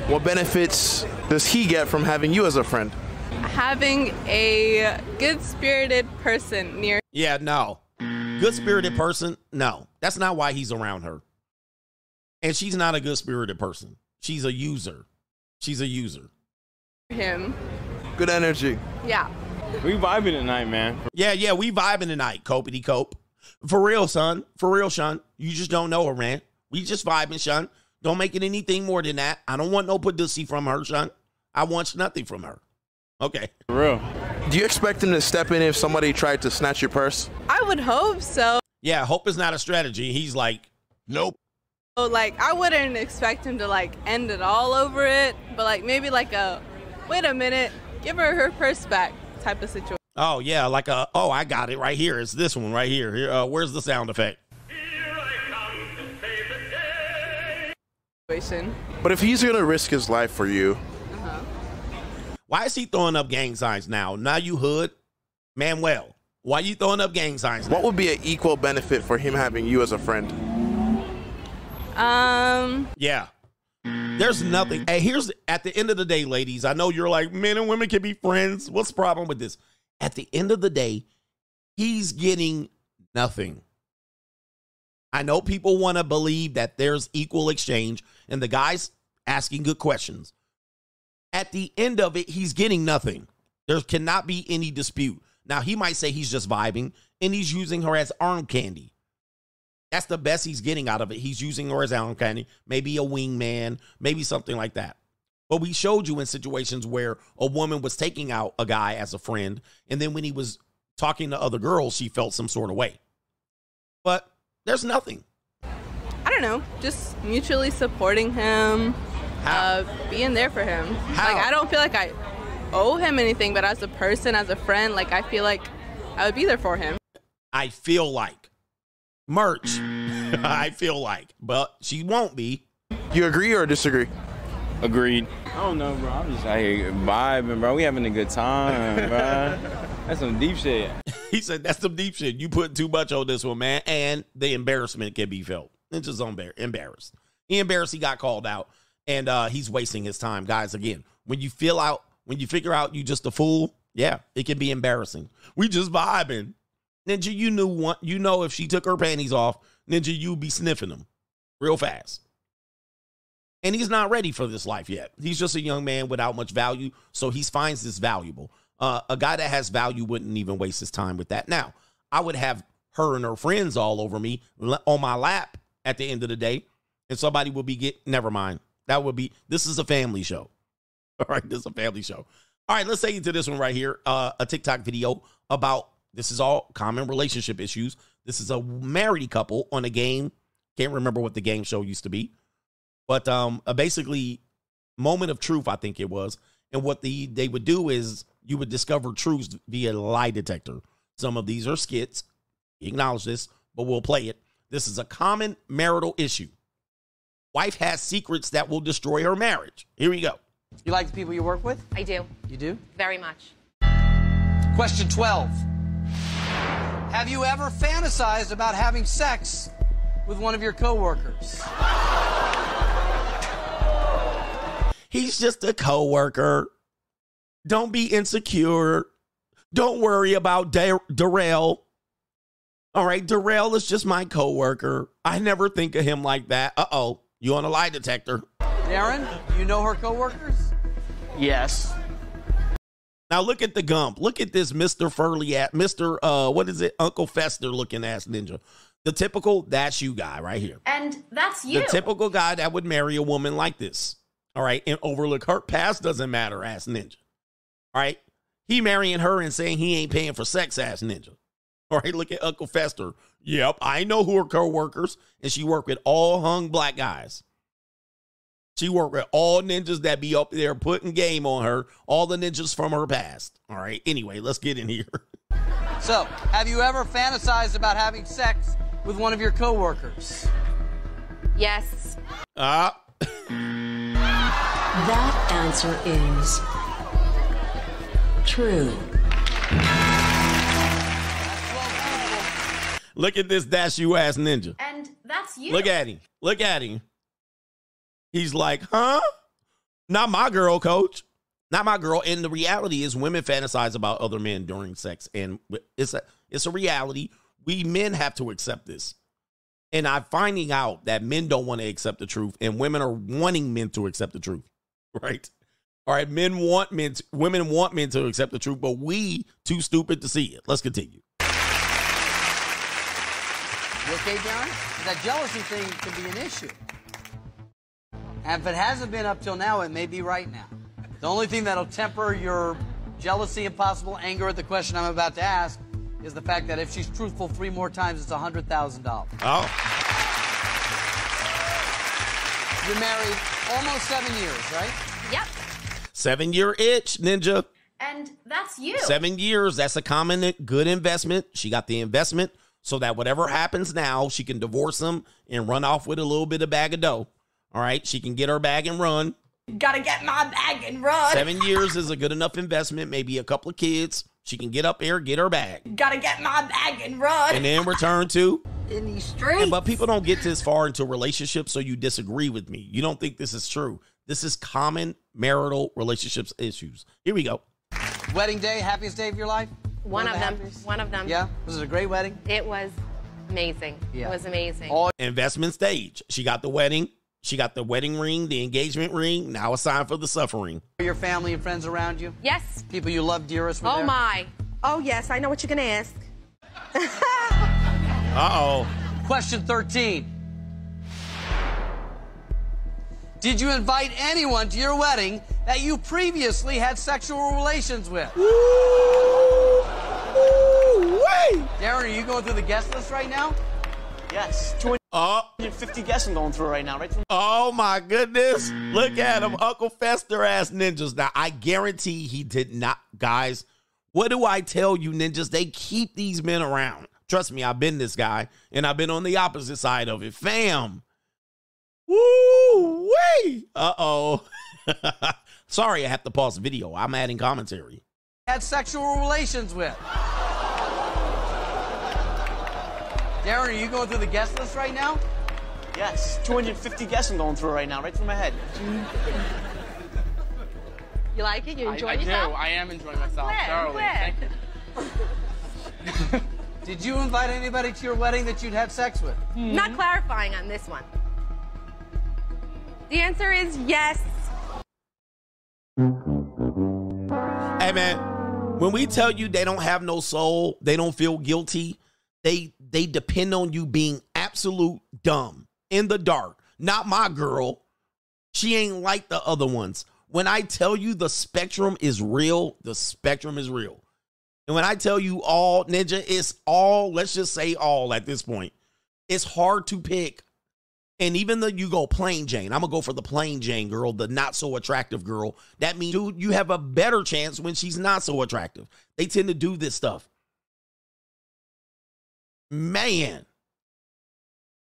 What benefits does he get from having you as a friend? Having a good spirited person near. Yeah, no. Good spirited person? No. That's not why he's around her. And she's not a good spirited person. She's a user. She's a user. him. Good energy. Yeah. We vibing tonight, man. Yeah, yeah, we vibing tonight, Copity Cope. For real, son. For real, son. You just don't know her, man. We just vibing, son. Don't make it anything more than that. I don't want no pussy from her, son. I want nothing from her. Okay. For real. Do you expect him to step in if somebody tried to snatch your purse? I would hope so. Yeah, hope is not a strategy. He's like, nope. So, like, I wouldn't expect him to like end it all over it, but like maybe like a, wait a minute, give her her purse back type of situation. Oh yeah, like a oh I got it right here. It's this one right here. Here, uh, where's the sound effect? But if he's gonna risk his life for you, Why is he throwing up gang signs now? Now you hood, Manuel. Why are you throwing up gang signs? what would be an equal benefit for him having you as a friend? Um, Yeah. There's nothing. Hey, here's at the end of the day, ladies. I know you're like, men and women can be friends. What's the problem with this? At the end of the day, he's getting nothing. I know people want to believe that there's equal exchange, and the guy's asking good questions. At the end of it, he's getting nothing. There cannot be any dispute. Now, he might say he's just vibing and he's using her as arm candy. That's the best he's getting out of it. He's using her as arm candy, maybe a wingman, maybe something like that. But we showed you in situations where a woman was taking out a guy as a friend, and then when he was talking to other girls, she felt some sort of way. But there's nothing. I don't know, just mutually supporting him, uh, being there for him. Like I don't feel like I owe him anything, but as a person, as a friend, like I feel like I would be there for him. I feel like merch. I feel like, but she won't be. You agree or disagree? Agreed. I don't know, bro. I'm just out here vibing, bro. We having a good time, bro. That's some deep shit. He said that's some deep shit. You put too much on this one, man, and the embarrassment can be felt. It's just embar- embarrassed. He embarrassed. He got called out, and uh, he's wasting his time, guys. Again, when you feel out, when you figure out you just a fool, yeah, it can be embarrassing. We just vibing, Ninja. You knew one. You know if she took her panties off, Ninja, you'd be sniffing them real fast. And he's not ready for this life yet. He's just a young man without much value, so he finds this valuable. Uh, a guy that has value wouldn't even waste his time with that. Now, I would have her and her friends all over me on my lap at the end of the day, and somebody will be get. Never mind. That would be. This is a family show. All right, this is a family show. All right, let's take you to this one right here. Uh, a TikTok video about this is all common relationship issues. This is a married couple on a game. Can't remember what the game show used to be, but um, a basically moment of truth, I think it was. And what the they would do is you would discover truths via lie detector. Some of these are skits. Acknowledge this, but we'll play it. This is a common marital issue. Wife has secrets that will destroy her marriage. Here we go. You like the people you work with? I do. You do? Very much. Question 12. Have you ever fantasized about having sex with one of your coworkers? He's just a coworker. Don't be insecure. Don't worry about Dar- Darrell. All right, Darrell is just my coworker. I never think of him like that. Uh oh, you on a lie detector? Darren, do you know her coworkers? Yes. Now look at the gump. Look at this Mr. Furley at Mr. Uh, what is it? Uncle Fester looking ass ninja. The typical that's you guy right here. And that's you. The typical guy that would marry a woman like this. All right, and overlook her past doesn't matter, ass ninja. All right, he marrying her and saying he ain't paying for sex, ass ninja. All right, look at Uncle Fester. Yep, I know who her co-workers, and she worked with all hung black guys. She worked with all ninjas that be up there putting game on her, all the ninjas from her past. All right, anyway, let's get in here. So, have you ever fantasized about having sex with one of your coworkers? Yes. Ah. That answer is true. Look at this dash you ass ninja. And that's you. Look at him. Look at him. He's like, huh? Not my girl, coach. Not my girl. And the reality is women fantasize about other men during sex. And it's a it's a reality. We men have to accept this. And I'm finding out that men don't want to accept the truth, and women are wanting men to accept the truth. Right? All right, men want men to, women want men to accept the truth, but we too stupid to see it. Let's continue. You okay, Darren? That jealousy thing can be an issue. And if it hasn't been up till now, it may be right now. The only thing that'll temper your jealousy and possible anger at the question I'm about to ask is the fact that if she's truthful three more times, it's $100,000. Oh. You're married almost seven years, right? Yep. Seven year itch, ninja. And that's you. Seven years. That's a common good investment. She got the investment so that whatever happens now, she can divorce him and run off with a little bit of bag of dough. All right. She can get her bag and run. Gotta get my bag and run. Seven years is a good enough investment. Maybe a couple of kids. She can get up there, get her bag, Gotta get my bag and run. and then return to. in these streets. But people don't get this far into relationships, so you disagree with me. You don't think this is true. This is common marital relationships issues. Here we go. Wedding day, happiest day of your life? One of them. happiest? One of them. Yeah? this is a great wedding? It was amazing. Yeah. It was amazing. All Investment stage. She got the wedding. She got the wedding ring, the engagement ring. Now it's time for the suffering. Are your family and friends around you? Yes. People you love dearest were Oh there? my. Oh yes, I know what you're gonna ask. Uh oh. Question 13. Did you invite anyone to your wedding that you previously had sexual relations with? Ooh, Darren, are you going through the guest list right now? Yes. Oh. 250 guests I'm going through right now, right? Oh my goodness. Look at him. Uncle Fester ass ninjas. Now, I guarantee he did not. Guys, what do I tell you, ninjas? They keep these men around. Trust me, I've been this guy and I've been on the opposite side of it. Fam. Woo wee. Uh oh. Sorry, I have to pause the video. I'm adding commentary. Had sexual relations with. Darren, are you going through the guest list right now? Yes. 250 guests I'm going through right now, right through my head. You like it? You enjoy I, I yourself? do. I am enjoying myself Where? thoroughly. Where? Thank you. Did you invite anybody to your wedding that you'd had sex with? Not clarifying on this one. The answer is yes. Hey man, when we tell you they don't have no soul, they don't feel guilty, they they depend on you being absolute dumb in the dark. Not my girl. She ain't like the other ones. When I tell you the spectrum is real, the spectrum is real. And when I tell you all, Ninja, it's all, let's just say all at this point. It's hard to pick. And even though you go plain Jane, I'm gonna go for the plain Jane girl, the not so attractive girl. That means dude, you have a better chance when she's not so attractive. They tend to do this stuff. Man.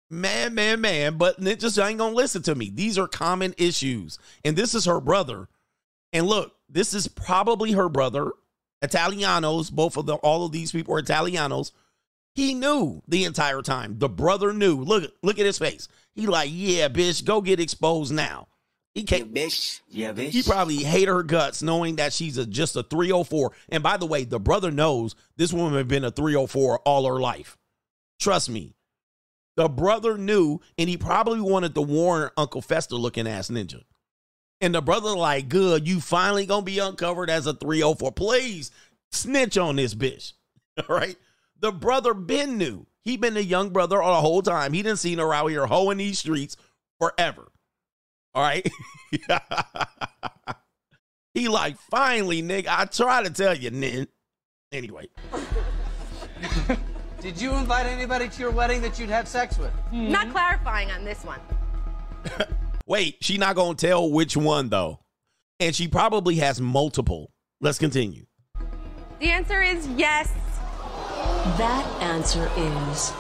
Man, man, man. But Ninja ain't gonna listen to me. These are common issues. And this is her brother. And look, this is probably her brother. Italianos, both of them, all of these people are Italianos. He knew the entire time. The brother knew. Look, look at his face. He like, yeah, bitch, go get exposed now. He can't, bitch. Yeah, bitch. he probably hate her guts knowing that she's a, just a 304. And by the way, the brother knows this woman has been a 304 all her life. Trust me. The brother knew, and he probably wanted to warn Uncle Fester looking ass ninja. And the brother like, good, you finally gonna be uncovered as a 304. Please snitch on this bitch. All right. The brother Ben knew. He been a young brother all the whole time. He didn't seen her out here hoeing these streets forever. All right. he like, finally, nigga. I try to tell you, nin. Anyway. Did you invite anybody to your wedding that you'd have sex with? Hmm. Not clarifying on this one. Wait, she not gonna tell which one though. And she probably has multiple. Let's continue. The answer is yes. That answer is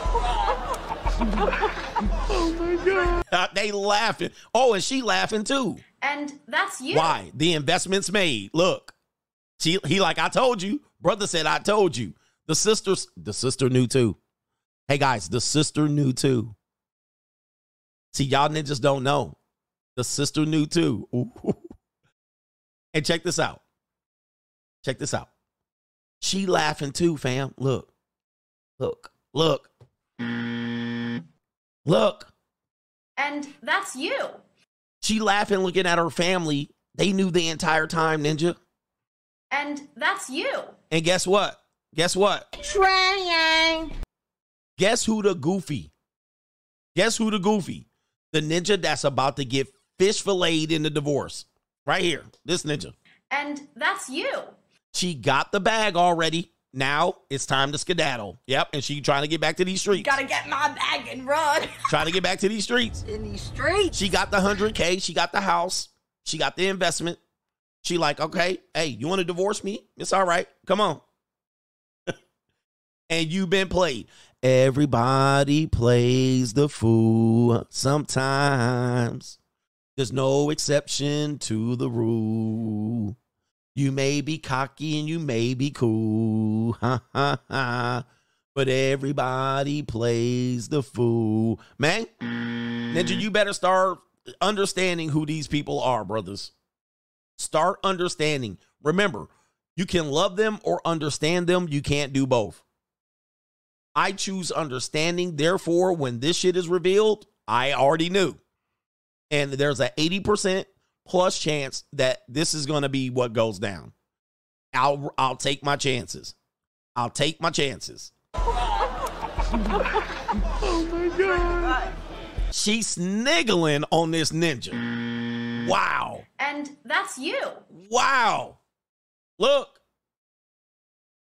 oh my god. Uh, they laughing. Oh, and she laughing too. And that's you. Why? The investments made. Look. She he like, I told you. Brother said, I told you. The sisters, the sister knew too. Hey guys, the sister knew too. See, y'all ninjas don't know. The sister knew too. Ooh. And check this out. Check this out. She laughing too, fam. Look. Look. Look. Look. And that's you. She laughing, looking at her family. They knew the entire time, Ninja. And that's you. And guess what? Guess what? Trying. Guess who the goofy? Guess who the goofy? The ninja that's about to get fish filleted in the divorce. Right here. This ninja. And that's you. She got the bag already. Now it's time to skedaddle. Yep. And she trying to get back to these streets. Gotta get my bag and run. trying to get back to these streets. In these streets. She got the 100K. She got the house. She got the investment. She like, okay, hey, you want to divorce me? It's all right. Come on. and you've been played. Everybody plays the fool sometimes. There's no exception to the rule. You may be cocky and you may be cool. But everybody plays the fool. Man, Ninja, you better start understanding who these people are, brothers. Start understanding. Remember, you can love them or understand them. You can't do both. I choose understanding. Therefore, when this shit is revealed, I already knew. And there's a 80% plus chance that this is going to be what goes down. I'll I'll take my chances. I'll take my chances. oh my god. She's sniggling on this ninja. Wow. And that's you. Wow. Look.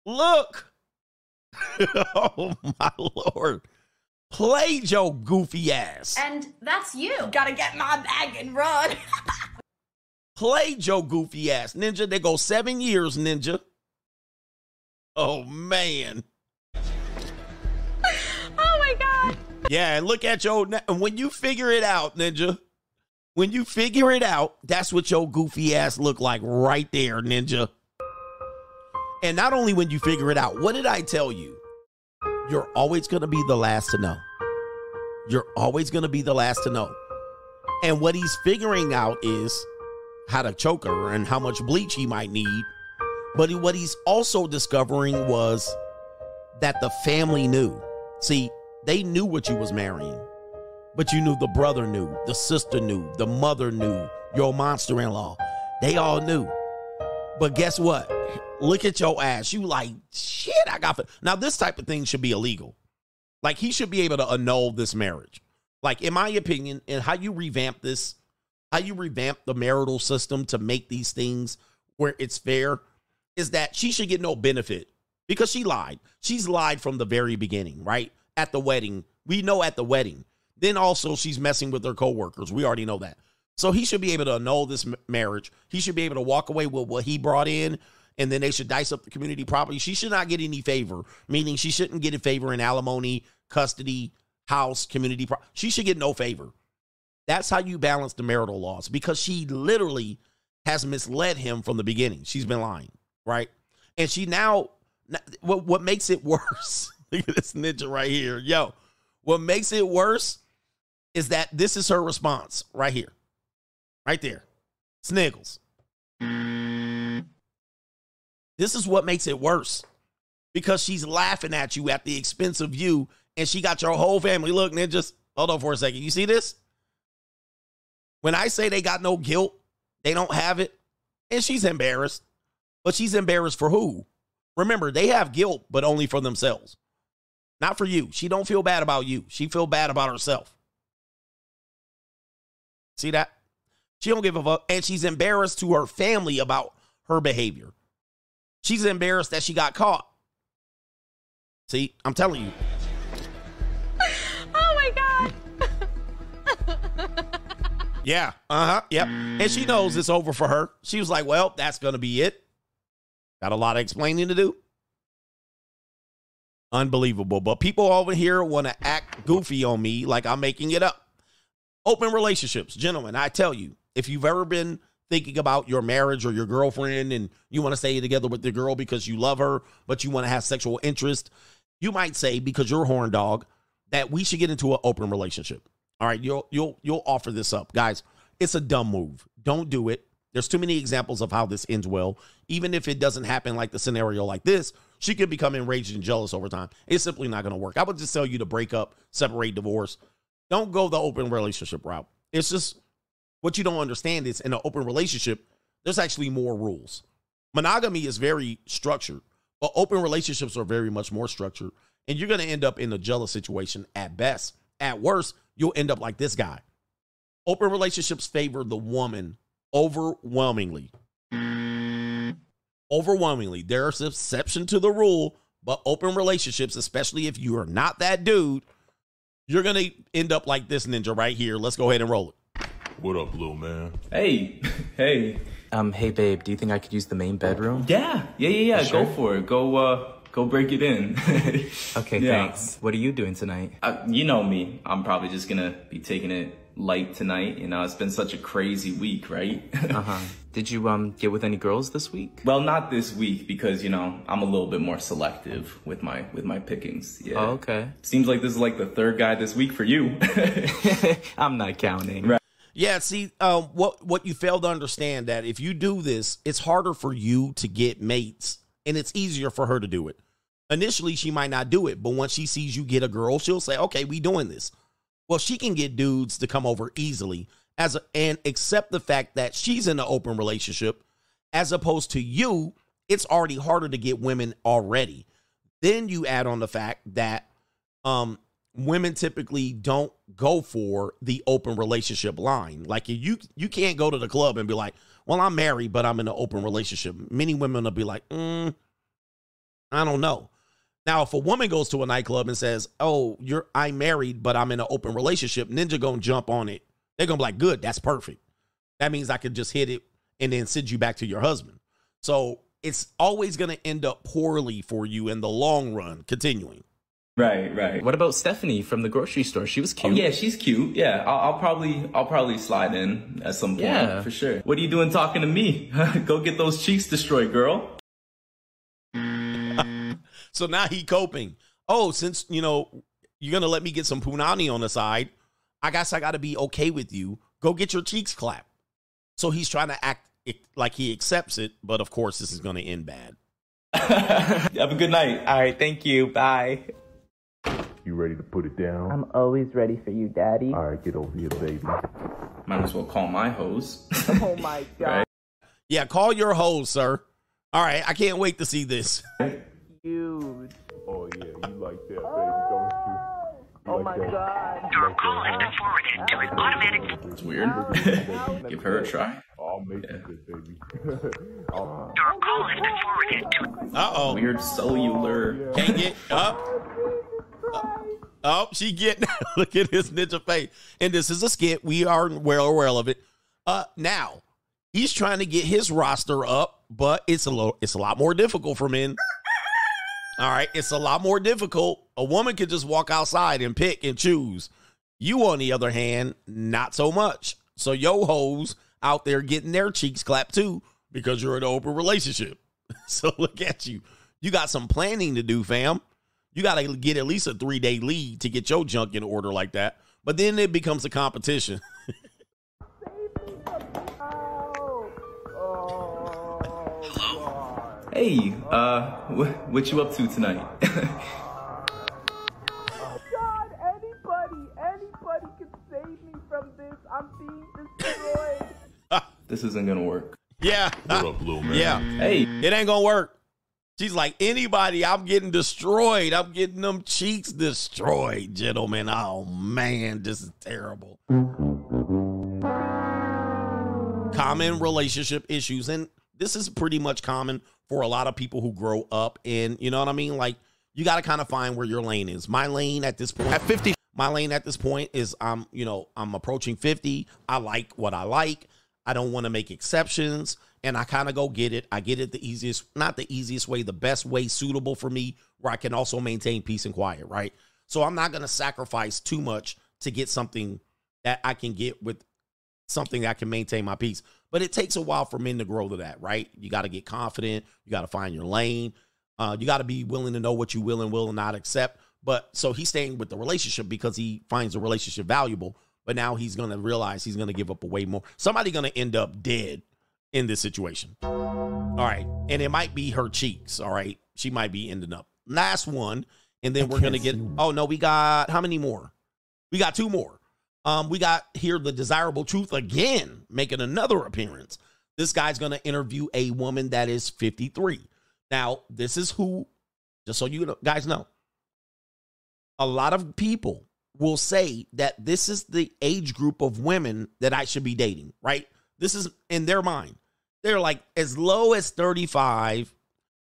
Look. oh my lord. Play your goofy ass. And that's you. Gotta get my bag and run. Play Joe goofy ass. Ninja, they go seven years, Ninja. Oh man. oh my god. Yeah, and look at your when you figure it out, Ninja. When you figure it out, that's what your goofy ass look like right there, ninja. And not only when you figure it out, what did I tell you? You're always going to be the last to know. You're always going to be the last to know. And what he's figuring out is how to choke her and how much bleach he might need. But what he's also discovering was that the family knew. See, they knew what you was marrying. But you knew the brother knew, the sister knew, the mother knew, your monster in law. They all knew. But guess what? Look at your ass. You like, shit, I got. Now, this type of thing should be illegal. Like, he should be able to annul this marriage. Like, in my opinion, and how you revamp this, how you revamp the marital system to make these things where it's fair, is that she should get no benefit because she lied. She's lied from the very beginning, right? At the wedding. We know at the wedding. Then also, she's messing with her coworkers. We already know that. So he should be able to annul this marriage. He should be able to walk away with what he brought in, and then they should dice up the community property. She should not get any favor, meaning she shouldn't get a favor in alimony, custody, house, community. She should get no favor. That's how you balance the marital laws because she literally has misled him from the beginning. She's been lying, right? And she now, what, what makes it worse? Look at this ninja right here. Yo, what makes it worse is that this is her response right here. Right there. Sniggles. This is what makes it worse because she's laughing at you at the expense of you, and she got your whole family. Look, ninjas, hold on for a second. You see this? When I say they got no guilt, they don't have it, and she's embarrassed. But she's embarrassed for who? Remember, they have guilt, but only for themselves. Not for you. She don't feel bad about you. She feel bad about herself. See that? She don't give a fuck. And she's embarrassed to her family about her behavior. She's embarrassed that she got caught. See, I'm telling you. Yeah. Uh-huh. Yep. And she knows it's over for her. She was like, well, that's gonna be it. Got a lot of explaining to do. Unbelievable. But people over here want to act goofy on me like I'm making it up. Open relationships, gentlemen, I tell you, if you've ever been thinking about your marriage or your girlfriend and you want to stay together with the girl because you love her, but you want to have sexual interest, you might say, because you're a horn dog, that we should get into an open relationship. All right, you'll you'll you'll offer this up. Guys, it's a dumb move. Don't do it. There's too many examples of how this ends well. Even if it doesn't happen like the scenario like this, she could become enraged and jealous over time. It's simply not going to work. I would just tell you to break up, separate, divorce. Don't go the open relationship route. It's just what you don't understand is in an open relationship, there's actually more rules. Monogamy is very structured, but open relationships are very much more structured. And you're going to end up in a jealous situation at best. At worst, you'll end up like this guy. Open relationships favor the woman overwhelmingly. Overwhelmingly. There's an exception to the rule, but open relationships, especially if you are not that dude, you're going to end up like this ninja right here. Let's go ahead and roll it. What up, little man? Hey, hey. Um, hey babe, do you think I could use the main bedroom? Yeah, yeah, yeah, yeah. Sure. Go for it. Go, uh, go break it in. Okay, Yeah. thanks. What are you doing tonight? Uh, you know me. I'm probably just gonna be taking it light tonight. You know, it's been such a crazy week, right? Uh huh. Did you um get with any girls this week? well, not this week because you know I'm a little bit more selective with my with my pickings. Yeah. Oh, okay. Seems like this is like the third guy this week for you. I'm not counting. Right. Yeah, see, um, what what you fail to understand that if you do this, it's harder for you to get mates, and it's easier for her to do it. Initially, she might not do it, but once she sees you get a girl, she'll say, "Okay, we doing this." Well, she can get dudes to come over easily as a, and accept the fact that she's in an open relationship, as opposed to you. It's already harder to get women already. Then you add on the fact that um, women typically don't go for the open relationship line. Like you you can't go to the club and be like, "Well, I'm married, but I'm in an open relationship." Many women will be like, mm, "I don't know." Now, if a woman goes to a nightclub and says, "Oh, you're I'm married, but I'm in an open relationship," Ninja gonna jump on it. They're gonna be like, "Good, that's perfect." That means I could just hit it and then send you back to your husband. So it's always gonna end up poorly for you in the long run. Continuing. Right, right. What about Stephanie from the grocery store? She was Oh, cute. yeah, she's cute. Yeah, I'll, I'll probably I'll probably slide in at some point Yeah. for sure. What are you doing talking to me? Go get those cheeks destroyed, girl. So now he coping. Oh, since you know you're gonna let me get some punani on the side, I guess I got to be okay with you. Go get your cheeks clapped. So he's trying to act like he accepts it, but of course this is gonna end bad. Have a good night. All right, thank you. Bye. You ready to put it down? I'm always ready for you, Daddy. All right, get over here, baby. Might as well call my hose. Oh my right? Yeah, call your hoes, sir. All right, I can't wait to see this. Huge. Oh yeah, you like that, baby, don't you? Oh my God. Your call has been forwarded to an automatic. It's weird. Give her a try. I'll make it good, baby. Your call has been forwarded to Uh oh. weird cellular. Can't get up. Oh, she getting look at his ninja face. And this is a skit. We are well aware of it. Uh now, he's trying to get his roster up, but it's a little it's a lot more difficult for men. All right, it's a lot more difficult. A woman could just walk outside and pick and choose. You, on the other hand, not so much. So yo hoes out there getting their cheeks clapped too because you're in an open relationship. So look at you. You got some planning to do, fam. You got to get at least a three day lead to get your junk in order like that. But then it becomes a competition. Hey, uh, wh- what you up to tonight? Oh God, anybody, anybody can save me from this. I'm being destroyed. this isn't gonna work. Yeah. What up, little man? Yeah. Hey, It ain't gonna work. She's like, anybody, I'm getting destroyed. I'm getting them cheeks destroyed, gentlemen. Oh man, this is terrible. Common relationship issues. And this is pretty much common for a lot of people who grow up in, you know what I mean? Like, you gotta kind of find where your lane is. My lane at this point At 50, my lane at this point is I'm, you know, I'm approaching 50. I like what I like. I don't want to make exceptions. And I kind of go get it. I get it the easiest, not the easiest way, the best way suitable for me, where I can also maintain peace and quiet, right? So I'm not going to sacrifice too much to get something that I can get with something that can maintain my peace. But it takes a while for men to grow to that, right? You got to get confident. You got to find your lane. Uh, you got to be willing to know what you will and will not accept. But so he's staying with the relationship because he finds the relationship valuable. But now he's going to realize he's going to give up a way more. Somebody going to end up dead in this situation. All right. And it might be her cheeks. All right. She might be ending up. Last one. And then we're going to get, oh no, we got how many more? We got two more. Um, we got here the desirable truth again, making another appearance. This guy's going to interview a woman that is 53. Now, this is who, just so you guys know, a lot of people will say that this is the age group of women that I should be dating, right? This is in their mind. They're like as low as 35,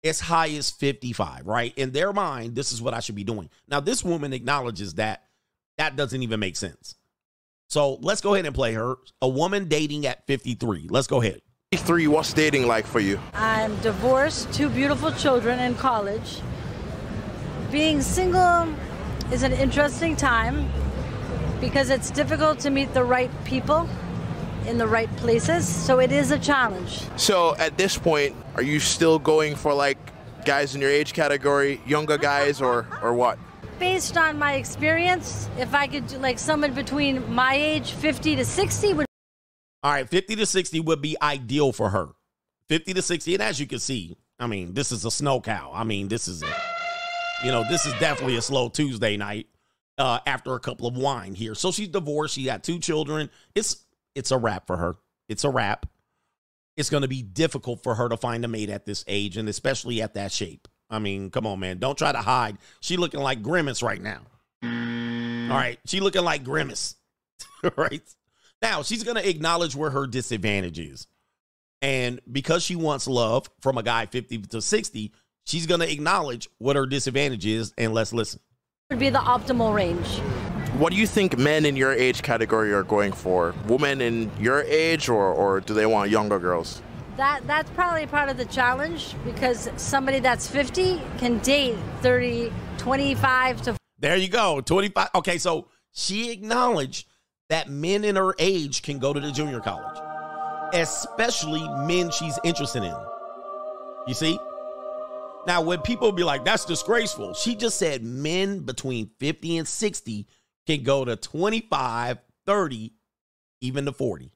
as high as 55, right? In their mind, this is what I should be doing. Now, this woman acknowledges that that doesn't even make sense. So let's go ahead and play her. A woman dating at 53. Let's go ahead. 53, what's dating like for you? I'm divorced, two beautiful children in college. Being single is an interesting time because it's difficult to meet the right people in the right places, so it is a challenge. So at this point, are you still going for like guys in your age category, younger guys, or or what? Based on my experience, if I could do like someone between my age, 50 to 60, would All right, 50 to 60 would be ideal for her. 50 to 60. And as you can see, I mean, this is a snow cow. I mean, this is a, you know, this is definitely a slow Tuesday night uh, after a couple of wine here. So she's divorced. She got two children. It's it's a wrap for her. It's a wrap. It's going to be difficult for her to find a mate at this age and especially at that shape. I mean, come on, man. Don't try to hide. She looking like Grimace right now. All right. She looking like Grimace. right. Now, she's going to acknowledge where her disadvantage is. And because she wants love from a guy 50 to 60, she's going to acknowledge what her disadvantage is. And let's listen. would be the optimal range. What do you think men in your age category are going for? Women in your age, or or do they want younger girls? That that's probably part of the challenge because somebody that's 50 can date 30, 25 to There you go. 25. Okay, so she acknowledged that men in her age can go to the junior college, especially men she's interested in. You see? Now, when people be like, that's disgraceful, she just said men between 50 and 60 can go to 25, 30, even to 40.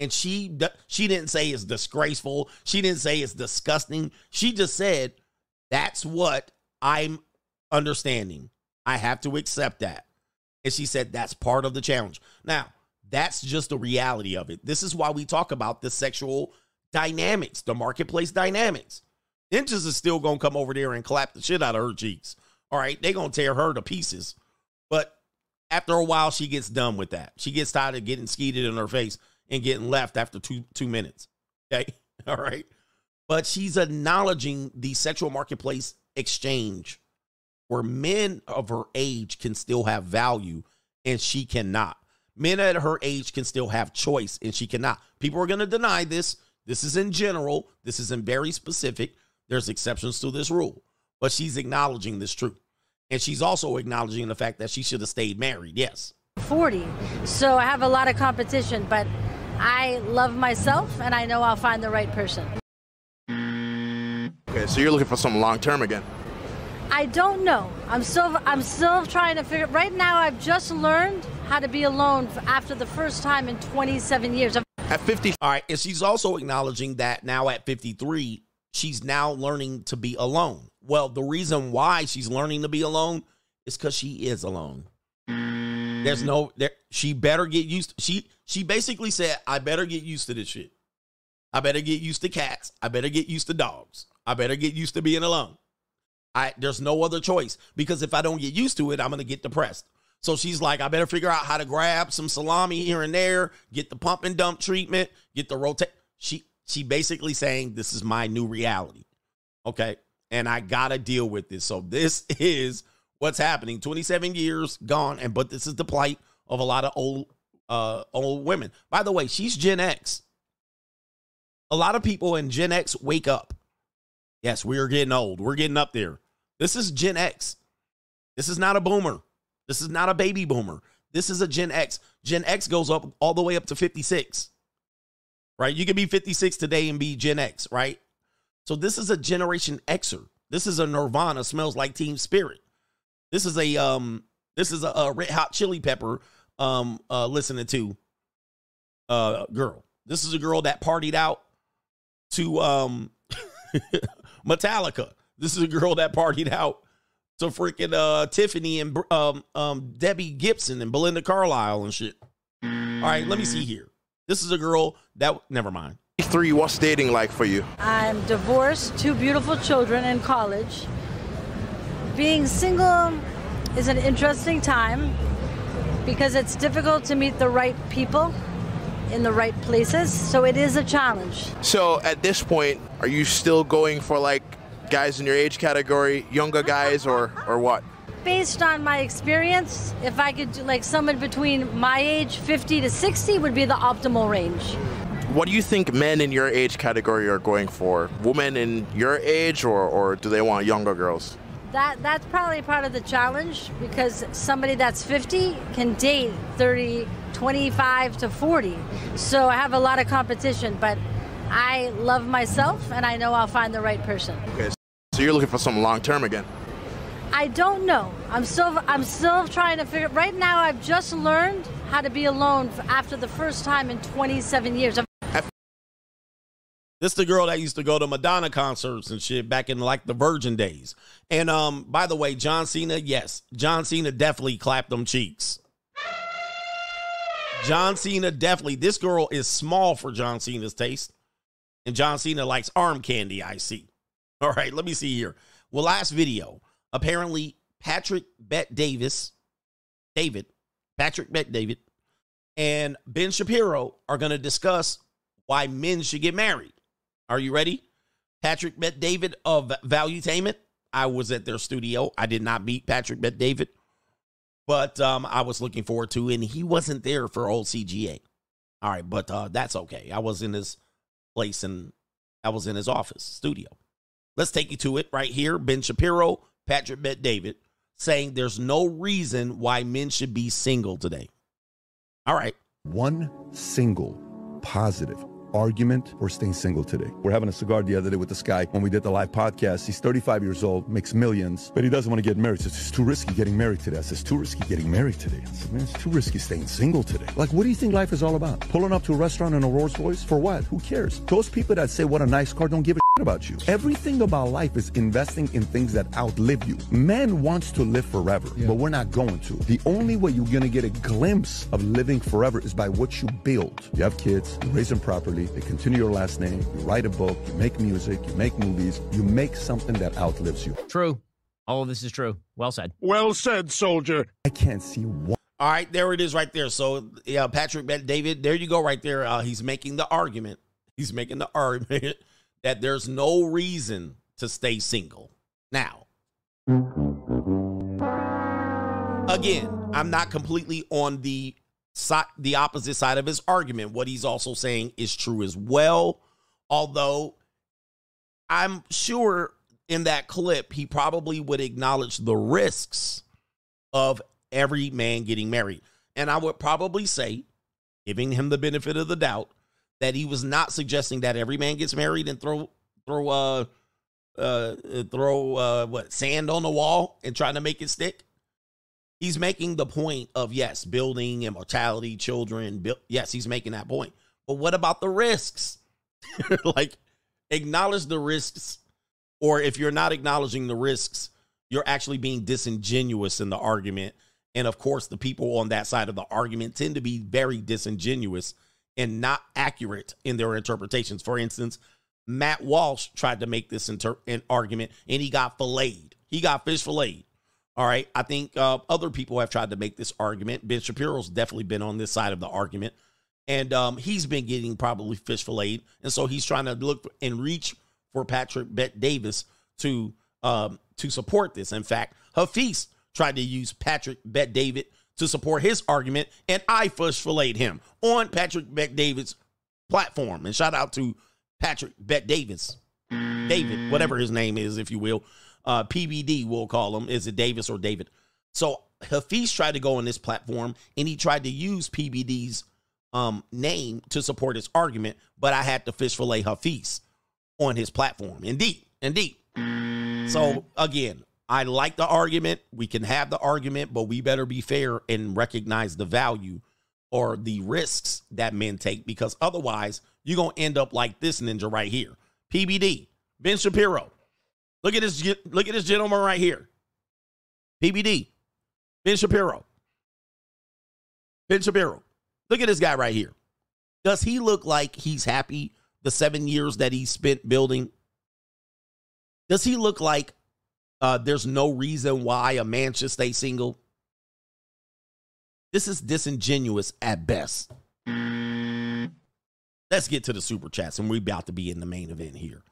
And she she didn't say it's disgraceful. She didn't say it's disgusting. She just said that's what I'm understanding. I have to accept that. And she said that's part of the challenge. Now, that's just the reality of it. This is why we talk about the sexual dynamics, the marketplace dynamics. Inches is still gonna come over there and clap the shit out of her cheeks. All right, they gonna tear her to pieces. But after a while, she gets done with that. She gets tired of getting skeeted in her face and getting left after two two minutes. Okay, all right. But she's acknowledging the sexual marketplace exchange where men of her age can still have value and she cannot. Men at her age can still have choice and she cannot. People are going to deny this. This is in general, this isn't very specific. There's exceptions to this rule, but she's acknowledging this truth. And she's also acknowledging the fact that she should have stayed married. Yes. 40. So I have a lot of competition, but I love myself and I know I'll find the right person. Okay, so you're looking for something long term again. I don't know. I'm still I'm still trying to figure right now I've just learned how to be alone after the first time in 27 years. At 50. All right. And she's also acknowledging that now at 53, she's now learning to be alone. Well, the reason why she's learning to be alone is because she is alone. There's no there she better get used to, she she basically said, I better get used to this shit. I better get used to cats. I better get used to dogs. I better get used to being alone. I there's no other choice because if I don't get used to it, I'm gonna get depressed. So she's like, I better figure out how to grab some salami here and there, get the pump and dump treatment, get the rotate. She she basically saying this is my new reality. Okay. And I gotta deal with this. So this is what's happening. 27 years gone, and but this is the plight of a lot of old uh old women. By the way, she's Gen X. A lot of people in Gen X wake up. Yes, we are getting old. We're getting up there. This is Gen X. This is not a boomer. This is not a baby boomer. This is a Gen X. Gen X goes up all the way up to 56. Right? You can be 56 today and be Gen X, right? So this is a Generation Xer. This is a Nirvana smells like Teen Spirit. This is a um this is a, a red hot chili pepper um uh listening to uh girl. This is a girl that partied out to um Metallica. This is a girl that partied out to freaking uh Tiffany and um um Debbie Gibson and Belinda Carlisle and shit. All right, let me see here. This is a girl that never mind. Three, what's dating like for you? I'm divorced, two beautiful children in college. Being single is an interesting time because it's difficult to meet the right people in the right places, so it is a challenge. So at this point, are you still going for like guys in your age category, younger guys, or or what? Based on my experience, if I could do like someone between my age, 50 to 60, would be the optimal range. What do you think men in your age category are going for? Women in your age, or or do they want younger girls? That that's probably part of the challenge because somebody that's 50 can date 30, 25 to 40. So I have a lot of competition, but I love myself and I know I'll find the right person. Okay, so you're looking for something long term again. I don't know. I'm still I'm still trying to figure. Right now, I've just learned how to be alone after the first time in 27 years. I've- This the girl that used to go to Madonna concerts and shit back in like the Virgin days. And um, by the way, John Cena, yes, John Cena definitely clapped them cheeks. John Cena definitely. This girl is small for John Cena's taste, and John Cena likes arm candy. I see. All right, let me see here. Well, last video, apparently Patrick Bet Davis, David, Patrick Bet David, and Ben Shapiro are going to discuss why men should get married. Are you ready? Patrick Bet David of Valuetainment. I was at their studio. I did not meet Patrick Bet David, but um, I was looking forward to, and he wasn't there for old CGA. All right, but uh, that's okay. I was in his place and I was in his office studio. Let's take you to it right here. Ben Shapiro, Patrick Bet David saying there's no reason why men should be single today. All right. One single positive argument for staying single today. We're having a cigar the other day with this guy when we did the live podcast. He's 35 years old, makes millions, but he doesn't want to get married. Says it's too risky getting married today. I said, it's too risky getting married today. I said, man, it's too risky staying single today. Like, what do you think life is all about? Pulling up to a restaurant in a Rolls Royce? For what? Who cares? Those people that say what a nice car don't give a shit about you. Everything about life is investing in things that outlive you. Man wants to live forever, but we're not going to. The only way you're going to get a glimpse of living forever is by what you build. You have kids, you raise them properly, they continue your last name, you write a book, you make music, you make movies, you make something that outlives you. True. All of this is true. Well said. Well said, soldier. I can't see why. All right, there it is right there. So, yeah, Patrick David, there you go right there. Uh, he's making the argument. He's making the argument that there's no reason to stay single. Now, again, I'm not completely on the side, the opposite side of his argument. What he's also saying is true as well. Although I'm sure in that clip he probably would acknowledge the risks of every man getting married. And I would probably say, giving him the benefit of the doubt, that he was not suggesting that every man gets married and throw throw uh uh throw uh what sand on the wall and trying to make it stick. He's making the point of yes, building immortality, children. Build, yes, he's making that point. But what about the risks? like, acknowledge the risks, or if you're not acknowledging the risks, you're actually being disingenuous in the argument. And of course, the people on that side of the argument tend to be very disingenuous and not accurate in their interpretations. For instance, Matt Walsh tried to make this inter- an argument and he got filleted. He got fish filleted. All right. I think uh, other people have tried to make this argument. Ben Shapiro's definitely been on this side of the argument. And um, he's been getting probably fish filleted. And so he's trying to look for, and reach for Patrick Bet Davis to um, to support this. In fact, Hafiz tried to use Patrick Bet David to support his argument, and I filleted him on Patrick Bet David's platform. And shout out to Patrick Bet Davis, David, whatever his name is, if you will. Uh, PBD, we'll call him. Is it Davis or David? So Hafiz tried to go on this platform and he tried to use PBD's um, name to support his argument, but I had to fish fillet Hafiz on his platform. Indeed, indeed. So again, I like the argument. We can have the argument, but we better be fair and recognize the value or the risks that men take because otherwise you're going to end up like this ninja right here. PBD, Ben Shapiro. Look at this look at this gentleman right here. PBD, Ben Shapiro. Ben Shapiro. Look at this guy right here. Does he look like he's happy the 7 years that he spent building? Does he look like uh, there's no reason why a man should stay single? This is disingenuous at best. Let's get to the super chats, and we're about to be in the main event here.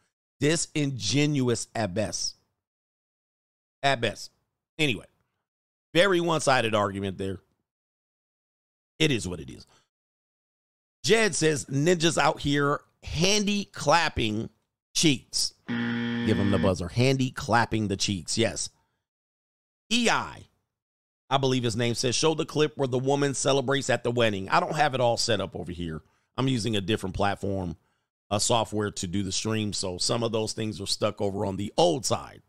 Disingenuous at best. At best. Anyway, very one sided argument there. It is what it is. Jed says ninjas out here handy clapping cheeks. Give him the mm. buzzer. Handy clapping the cheeks. Yes. EI, I believe his name says, show the clip where the woman celebrates at the wedding. I don't have it all set up over here. I'm using a different platform, a software to do the stream. So some of those things are stuck over on the old side.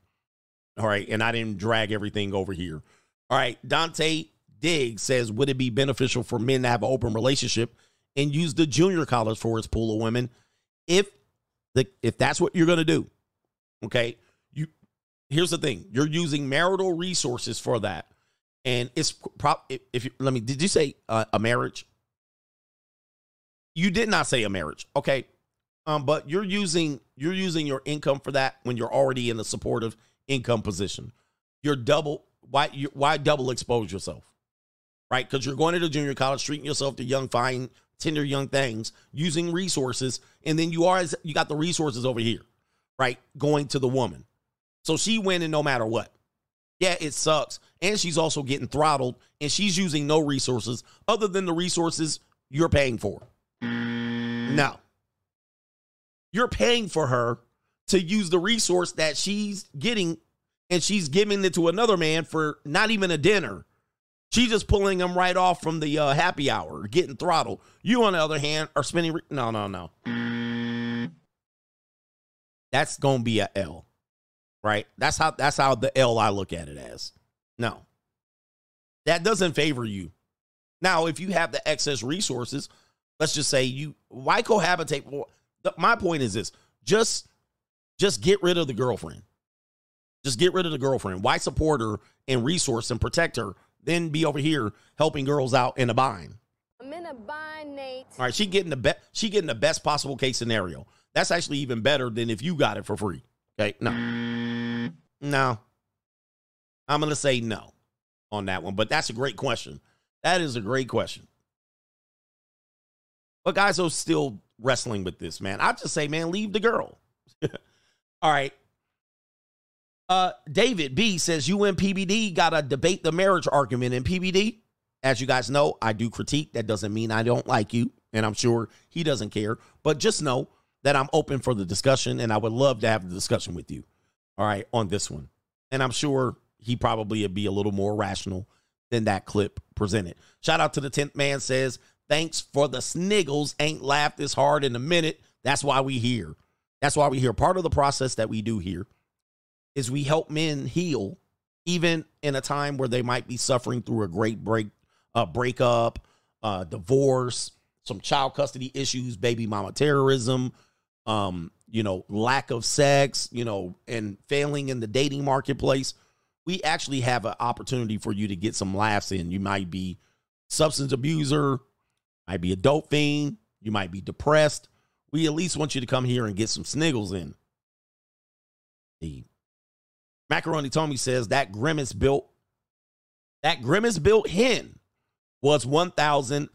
All right. And I didn't drag everything over here. All right. Dante Diggs says, would it be beneficial for men to have an open relationship and use the junior college for its pool of women? If the if that's what you're gonna do, okay. You here's the thing: you're using marital resources for that, and it's prop. If, if you, let me, did you say uh, a marriage? You did not say a marriage, okay. Um, but you're using you're using your income for that when you're already in a supportive income position. You're double why you why double expose yourself, right? Because you're going to the junior college, treating yourself to young, fine, tender young things, using resources, and then you are you got the resources over here, right? Going to the woman, so she winning no matter what. Yeah, it sucks, and she's also getting throttled, and she's using no resources other than the resources you're paying for. No, You're paying for her to use the resource that she's getting and she's giving it to another man for not even a dinner. She's just pulling him right off from the uh, happy hour, getting throttled. You, on the other hand, are spending. Re- no, no, no. That's gonna be a L, right? That's how. That's how the L I look at it as. No, that doesn't favor you. Now, if you have the excess resources, let's just say you why cohabitate. Well, the, my point is this: just just get rid of the girlfriend. Just get rid of the girlfriend. Why support her and resource and protect her? Then be over here helping girls out in a bind. I'm in a bind, Nate. All right, she getting the best. She getting the best possible case scenario. That's actually even better than if you got it for free. Okay, no, no. I'm gonna say no on that one, but that's a great question. That is a great question. But guys are still wrestling with this, man. I just say, man, leave the girl. All right. Uh, David B says UNPBD got to debate the marriage argument in PBD. As you guys know, I do critique. That doesn't mean I don't like you, and I'm sure he doesn't care. But just know that I'm open for the discussion, and I would love to have the discussion with you. All right, on this one, and I'm sure he probably would be a little more rational than that clip presented. Shout out to the tenth man says thanks for the sniggles. Ain't laughed this hard in a minute. That's why we here. That's why we here. Part of the process that we do here is we help men heal even in a time where they might be suffering through a great break uh breakup uh divorce some child custody issues baby mama terrorism um you know lack of sex you know and failing in the dating marketplace we actually have an opportunity for you to get some laughs in you might be substance abuser might be a dope fiend you might be depressed we at least want you to come here and get some sniggles in the Macaroni Tommy says that Grimace built that Grimace built hen was 1000%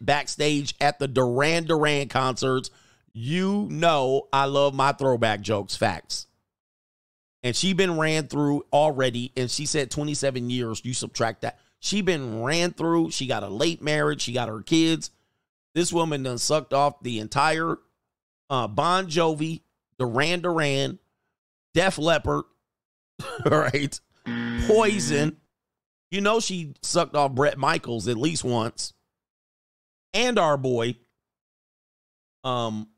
backstage at the Duran Duran concerts. You know I love my throwback jokes, facts. And she been ran through already and she said 27 years, you subtract that. She been ran through, she got a late marriage, she got her kids. This woman done sucked off the entire uh, Bon Jovi, Duran Duran, Def Leppard, right? Poison. You know she sucked off Bret Michaels at least once. And our boy, um,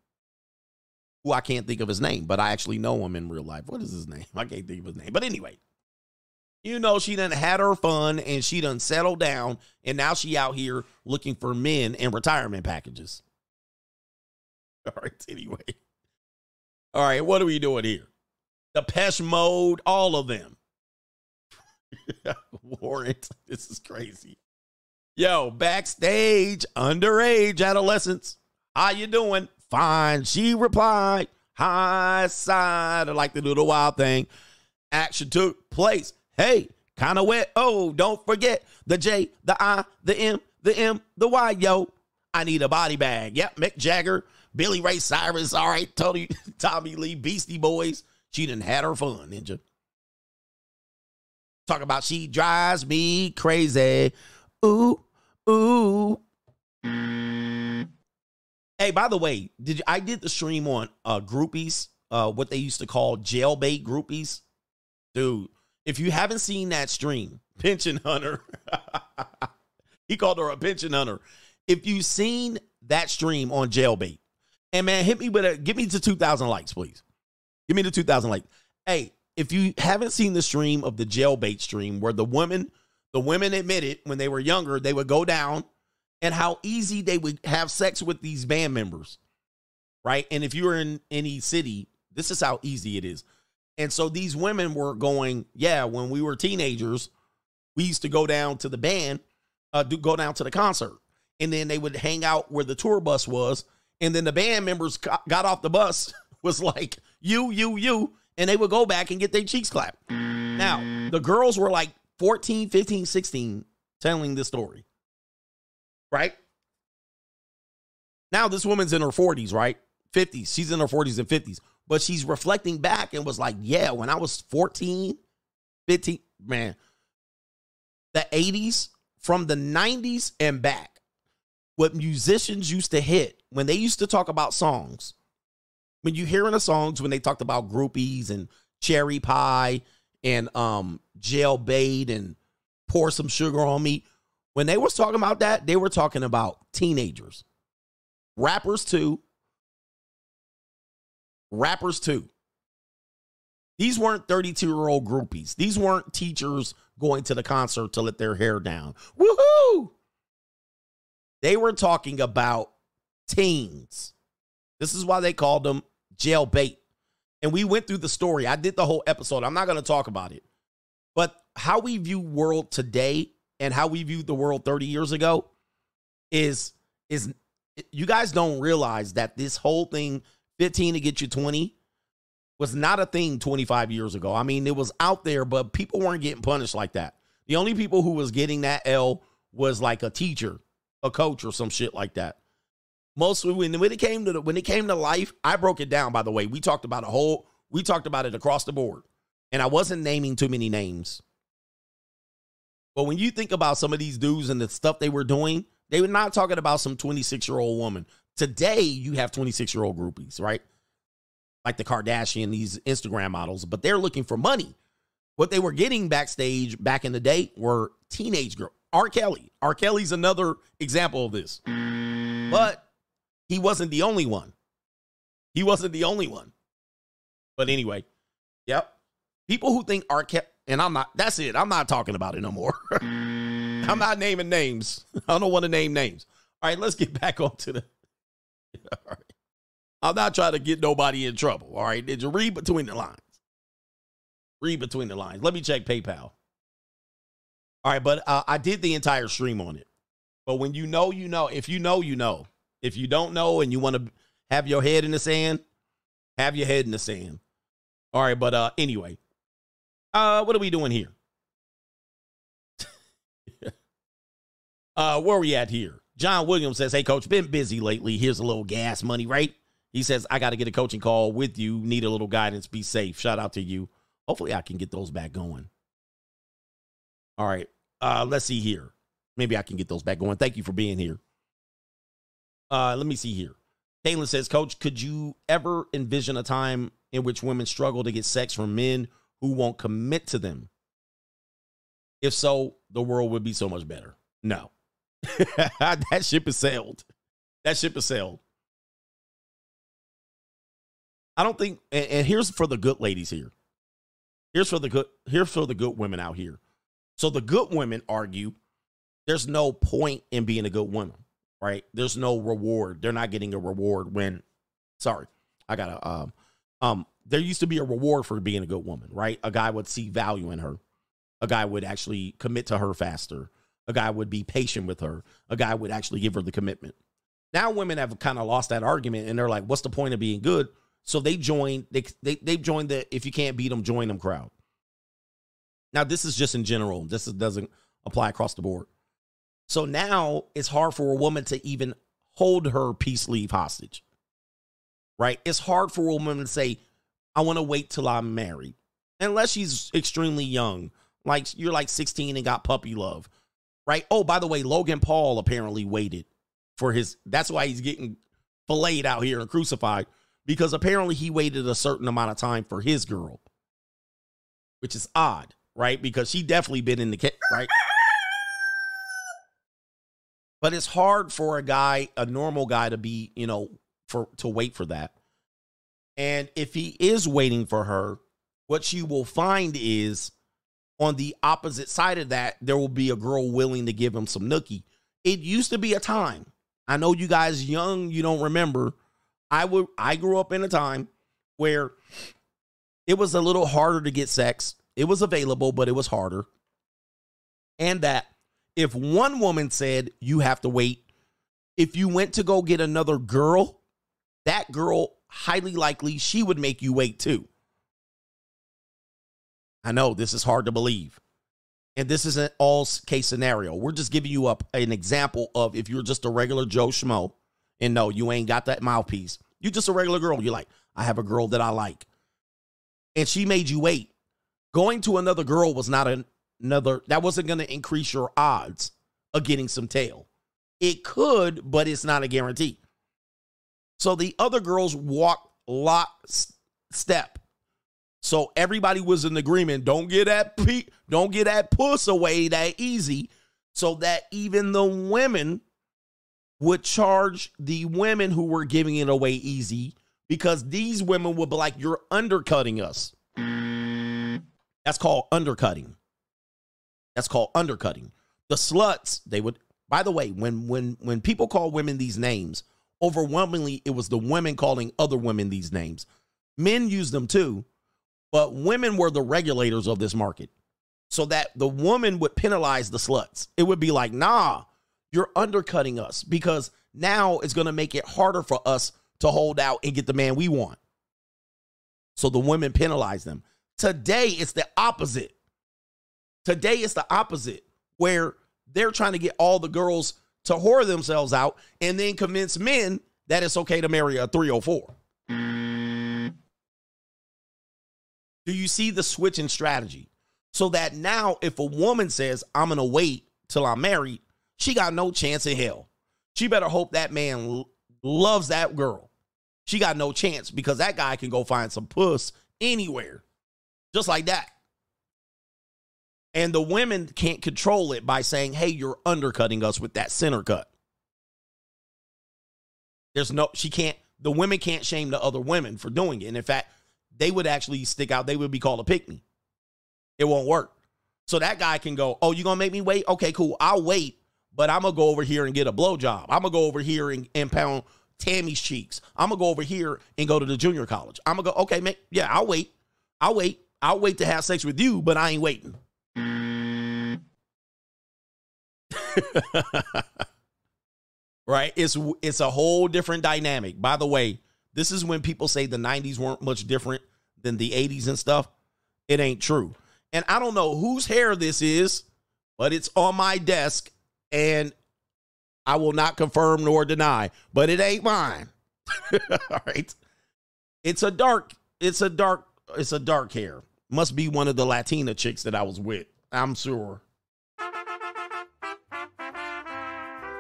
who I can't think of his name, but I actually know him in real life. What is his name? I can't think of his name. But anyway, you know she done had her fun and she done settled down, and now she out here looking for men and retirement packages. All right, anyway. All right, what are we doing here? Depeche Mode, all of them. Warrant, this is crazy. Yo, backstage, underage adolescents. How you doing? Fine. She replied, high side. I like to do the wild thing. Action took place. Hey, kind of wet. Oh, don't forget the J, the I, the M, the M, the Y. Yo, I need a body bag. Yep, Mick Jagger, Billy Ray Cyrus. All right, Tony, Tommy Lee, Beastie Boys. She done had her fun, ninja. Talk about she drives me crazy. Ooh, ooh. Hey, by the way, did you, I did the stream on uh groupies, uh what they used to call jailbait groupies? Dude, if you haven't seen that stream, pension hunter. he called her a pension hunter. If you've seen that stream on jailbait, and man, hit me with a give me to 2,000 likes, please. Give me the 2,000 likes. Hey, if you haven't seen the stream of the jailbait stream where the woman, the women admitted when they were younger, they would go down and how easy they would have sex with these band members, right? And if you're in any city, this is how easy it is. And so these women were going, yeah, when we were teenagers, we used to go down to the band, uh, do go down to the concert, and then they would hang out where the tour bus was, and then the band members got off the bus, was like, you, you, you, and they would go back and get their cheeks clapped. Now, the girls were like 14, 15, 16 telling this story. Right? Now this woman's in her 40s, right? 50s. She's in her 40s and 50s. But she's reflecting back and was like, yeah, when I was 14, 15, man, the 80s, from the 90s and back, what musicians used to hit when they used to talk about songs when you hear in the songs when they talked about groupies and cherry pie and um jail bait and pour some sugar on me, when they was talking about that, they were talking about teenagers. Rappers too. Rappers too. These weren't 32 year old groupies. These weren't teachers going to the concert to let their hair down. Woohoo! They were talking about teens. This is why they called them jail bait. And we went through the story. I did the whole episode. I'm not going to talk about it. But how we view world today and how we viewed the world 30 years ago is is you guys don't realize that this whole thing 15 to get you 20 was not a thing 25 years ago. I mean, it was out there, but people weren't getting punished like that. The only people who was getting that L was like a teacher, a coach, or some shit like that. Mostly when, when it came to the, when it came to life, I broke it down. By the way, we talked about a whole, we talked about it across the board, and I wasn't naming too many names. But when you think about some of these dudes and the stuff they were doing, they were not talking about some 26 year old woman. Today, you have 26 year old groupies, right? Like the Kardashian, these Instagram models, but they're looking for money. What they were getting backstage back in the day were teenage girls. R. Kelly. R. Kelly's another example of this. But he wasn't the only one. He wasn't the only one. But anyway, yep. People who think R. Kelly, and I'm not, that's it. I'm not talking about it no more. I'm not naming names. I don't want to name names. All right, let's get back onto the. All right. I'm not trying to get nobody in trouble. All right. Did you read between the lines? Read between the lines. Let me check PayPal. All right, but uh, I did the entire stream on it. But when you know, you know. If you know, you know. If you don't know and you want to have your head in the sand, have your head in the sand. All right, but uh anyway. Uh what are we doing here? uh where are we at here? John Williams says, "Hey coach, been busy lately. Here's a little gas money, right?" He says, "I got to get a coaching call with you. Need a little guidance. Be safe. Shout out to you. Hopefully I can get those back going." All right. Uh let's see here. Maybe I can get those back going. Thank you for being here. Uh, let me see here. Kaylin says, Coach, could you ever envision a time in which women struggle to get sex from men who won't commit to them? If so, the world would be so much better. No. that ship is sailed. That ship is sailed. I don't think and, and here's for the good ladies here. Here's for the good here's for the good women out here. So the good women argue there's no point in being a good woman right? There's no reward. They're not getting a reward when sorry, I gotta um um there used to be a reward for being a good woman, right? A guy would see value in her. A guy would actually commit to her faster. A guy would be patient with her. A guy would actually give her the commitment. Now women have kind of lost that argument and they're like, what's the point of being good? So they join, they they they've joined the if you can't beat them, join them crowd. Now, this is just in general. This is, doesn't apply across the board. So now it's hard for a woman to even hold her peace leave hostage. Right? It's hard for a woman to say, I want to wait till I'm married. Unless she's extremely young. Like you're like 16 and got puppy love. Right? Oh, by the way, Logan Paul apparently waited for his that's why he's getting filleted out here and crucified. Because apparently he waited a certain amount of time for his girl. Which is odd, right? Because she definitely been in the right? But it's hard for a guy, a normal guy, to be, you know, for to wait for that. And if he is waiting for her, what you will find is on the opposite side of that, there will be a girl willing to give him some nookie. It used to be a time. I know you guys young, you don't remember. I would I grew up in a time where it was a little harder to get sex. It was available, but it was harder. And that if one woman said you have to wait, if you went to go get another girl, that girl highly likely she would make you wait too. I know this is hard to believe. And this isn't all case scenario. We're just giving you up an example of if you're just a regular Joe Schmo and no, you ain't got that mouthpiece. You're just a regular girl. You're like, I have a girl that I like. And she made you wait. Going to another girl was not an, another, that wasn't going to increase your odds of getting some tail. It could, but it's not a guarantee. So the other girls walk lock step. So everybody was in agreement. Don't get that pe- don't get that puss away that easy. So that even the women would charge the women who were giving it away easy because these women would be like, You're undercutting us. That's called undercutting. That's called undercutting. The sluts, they would by the way, when when when people call women these names, overwhelmingly it was the women calling other women these names. Men use them too, but women were the regulators of this market. So that the woman would penalize the sluts. It would be like, nah, you're undercutting us because now it's going to make it harder for us to hold out and get the man we want. So the women penalize them. Today, it's the opposite. Today, it's the opposite, where they're trying to get all the girls to whore themselves out and then convince men that it's okay to marry a 304. Do you see the switch in strategy? So that now, if a woman says, I'm going to wait till I'm married, she got no chance in hell. She better hope that man l- loves that girl. She got no chance because that guy can go find some puss anywhere, just like that. And the women can't control it by saying, hey, you're undercutting us with that center cut. There's no, she can't, the women can't shame the other women for doing it. And in fact, they would actually stick out. They would be called a pick me. It won't work. So that guy can go, oh, you're going to make me wait? Okay, cool. I'll wait, but I'm going to go over here and get a blowjob. I'm going to go over here and, and pound Tammy's cheeks. I'm going to go over here and go to the junior college. I'm going to go, okay, man, yeah, I'll wait. I'll wait. I'll wait to have sex with you, but I ain't waiting. right? It's it's a whole different dynamic. By the way, this is when people say the 90s weren't much different than the 80s and stuff. It ain't true. And I don't know whose hair this is, but it's on my desk and I will not confirm nor deny, but it ain't mine. All right. It's a dark it's a dark it's a dark hair. Must be one of the Latina chicks that I was with. I'm sure.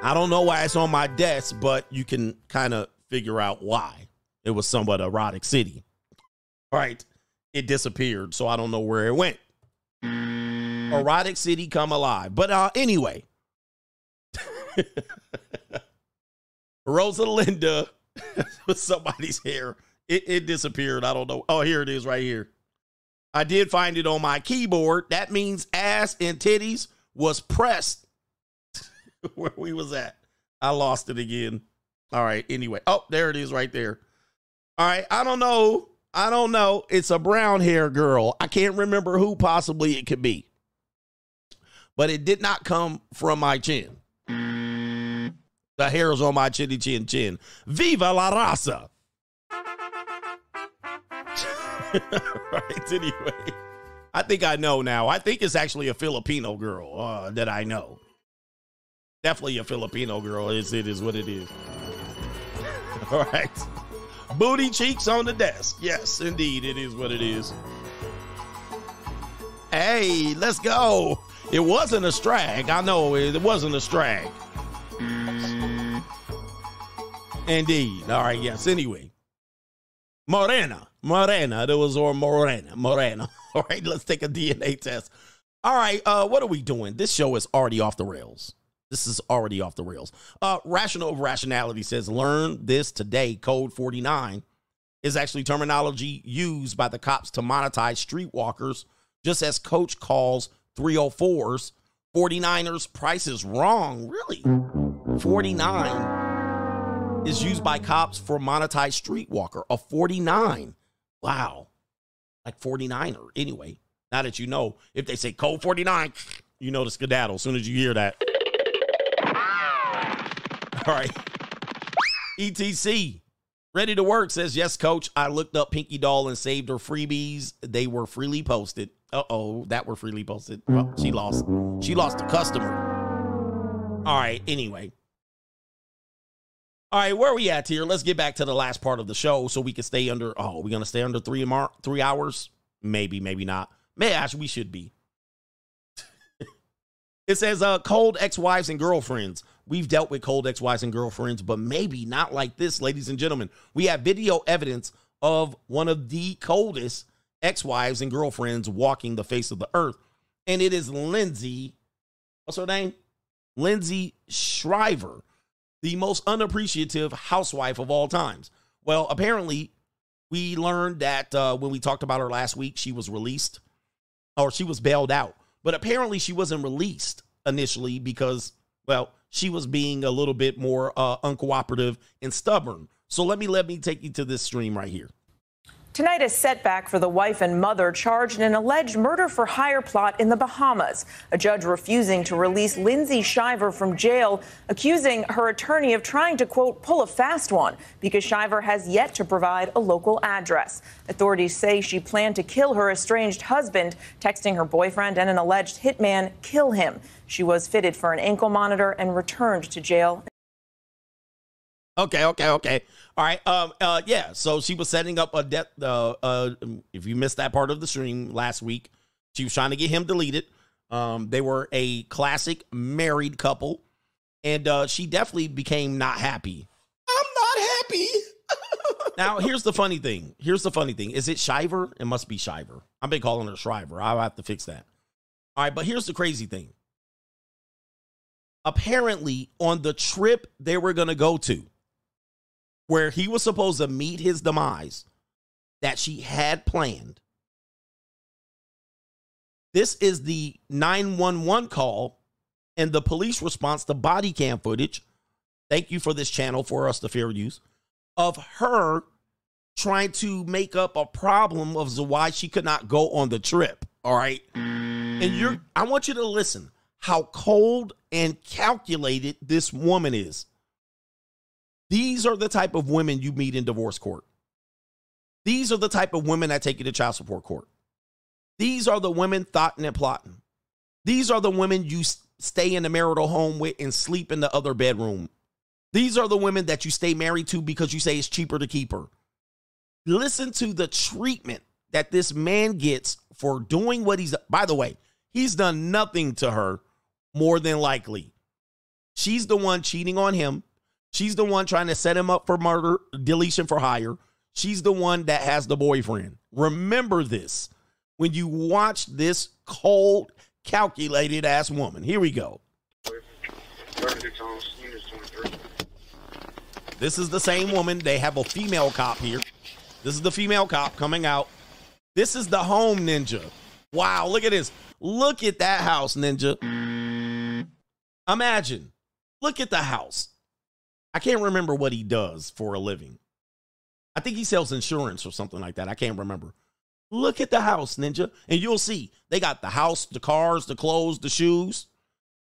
I don't know why it's on my desk, but you can kind of figure out why. It was somewhat erotic city. Right. It disappeared, so I don't know where it went. Erotic city come alive. But uh anyway. Rosalinda with somebody's hair. It, it disappeared. I don't know. Oh, here it is right here. I did find it on my keyboard. That means ass and titties was pressed where we was at. I lost it again. All right. Anyway. Oh, there it is right there. All right. I don't know. I don't know. It's a brown hair girl. I can't remember who possibly it could be. But it did not come from my chin. The hair is on my chinny chin chin. Viva la raza. right. Anyway, I think I know now. I think it's actually a Filipino girl uh, that I know. Definitely a Filipino girl. It's, it is what it is. All right. Booty cheeks on the desk. Yes, indeed. It is what it is. Hey, let's go. It wasn't a strag. I know it wasn't a strag. Indeed. All right. Yes. Anyway. Morena. Morena. There was or Morena. Morena. All right. Let's take a DNA test. All right. Uh, what are we doing? This show is already off the rails. This is already off the rails. Uh, Rational Rationality says, learn this today. Code 49 is actually terminology used by the cops to monetize streetwalkers, just as Coach calls 304s 49ers price is wrong. Really? 49 is used by cops for monetized streetwalker. A 49. Wow. Like 49er. Anyway, now that you know, if they say code 49, you know the skedaddle as soon as you hear that. All right. ETC. Ready to work says, yes, coach. I looked up Pinky Doll and saved her freebies. They were freely posted. Uh oh, that were freely posted. Well, she lost. She lost a customer. All right. Anyway. All right, where are we at here? Let's get back to the last part of the show so we can stay under. Oh, we're gonna stay under three mar- three hours? Maybe, maybe not. May actually we should be. it says uh cold ex-wives and girlfriends. We've dealt with cold ex-wives and girlfriends, but maybe not like this, ladies and gentlemen. We have video evidence of one of the coldest ex-wives and girlfriends walking the face of the earth. And it is Lindsay, what's her name? Lindsay Shriver, the most unappreciative housewife of all times. Well, apparently, we learned that uh, when we talked about her last week, she was released or she was bailed out. But apparently, she wasn't released initially because, well, she was being a little bit more uh, uncooperative and stubborn. So let me let me take you to this stream right here. Tonight, a setback for the wife and mother charged in an alleged murder for hire plot in the Bahamas. A judge refusing to release Lindsay Shiver from jail, accusing her attorney of trying to, quote, pull a fast one because Shiver has yet to provide a local address. Authorities say she planned to kill her estranged husband, texting her boyfriend and an alleged hitman kill him. She was fitted for an ankle monitor and returned to jail Okay, okay, okay. All right. Um. Uh. Yeah. So she was setting up a death. Uh. Uh. If you missed that part of the stream last week, she was trying to get him deleted. Um. They were a classic married couple, and uh, she definitely became not happy. I'm not happy. now, here's the funny thing. Here's the funny thing. Is it Shiver? It must be Shiver. I've been calling her Shriver. I'll have to fix that. All right. But here's the crazy thing. Apparently, on the trip they were going to go to, where he was supposed to meet his demise that she had planned. This is the 911 call and the police response to body cam footage. Thank you for this channel for us to fair use of her trying to make up a problem of why she could not go on the trip. All right. And you're, I want you to listen how cold and calculated this woman is. These are the type of women you meet in divorce court. These are the type of women that take you to child support court. These are the women thoughting and plotting. These are the women you stay in the marital home with and sleep in the other bedroom. These are the women that you stay married to because you say it's cheaper to keep her. Listen to the treatment that this man gets for doing what he's by the way, he's done nothing to her more than likely. She's the one cheating on him. She's the one trying to set him up for murder, deletion for hire. She's the one that has the boyfriend. Remember this when you watch this cold, calculated ass woman. Here we go. This is the same woman. They have a female cop here. This is the female cop coming out. This is the home ninja. Wow, look at this. Look at that house, ninja. Imagine. Look at the house. I can't remember what he does for a living. I think he sells insurance or something like that. I can't remember. Look at the house, Ninja, and you'll see they got the house, the cars, the clothes, the shoes.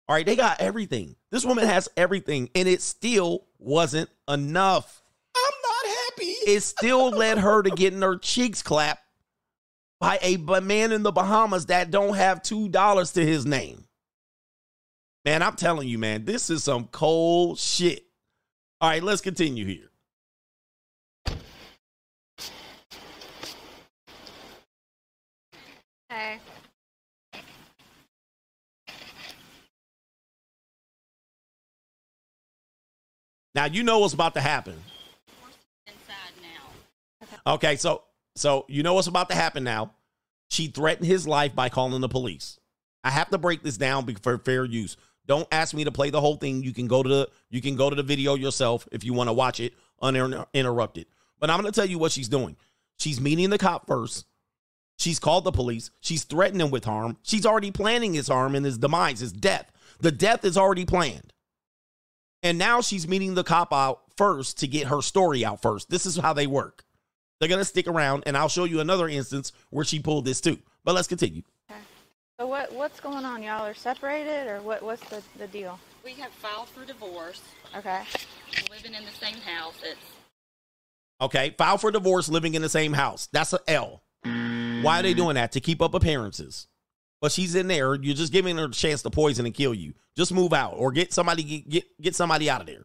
All right, they got everything. This woman has everything, and it still wasn't enough. I'm not happy. It still led her to getting her cheeks clapped by a man in the Bahamas that don't have two dollars to his name. Man, I'm telling you, man, this is some cold shit. All right, let's continue here. Hey. Now you know what's about to happen. Okay, so so you know what's about to happen now. She threatened his life by calling the police. I have to break this down for fair use. Don't ask me to play the whole thing. You can go to the you can go to the video yourself if you want to watch it uninterrupted. But I'm going to tell you what she's doing. She's meeting the cop first. She's called the police. She's threatening with harm. She's already planning his harm and his demise, his death. The death is already planned. And now she's meeting the cop out first to get her story out first. This is how they work. They're going to stick around, and I'll show you another instance where she pulled this too. But let's continue. So what what's going on? Y'all are separated, or what? What's the the deal? We have filed for divorce. Okay. Living in the same house. It's Okay, file for divorce, living in the same house. That's a L. Why are they doing that? To keep up appearances. But she's in there. You're just giving her a chance to poison and kill you. Just move out or get somebody get get, get somebody out of there.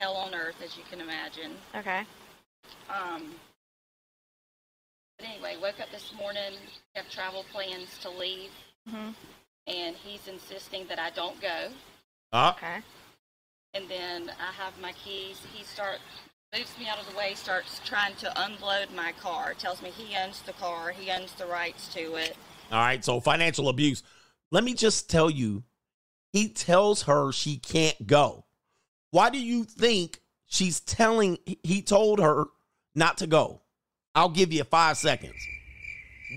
hell on earth, as you can imagine. Okay. Um. But anyway, woke up this morning, have travel plans to leave, Mhm. and he's insisting that I don't go. Uh, Okay. And then I have my keys. He starts Moves me out of the way, starts trying to unload my car. Tells me he owns the car, he owns the rights to it. All right, so financial abuse. Let me just tell you, he tells her she can't go. Why do you think she's telling he told her not to go? I'll give you 5 seconds.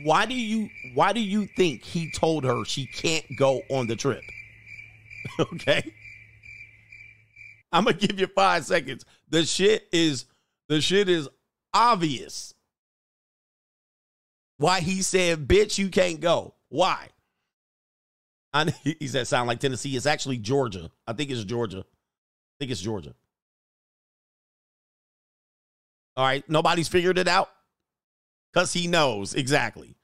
Why do you why do you think he told her she can't go on the trip? okay? I'm to give you 5 seconds. The shit is the shit is obvious. Why he said, "Bitch, you can't go." Why? I he said sound like Tennessee. It's actually Georgia. I think it's Georgia. I think it's Georgia. All right, nobody's figured it out because he knows exactly.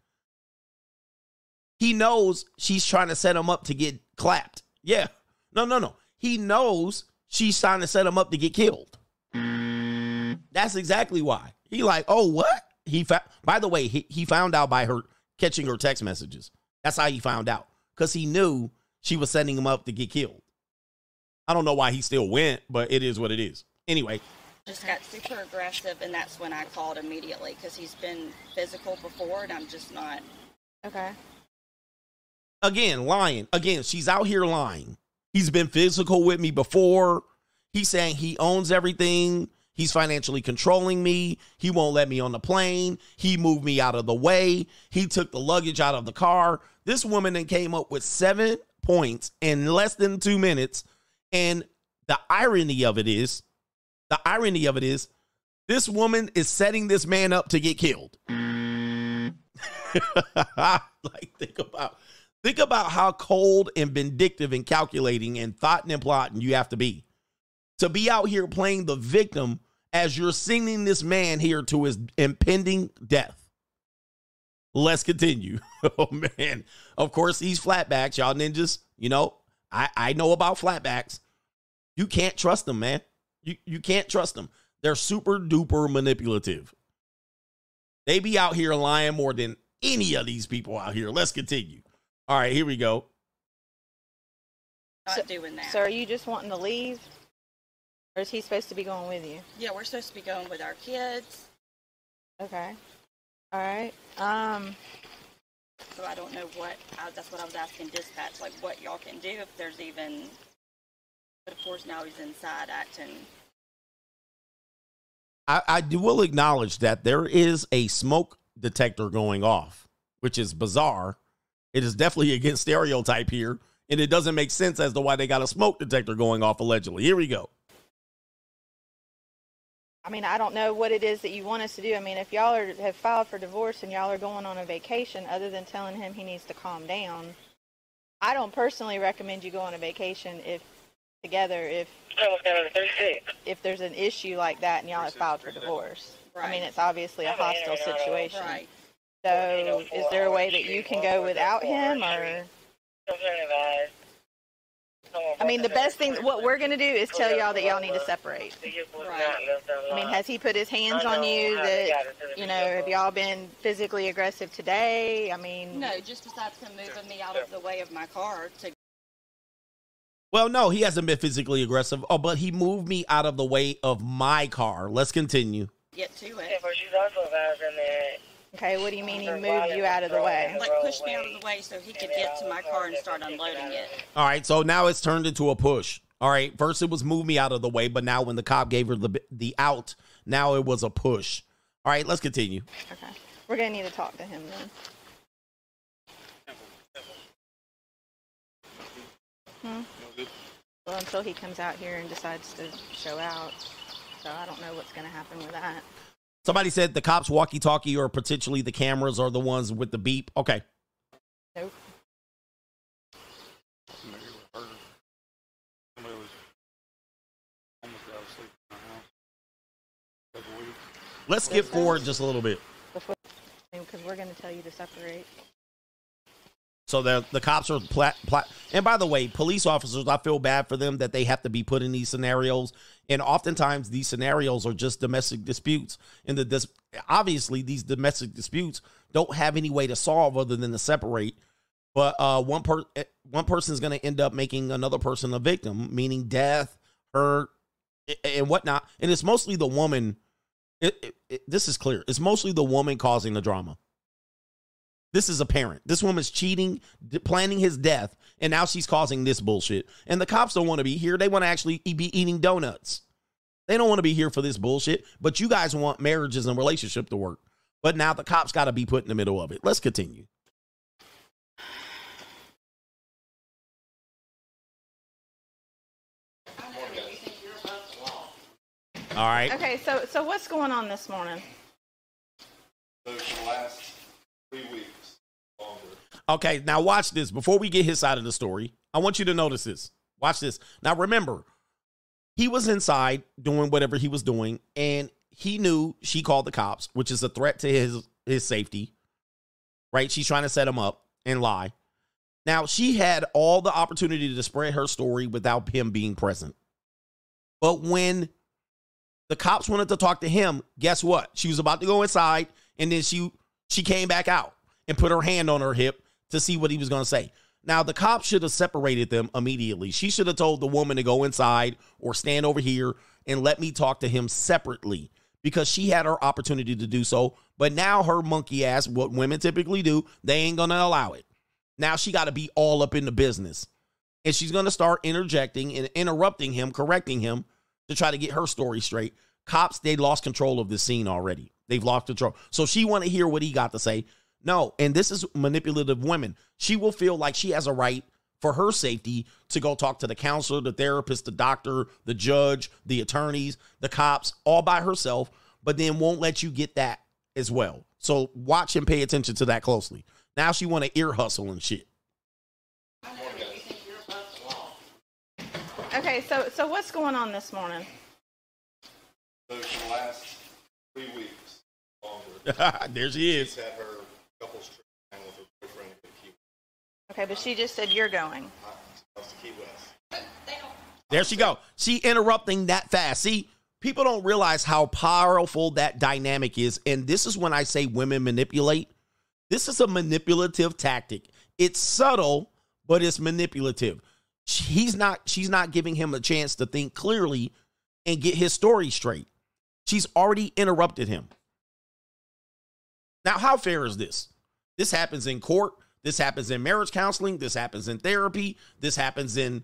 He knows she's trying to set him up to get clapped. Yeah. No, no, no. He knows she's trying to set him up to get killed. That's exactly why. He like, oh, what? He found. By the way, he, he found out by her catching her text messages. That's how he found out because he knew she was setting him up to get killed. I don't know why he still went, but it is what it is. Anyway, Just got super aggressive, and that's when I called immediately because he's been physical before, and I'm just not. Okay. again, lying. Again, she's out here lying. He's been physical with me before. He's saying he owns everything. He's financially controlling me. He won't let me on the plane. He moved me out of the way. He took the luggage out of the car. This woman then came up with seven points in less than two minutes. And the irony of it is, the irony of it is, this woman is setting this man up to get killed. like think about think about how cold and vindictive and calculating and thought and plotting you have to be to be out here playing the victim as you're sending this man here to his impending death. Let's continue. oh man. Of course, these flatbacks, y'all ninjas, you know, I, I know about flatbacks. You can't trust them, man. You you can't trust them. They're super duper manipulative. They be out here lying more than any of these people out here. Let's continue. All right, here we go. Not doing that. So are you just wanting to leave? Or is he supposed to be going with you? Yeah, we're supposed to be going with our kids, Okay. All right. Um, so I don't know what. I, that's what I was asking dispatch, like what y'all can do if there's even. But of course, now he's inside acting. I, I will acknowledge that there is a smoke detector going off, which is bizarre. It is definitely against stereotype here, and it doesn't make sense as to why they got a smoke detector going off allegedly. Here we go. I mean, I don't know what it is that you want us to do. I mean, if y'all are, have filed for divorce and y'all are going on a vacation, other than telling him he needs to calm down, I don't personally recommend you go on a vacation if together if if there's an issue like that and y'all have filed for divorce. I mean, it's obviously a hostile situation. Right. So, is there a way that you can go without him, or? I mean, the best thing, what we're going to do is tell y'all that y'all need to separate. Right. I mean, has he put his hands on you that, you know, have y'all been physically aggressive today? I mean, No, just besides him moving me out of the way of my car to Well, no, he hasn't been physically aggressive. Oh, but he moved me out of the way of my car. Let's continue. get to it. okay, what do you mean he moved you out of the way? Like push me out of the way so he could get to my car and start unloading it. All right, so now it's turned into a push. All right, first it was move me out of the way, but now when the cop gave her the the out, now it was a push. All right, let's continue. Okay. We're going to need to talk to him then. Hmm? Well, until he comes out here and decides to show out. So I don't know what's going to happen with that. Somebody said the cops walkie talkie or potentially the cameras are the ones with the beep. Okay. Nope. Let's skip forward just a little bit. Because we're going to tell you to separate. So the the cops are plat, plat and by the way, police officers, I feel bad for them that they have to be put in these scenarios. And oftentimes these scenarios are just domestic disputes. And the dis, obviously these domestic disputes don't have any way to solve other than to separate. But uh, one per one person is going to end up making another person a victim, meaning death, hurt, and whatnot. And it's mostly the woman. It, it- it- this is clear. It's mostly the woman causing the drama. This is apparent. This woman's cheating, planning his death, and now she's causing this bullshit. And the cops don't want to be here. They want to actually e- be eating donuts. They don't want to be here for this bullshit. But you guys want marriages and relationship to work. But now the cops got to be put in the middle of it. Let's continue. All right. Okay, so so what's going on this morning? So for the last three weeks, longer. Okay, now watch this. Before we get his side of the story, I want you to notice this. Watch this. Now remember, he was inside doing whatever he was doing, and he knew she called the cops, which is a threat to his his safety. Right? She's trying to set him up and lie. Now she had all the opportunity to spread her story without him being present. But when the cops wanted to talk to him, guess what? She was about to go inside, and then she she came back out and put her hand on her hip to see what he was going to say. Now the cops should have separated them immediately. She should have told the woman to go inside or stand over here and let me talk to him separately because she had her opportunity to do so. But now her monkey ass, what women typically do, they ain't going to allow it. Now she got to be all up in the business. And she's going to start interjecting and interrupting him, correcting him to try to get her story straight. Cops, they lost control of the scene already. They've lost control. So she want to hear what he got to say. No, and this is manipulative women. She will feel like she has a right for her safety to go talk to the counselor, the therapist, the doctor, the judge, the attorneys, the cops, all by herself, but then won't let you get that as well. So watch and pay attention to that closely. Now she want to ear hustle and shit. Okay, so so what's going on this morning? So the last three weeks, longer. there she is. She's had her couples trip down with her boyfriend to Key Okay, but she just said you're going. West. to Key West. There she go. She interrupting that fast. See, people don't realize how powerful that dynamic is. And this is when I say women manipulate. This is a manipulative tactic. It's subtle, but it's manipulative. He's not, she's not giving him a chance to think clearly and get his story straight. She's already interrupted him. Now, how fair is this? This happens in court. This happens in marriage counseling. This happens in therapy. This happens in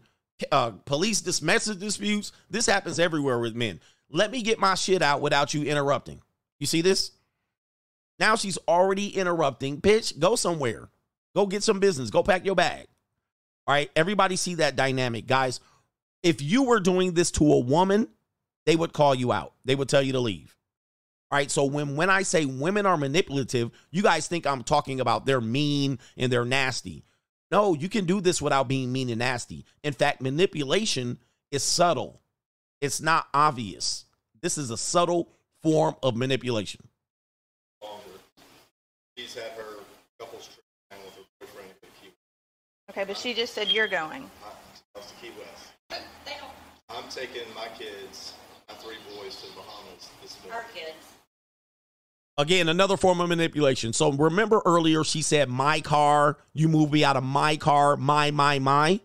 uh, police dis- message disputes. This happens everywhere with men. Let me get my shit out without you interrupting. You see this? Now she's already interrupting. Bitch, go somewhere. Go get some business. Go pack your bag. All right. Everybody see that dynamic. Guys, if you were doing this to a woman, they would call you out. They would tell you to leave. All right. So when when I say women are manipulative, you guys think I'm talking about they're mean and they're nasty. No, you can do this without being mean and nasty. In fact, manipulation is subtle. It's not obvious. This is a subtle form of manipulation. She's had her couples trip down with her boyfriend to Key Okay, but she just said you're going. West. to Key West. I'm taking my kids, my three boys, to the Bahamas this morning. Our kids. Again, another form of manipulation. So remember earlier she said my car, you move me out of my car, my my my.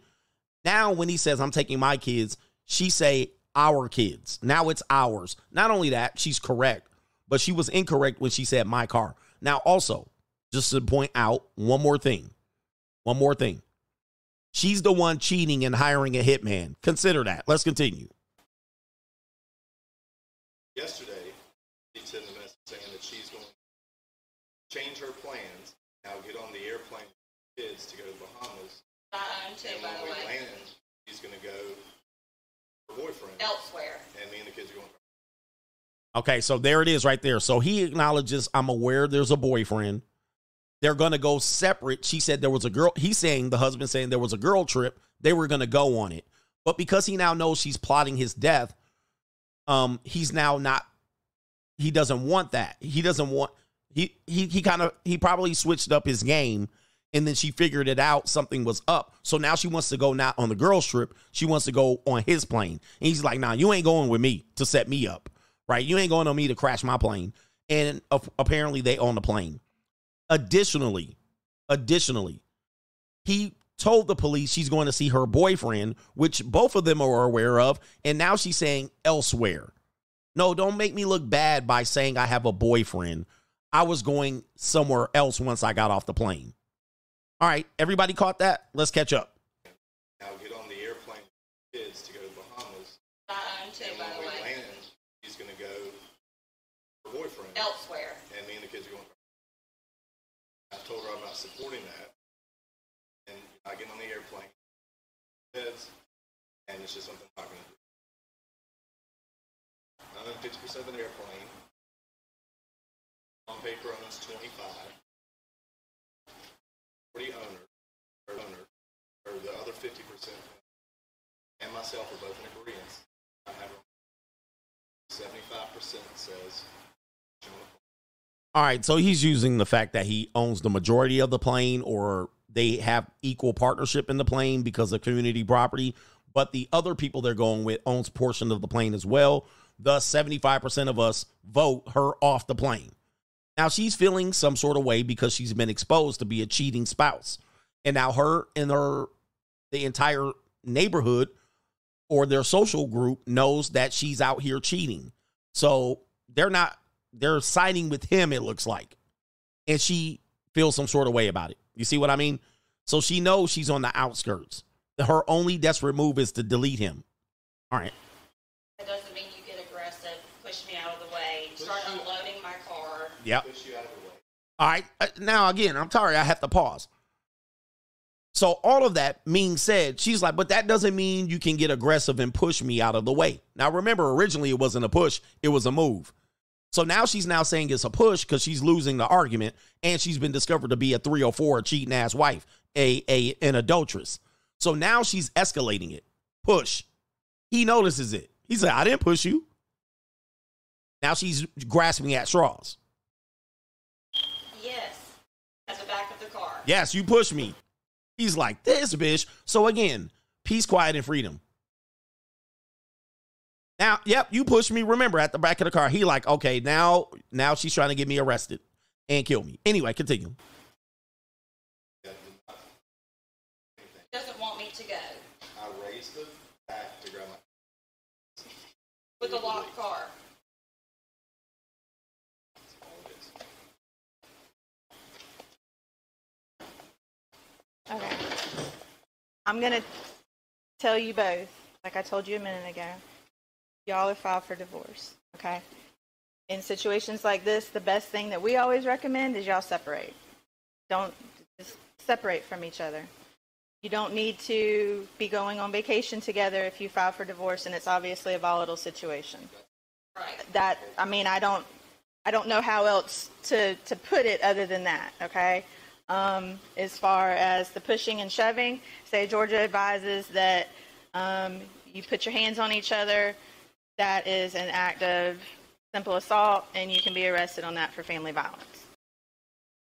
Now when he says I'm taking my kids, she say our kids. Now it's ours. Not only that, she's correct, but she was incorrect when she said my car. Now also, just to point out one more thing. One more thing. She's the one cheating and hiring a hitman. Consider that. Let's continue. Yesterday, she sent a message saying that she's going to change her plans, now get on the airplane with the kids to go to the Bahamas. Not owned too, and by when the we way. land, she's going to go her boyfriend. Elsewhere. And me and the kids are going Okay, so there it is right there. So he acknowledges, I'm aware there's a boyfriend. They're going to go separate. She said there was a girl. He's saying, the husband saying there was a girl trip. They were going to go on it. But because he now knows she's plotting his death, um, he's now not, he doesn't want that. He doesn't want, he, he, he kind of, he probably switched up his game and then she figured it out. Something was up. So now she wants to go not on the girl's trip. She wants to go on his plane. And he's like, nah, you ain't going with me to set me up right? You ain't going on me to crash my plane. And uh, apparently they own the plane. Additionally, additionally, he told the police she's going to see her boyfriend, which both of them are aware of, and now she's saying elsewhere. No, don't make me look bad by saying I have a boyfriend. I was going somewhere else once I got off the plane. All right, everybody caught that? Let's catch up. Now get on the airplane with the kids to go to Bahamas. I own too, and by when the we way. land, she's going to go her boyfriend. Elsewhere. And me and the kids are going. I told her I'm not supporting that. And I get on the airplane, kids, and it's just something I'm not going to do. I own 50% of an airplane. On paper owns 25. 40 owner, or owner, or the other 50%, and myself are both in agreement. I have 75% says All right, so he's using the fact that he owns the majority of the plane or they have equal partnership in the plane because of community property, but the other people they're going with owns portion of the plane as well. Thus, 75% of us vote her off the plane. Now she's feeling some sort of way because she's been exposed to be a cheating spouse. And now her and her the entire neighborhood or their social group knows that she's out here cheating. So they're not they're siding with him it looks like. And she feels some sort of way about it. You see what I mean? So she knows she's on the outskirts. Her only desperate move is to delete him. All right. That doesn't mean you get aggressive, push me out of the way, start unloading my car. Yep. push you out of the way. All right. Uh, Now, again, I'm sorry, I have to pause. So, all of that being said, she's like, but that doesn't mean you can get aggressive and push me out of the way. Now, remember, originally it wasn't a push, it was a move. So now she's now saying it's a push because she's losing the argument and she's been discovered to be a 304, a cheating ass wife, a, a an adulteress. So now she's escalating it. Push. He notices it. He said, I didn't push you. Now she's grasping at straws. Yes. At the back of the car. Yes, you push me. He's like, this bitch. So again, peace, quiet, and freedom. Now, yep, you push me. Remember, at the back of the car, he like, okay, now, now she's trying to get me arrested and kill me. Anyway, continue. Doesn't want me to go. I raised the back to grab my. With a locked car. Okay. I'm gonna tell you both, like I told you a minute ago, y'all are filed for divorce. Okay. In situations like this, the best thing that we always recommend is y'all separate. Don't just separate from each other. You don't need to be going on vacation together if you file for divorce and it's obviously a volatile situation. Right. That I mean, I don't I don't know how else to to put it other than that, okay? Um, as far as the pushing and shoving, say Georgia advises that um, you put your hands on each other. That is an act of simple assault, and you can be arrested on that for family violence.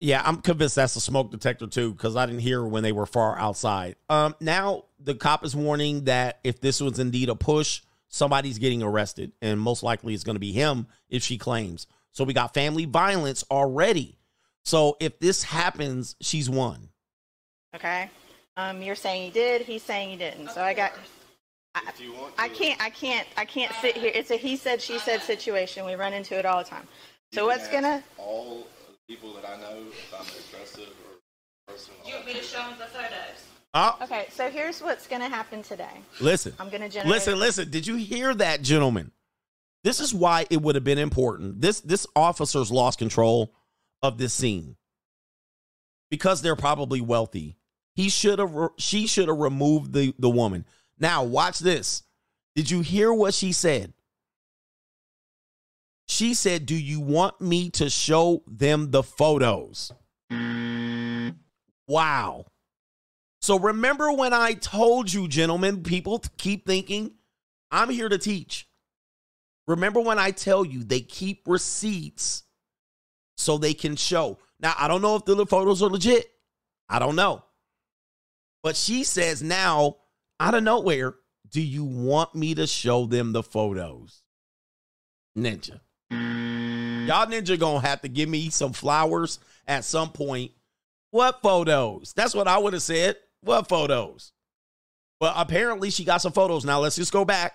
Yeah, I'm convinced that's a smoke detector too, because I didn't hear when they were far outside. Um, now the cop is warning that if this was indeed a push, somebody's getting arrested, and most likely it's going to be him if she claims. So we got family violence already. So if this happens, she's won. Okay. Um, you're saying you did. He's saying you didn't. So I got. I, I can't. I can't. I can't sit here. It's a he said she said situation. We run into it all the time. So what's gonna? All the people that I know if I'm aggressive or person. You want me to show them the photos? Oh, Okay. So here's what's gonna happen today. listen. I'm gonna generate. Listen, listen. Did you hear that, gentlemen? This is why it would have been important. This this officer's lost control of this scene because they're probably wealthy. He should have. Re- she should have removed the the woman. Now watch this. Did you hear what she said? She said, "Do you want me to show them the photos?" Wow. So remember when I told you, gentlemen, people keep thinking I'm here to teach. Remember when I tell you they keep receipts so they can show. Now, I don't know if the photos are legit. I don't know. But she says now, out of nowhere, do you want me to show them the photos? Ninja. Y'all ninja gonna have to give me some flowers at some point. What photos? That's what I would have said. What photos? Well, apparently she got some photos. Now let's just go back.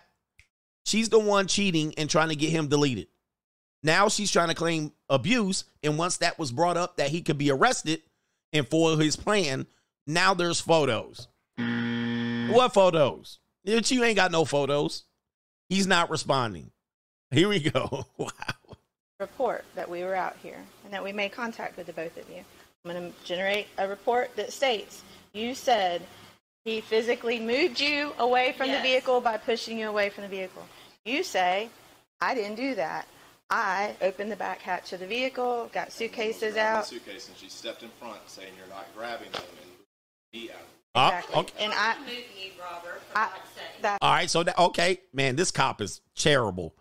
She's the one cheating and trying to get him deleted. Now she's trying to claim abuse. And once that was brought up that he could be arrested and foil his plan, now there's photos. What photos? Bitch, You ain't got no photos. He's not responding. Here we go. Wow. report that we were out here and that we made contact with the both of you. I'm going to generate a report that states you said he physically moved you away from the vehicle by pushing you away from the vehicle. You say, I didn't do that. I opened the back hatch of the vehicle, got suitcases Grabbed my out. Suitcase and she stepped in front saying you're not grabbing them and moving me out. Ah, Exactly. okay. And I, I that, All right, so that, okay, man, this cop is terrible.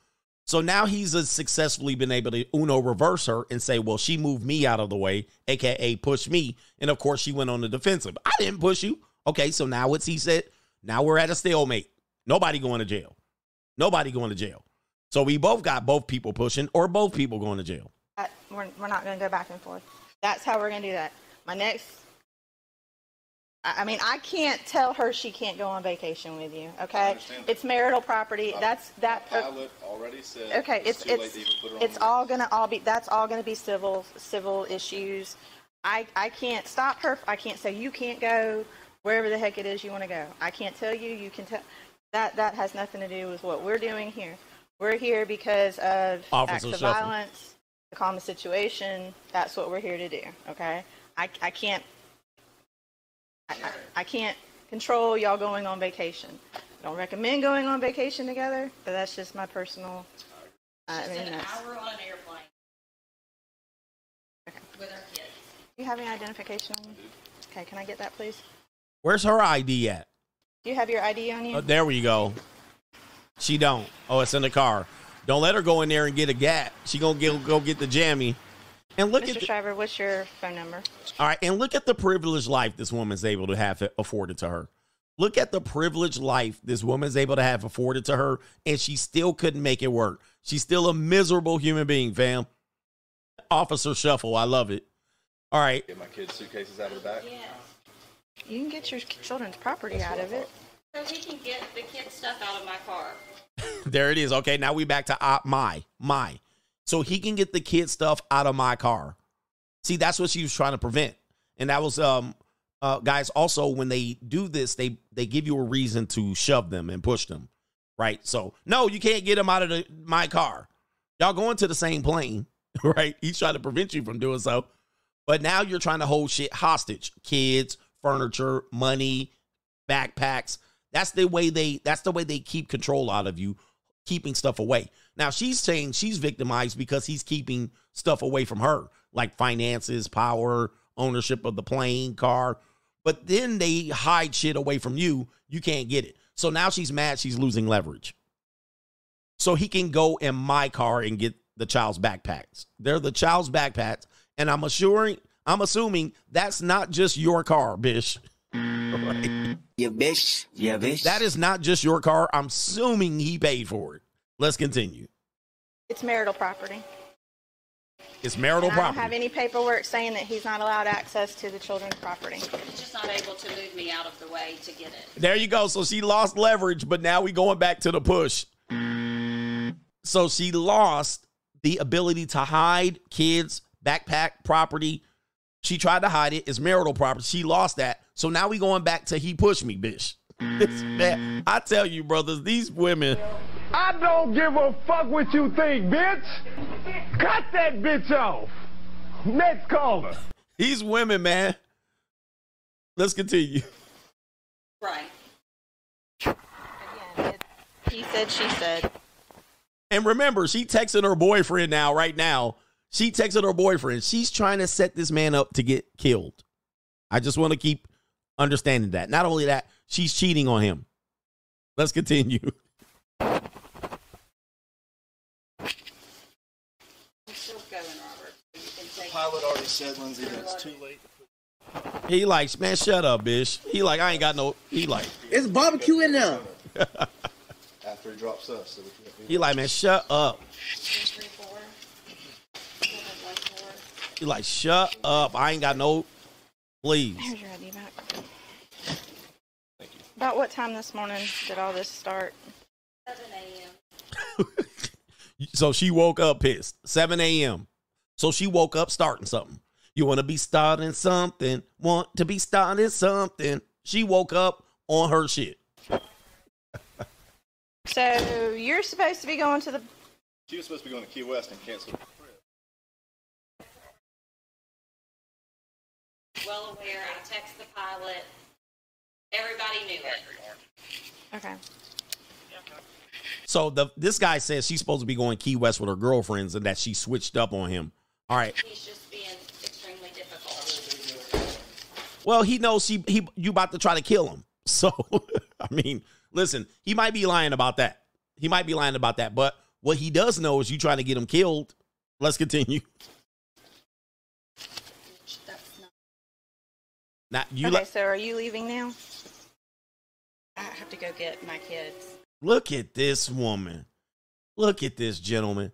So now he's uh, successfully been able to Uno reverse her and say, well, she moved me out of the way, aka push me, and of course she went on the defensive. I didn't push you. Okay, so now what's he said? Now we're at a stalemate. Nobody going to jail. Nobody going to jail. So we both got both people pushing or both people going to jail. that we're, we're not going to go back and forth. That's how we're going to do that. My next, I I mean, I can't tell her she can't go on vacation with you. Okay, it's marital property. That's that. My pilot already said Okay, it's too late it's to even put her it's the all gonna all be that's all gonna be civil civil issues. I I can't stop her. I can't say you can't go wherever the heck it is you want to go. I can't tell you. You can tell. That that has nothing to do with what we're doing here. We're here because of Officer acts of Shuffle. violence, to calm the situation. That's what we're here to do. Okay. I I can't. I, I, I can't control y'all going on vacation. I don't recommend going on vacation together, but that's just my personal. I Just mean, an that's, hour on an airplane with our kids. you have any identification on you? Okay, can I get that, please? Where's her ID at? Do you have your ID on you? Oh, there we go. She don't. Oh, it's in the car. Don't let her go in there and get a gat. She gonna get, go get the jammy. And look Mr. at the, Shiver, what's your phone number? all right, and look at the privileged life this woman's able to have afforded to her. Look at the privileged life this woman's able to have afforded to her, and she still couldn't make it work. She's still a miserable human being, fam. Officer Shuffle, I love it. All right, Get my kids' suitcases out of the back. You can get your children's property out of it. So we can get the kids' stuff out of my car. there it is. Okay, now we back to uh, my my. So he can get the kid stuff out of my car. See, that's what she was trying to prevent. And that was um uh guys also when they do this, they they give you a reason to shove them and push them. Right? So, no, you can't get them out of the, my car. Y'all going to the same plane, right? He's trying to prevent you from doing so. But now you're trying to hold shit hostage. Kids, furniture, money, backpacks. That's the way they that's the way they keep control out of you, keeping stuff away. Now she's saying she's victimized because he's keeping stuff away from her, like finances, power, ownership of the plane, car. But then they hide shit away from you. You can't get it. So now she's mad she's losing leverage. So he can go in my car and get the child's backpacks. They're the child's backpacks. And I'm assuring I'm assuming that's not just your car, bish. Mm. Right? Yeah, bitch. Yeah, bitch. That is not just your car. I'm assuming he paid for it. Let's continue. It's marital property. It's marital And I don't have any paperwork saying that he's not allowed access to the children's property. He's just not able to move me out of the way to get it. There you go. So she lost leverage, but now we going back to the push. Mm. So she lost the ability to hide kids, backpack property. She tried to hide it. It's marital property. She lost that. So now we going back to he pushed me, bitch. This man, I tell you, brothers, these women. I don't give a fuck what you think, bitch. Cut that bitch off. Next caller. These women, man. Let's continue. Right. Again, it, he said, she said. And remember, she texting her boyfriend now, right now. She texted her boyfriend. She's trying to set this man up to get killed. I just want to keep understanding that. Not only that, she's cheating on him. Let's continue. We're still going, Robert. You can take Pilot already said, Lindsay, that it's too late. He likes, man, shut up, bitch. He like, I ain't got no. He like, It's barbecue in there. After he drops us. So he like, man, shut up. three, four. Still have one, four. He like, shut up. I ain't got no. Please. Here's your ID back. About what time this morning did all this start? 7 a.m. So she woke up pissed. 7 a.m. So she woke up starting something. You want to be starting something. Want to be starting something. She woke up on her shit. So you're supposed to be going to the. She was supposed to be going to Key West and canceled. Well aware. I text the pilot. Everybody knew it. Okay. So the this guy says she's supposed to be going Key West with her girlfriends and that she switched up on him. All right. He's just being extremely difficult. Well, he knows he he you about to try to kill him. So I mean, listen, he might be lying about that. He might be lying about that. But what he does know is you trying to get him killed. Let's continue. Now you okay, so are you leaving now? I have to go get my kids. look at this woman. Look at this gentleman.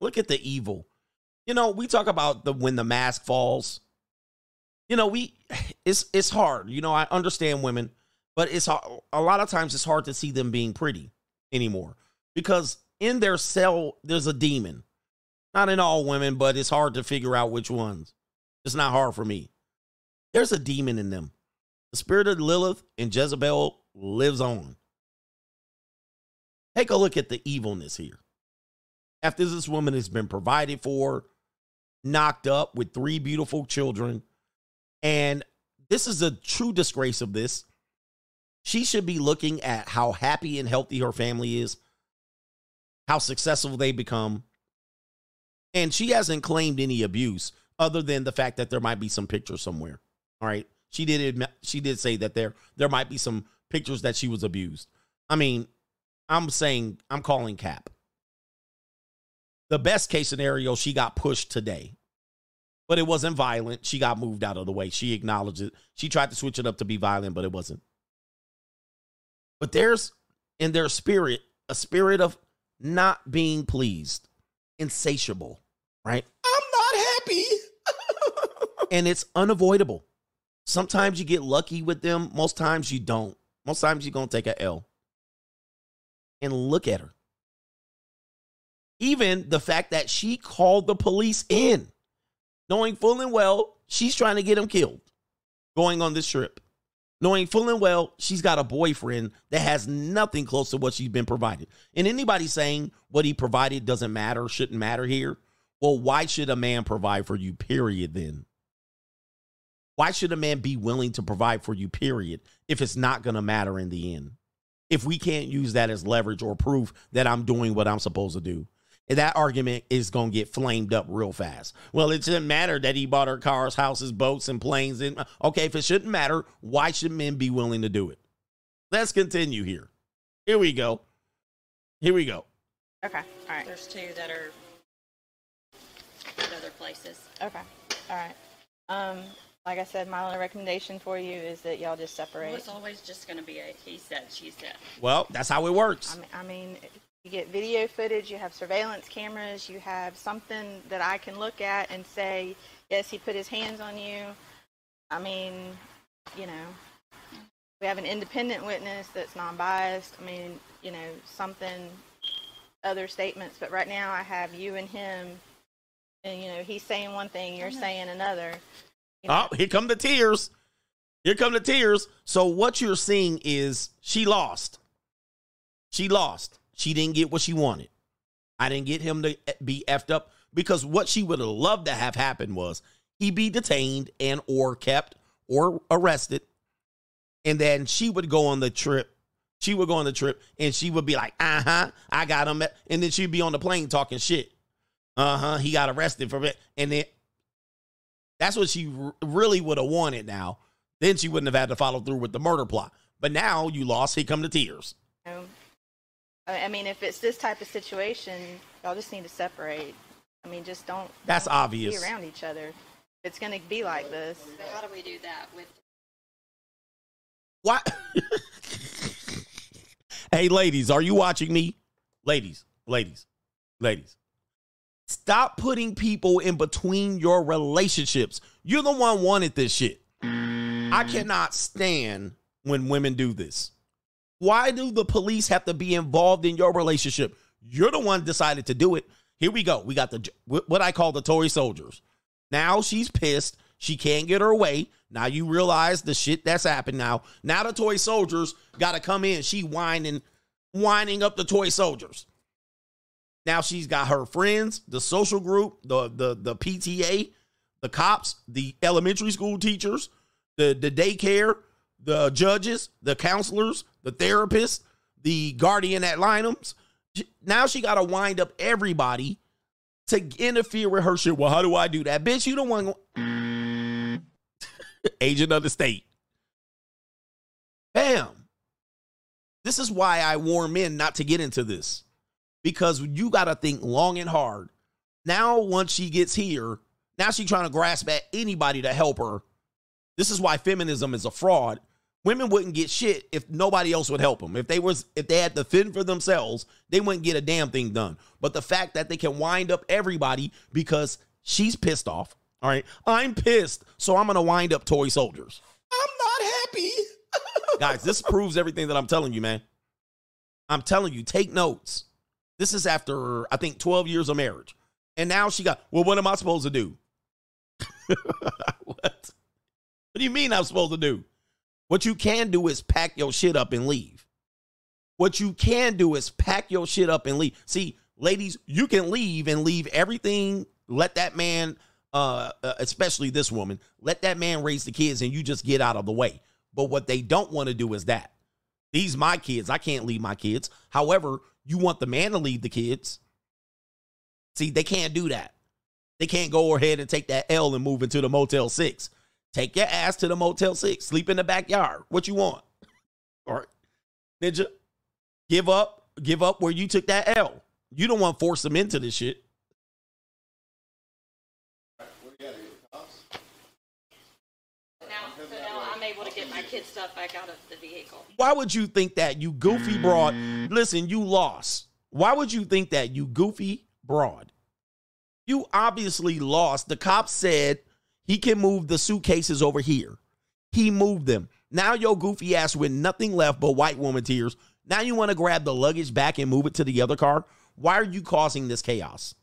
Look at the evil. You know, we talk about the when the mask falls. You know, we it's it's hard. You know, I understand women, but it's a lot of times it's hard to see them being pretty anymore because in their cell there's a demon. Not in all women, but it's hard to figure out which ones. It's not hard for me. There's a demon in them. The spirit of Lilith and Jezebel lives on. Take a look at the evilness here. After this woman has been provided for, knocked up with three beautiful children, and this is a true disgrace of this. She should be looking at how happy and healthy her family is, how successful they become. And she hasn't claimed any abuse other than the fact that there might be some pictures somewhere. All right. She did admit, she did say that there there might be some pictures that she was abused. I mean, I'm saying I'm calling cap. The best case scenario, she got pushed today. But it wasn't violent. She got moved out of the way. She acknowledged it. She tried to switch it up to be violent, but it wasn't. But there's in their spirit a spirit of not being pleased, insatiable, right? I'm not happy. and it's unavoidable. Sometimes you get lucky with them, most times you don't. Most times you're going to take a L. And look at her. Even the fact that she called the police in, knowing full and well she's trying to get him killed, going on this trip, knowing full and well she's got a boyfriend that has nothing close to what she's been provided. And anybody saying what he provided doesn't matter, shouldn't matter here, well, why should a man provide for you, period, then? Why should a man be willing to provide for you, period, if it's not going to matter in the end? If we can't use that as leverage or proof that I'm doing what I'm supposed to do. And that argument is going to get flamed up real fast. Well, it didn't matter that he bought her cars, houses, boats, and planes. And okay, if it shouldn't matter, why should men be willing to do it? Let's continue here. Here we go. Here we go. Okay. All right. There's two that are at other places. Okay. All right. Um, like I said, my only recommendation for you is that y'all just Well, separate. it's always just going to be a he said, she said. Well, that's how it works. I mean, I mean, you get video footage, you have surveillance cameras, you have something that I can look at and say, yes, he put his hands on you. I mean, you know, we have an independent witness that's non-biased. I mean, you know, something, other statements. But right now, I have you and him, and you know, he's saying one thing, you're saying another. Oh, here come the tears. Here come the tears. So what you're seeing is she lost. She lost. She didn't get what she wanted. I didn't get him to be effed up because what she would have loved to have happened was he be detained and or kept or arrested. And then she would go on the trip. She would go on the trip and she would be like, uh-huh, I got him. And then she'd be on the plane talking shit. Uh-huh, he got arrested for it. And then that's what she r- really would have wanted now. Then she wouldn't have had to follow through with the murder plot. But now you lost, here come the tears. I I mean, if it's this type of situation, y'all just need to separate. I mean, just don't. That's don't obvious. Be around each other. It's going to be like this. So how do we do that with What? hey, ladies, are you watching me? Ladies, ladies, ladies. Stop putting people in between your relationships. You're the one wanted this shit. I mm. cannot stand when women do this. Why do the police have to be involved in your relationship? You're the one decided to do it. Here we go. We got the what I call the Tory soldiers. Now she's pissed. She can't get her way. Now you realize the shit that's happened now. Now the toy soldiers got to come in. She whining, whining up the toy soldiers. Now she's got her friends, the social group, the the the PTA, the cops, the elementary school teachers, the the daycare, the judges, the counselors, the therapists, the guardian ad litems. Now she got to wind up everybody to interfere with her shit. Well, how do I do that? Bitch, you don't want agent of the state. Bam. This is why I warn men not to get into this. Because you got to think long and hard. Now, once she gets here, now she's trying to grasp at anybody to help her. This is why feminism is a fraud. Women wouldn't get shit if nobody else would help them. If they was if they had to fend for themselves, they wouldn't get a damn thing done. But the fact that they can wind up everybody because she's pissed off. All right, I'm pissed, so I'm gonna wind up toy soldiers. I'm not happy. Guys, this proves everything that I'm telling you, man. I'm telling you, take notes. This is after I think 12 years of marriage, and now she got. Well, what am I supposed to do? what? What do you mean I'm supposed to do? What you can do is pack your shit up and leave. What you can do is pack your shit up and leave. See, ladies, you can leave and leave everything. Let that man, uh, uh, especially this woman, let that man raise the kids and you just get out of the way. But what they don't want to do is that. These my kids. I can't leave my kids. However, you want the man to leave the kids. See, they can't do that. They can't go ahead and take that L and move into the Motel 6. Take your ass to the Motel 6. Sleep in the backyard. What you want? All right. Ninja, give up. Give up where you took that L. You don't want to force them into this shit. Now, so now I'm able to stuff back out of the vehicle. Why would you think that, you goofy broad? Listen, you lost. Why would you think that, you goofy broad? You obviously lost. The cop said he can move the suitcases over here. He moved them. Now your goofy ass with nothing left but white woman tears. Now you want to grab the luggage back and move it to the other car? Why are you causing this chaos?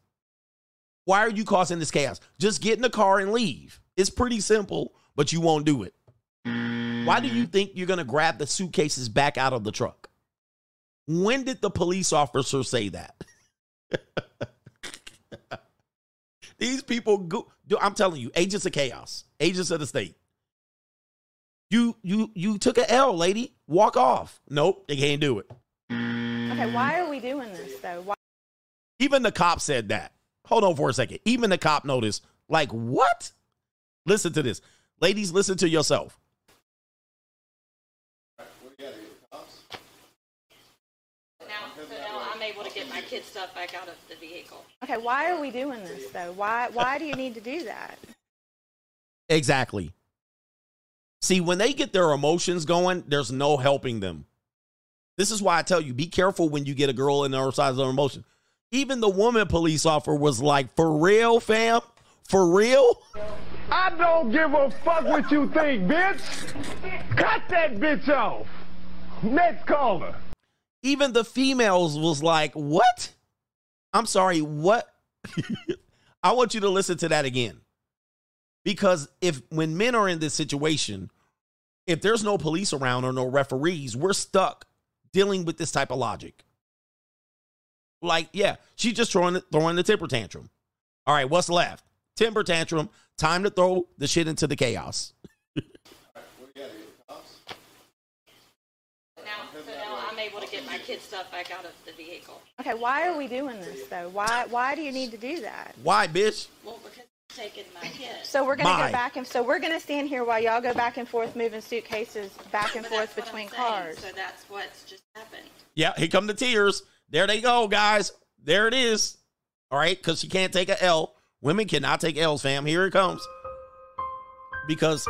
Why are you causing this chaos? Just get in the car and leave. It's pretty simple, but you won't do it. Why do you think you're going to grab the suitcases back out of the truck? When did the police officer say that? These people go, I'm telling you, agents of chaos, agents of the state. You you you took an L, lady. Walk off. Nope, they can't do it. Okay, why are we doing this though? Why? Even the cop said that. Hold on for a second. Even the cop noticed. Like what? Listen to this, ladies. Listen to yourself. Now, so now I'm able to get my kids' stuff back out of the vehicle. Okay, why are we doing this though? Why why do you need to do that? Exactly. See, when they get their emotions going, there's no helping them. This is why I tell you, be careful when you get a girl in her size of her emotion. Even the woman police officer was like, for real, fam? For real? I don't give a fuck what you think, bitch. Cut that bitch off. Next caller. Even the females was like, what? I'm sorry, what? I want you to listen to that again. Because if when men are in this situation, if there's no police around or no referees, we're stuck dealing with this type of logic. Like, yeah, she's just throwing throwing the temper tantrum. All right, what's left? Temper tantrum. Time to throw the shit into the chaos. Now, so now I'm able to get my kids' stuff back out of the vehicle. Okay, why are we doing this though? Why why do you need to do that? Why, bitch? Well, because I'm taking my kids. So we're gonna My. go back and so we're gonna stand here while y'all go back and forth moving suitcases back and But forth that's what I'm between saying, cars. So that's what's just happened. Yeah, here come the tears. There they go, guys. There it is. All right, because she can't take a L. Women cannot take L's, fam. Here it comes. Because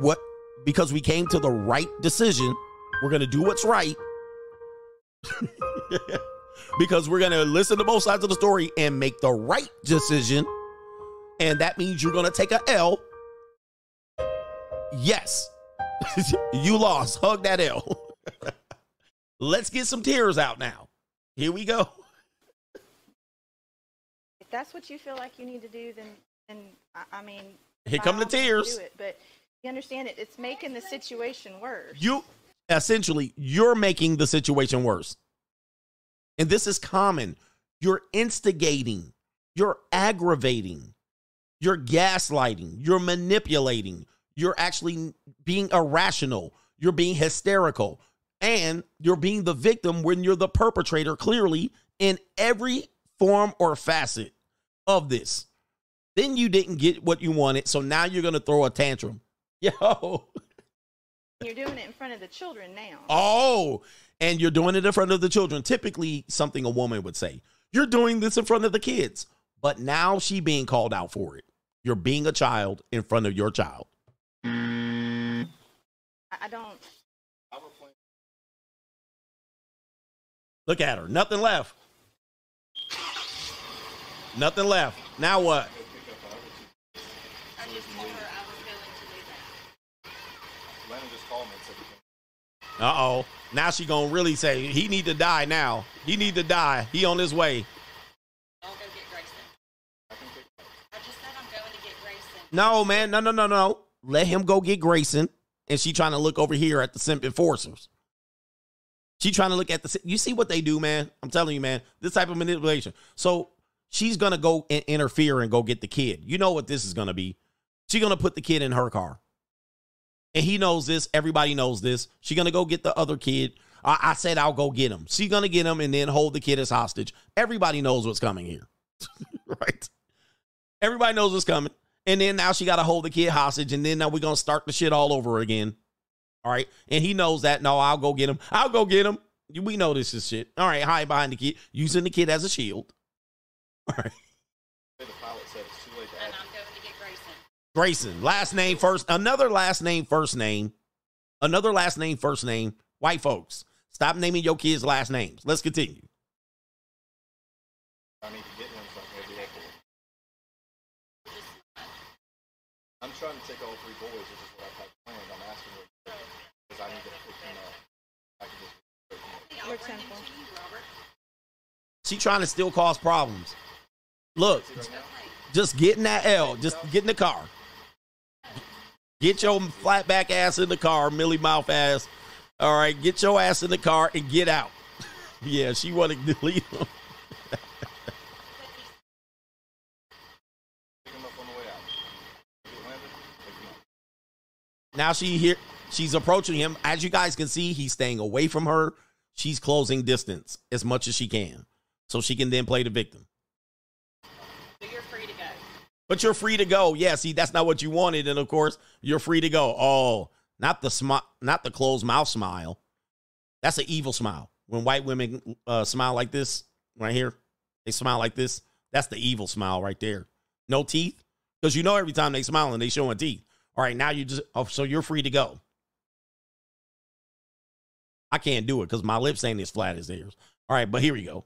what? Because we came to the right decision. We're gonna do what's right. because we're gonna listen to both sides of the story and make the right decision. And that means you're gonna take a L. Yes. you lost. Hug that L. Let's get some tears out now. Here we go. If that's what you feel like you need to do, then, then I, I mean, Here come the tears. Do it. But you understand it? It's making the situation worse. You essentially you're making the situation worse. And this is common. You're instigating, you're aggravating, you're gaslighting, you're manipulating, you're actually being irrational, you're being hysterical, and you're being the victim when you're the perpetrator clearly in every form or facet of this. Then you didn't get what you wanted, so now you're going to throw a tantrum. Yo. You're doing it in front of the children now. Oh, and you're doing it in front of the children. Typically, something a woman would say. You're doing this in front of the kids. But now she being called out for it. You're being a child in front of your child. I, I don't. Look at her. Nothing left. Nothing left. Now what? Lennon just called me and said he can Uh oh. Now she gonna really say he need to die now. He need to die. He on his way. No, man. No, no, no, no. Let him go get Grayson. And she trying to look over here at the simp enforcers. She trying to look at the. You see what they do, man? I'm telling you, man. This type of manipulation. So she's gonna go and interfere and go get the kid. You know what this is gonna be? She's gonna put the kid in her car, and he knows this. Everybody knows this. She's gonna go get the other kid. I, I said I'll go get him. She's gonna get him and then hold the kid as hostage. Everybody knows what's coming here, right? Everybody knows what's coming. And then now she got to hold the kid hostage. And then now we're to start the shit all over again. All right. And he knows that. No, I'll go get him. I'll go get him. We know this is shit. All right. Hide behind the kid, using the kid as a shield. All right. The pilot said it's too late to add. Grayson, last name first. Another last name, first name. Another last name, first name. White folks, stop naming your kids last names. Let's continue. I need to get him something to be able I'm trying to take all three boys, which is what I've had planned. I'm asking what because I need to pick them up. I can just pick them up. We're temple. She trying to still cause problems. Look, just get in that L. Just get in the car. Get your flat back ass in the car, Millie Mouth ass. All right, get your ass in the car and get out. yeah, she wanted to delete him. Now she here. She's approaching him. As you guys can see, he's staying away from her. She's closing distance as much as she can, so she can then play the victim. But you're free to go. But you're free to go. Yeah, see, that's not what you wanted, and of course, you're free to go. Oh, not the smi- not the closed mouth smile. That's an evil smile. When white women uh, smile like this, right here, they smile like this. That's the evil smile right there. No teeth, because you know every time they smile and they showing teeth. All right, now you just oh, so you're free to go. I can't do it because my lips ain't as flat as theirs. All right, but here we go.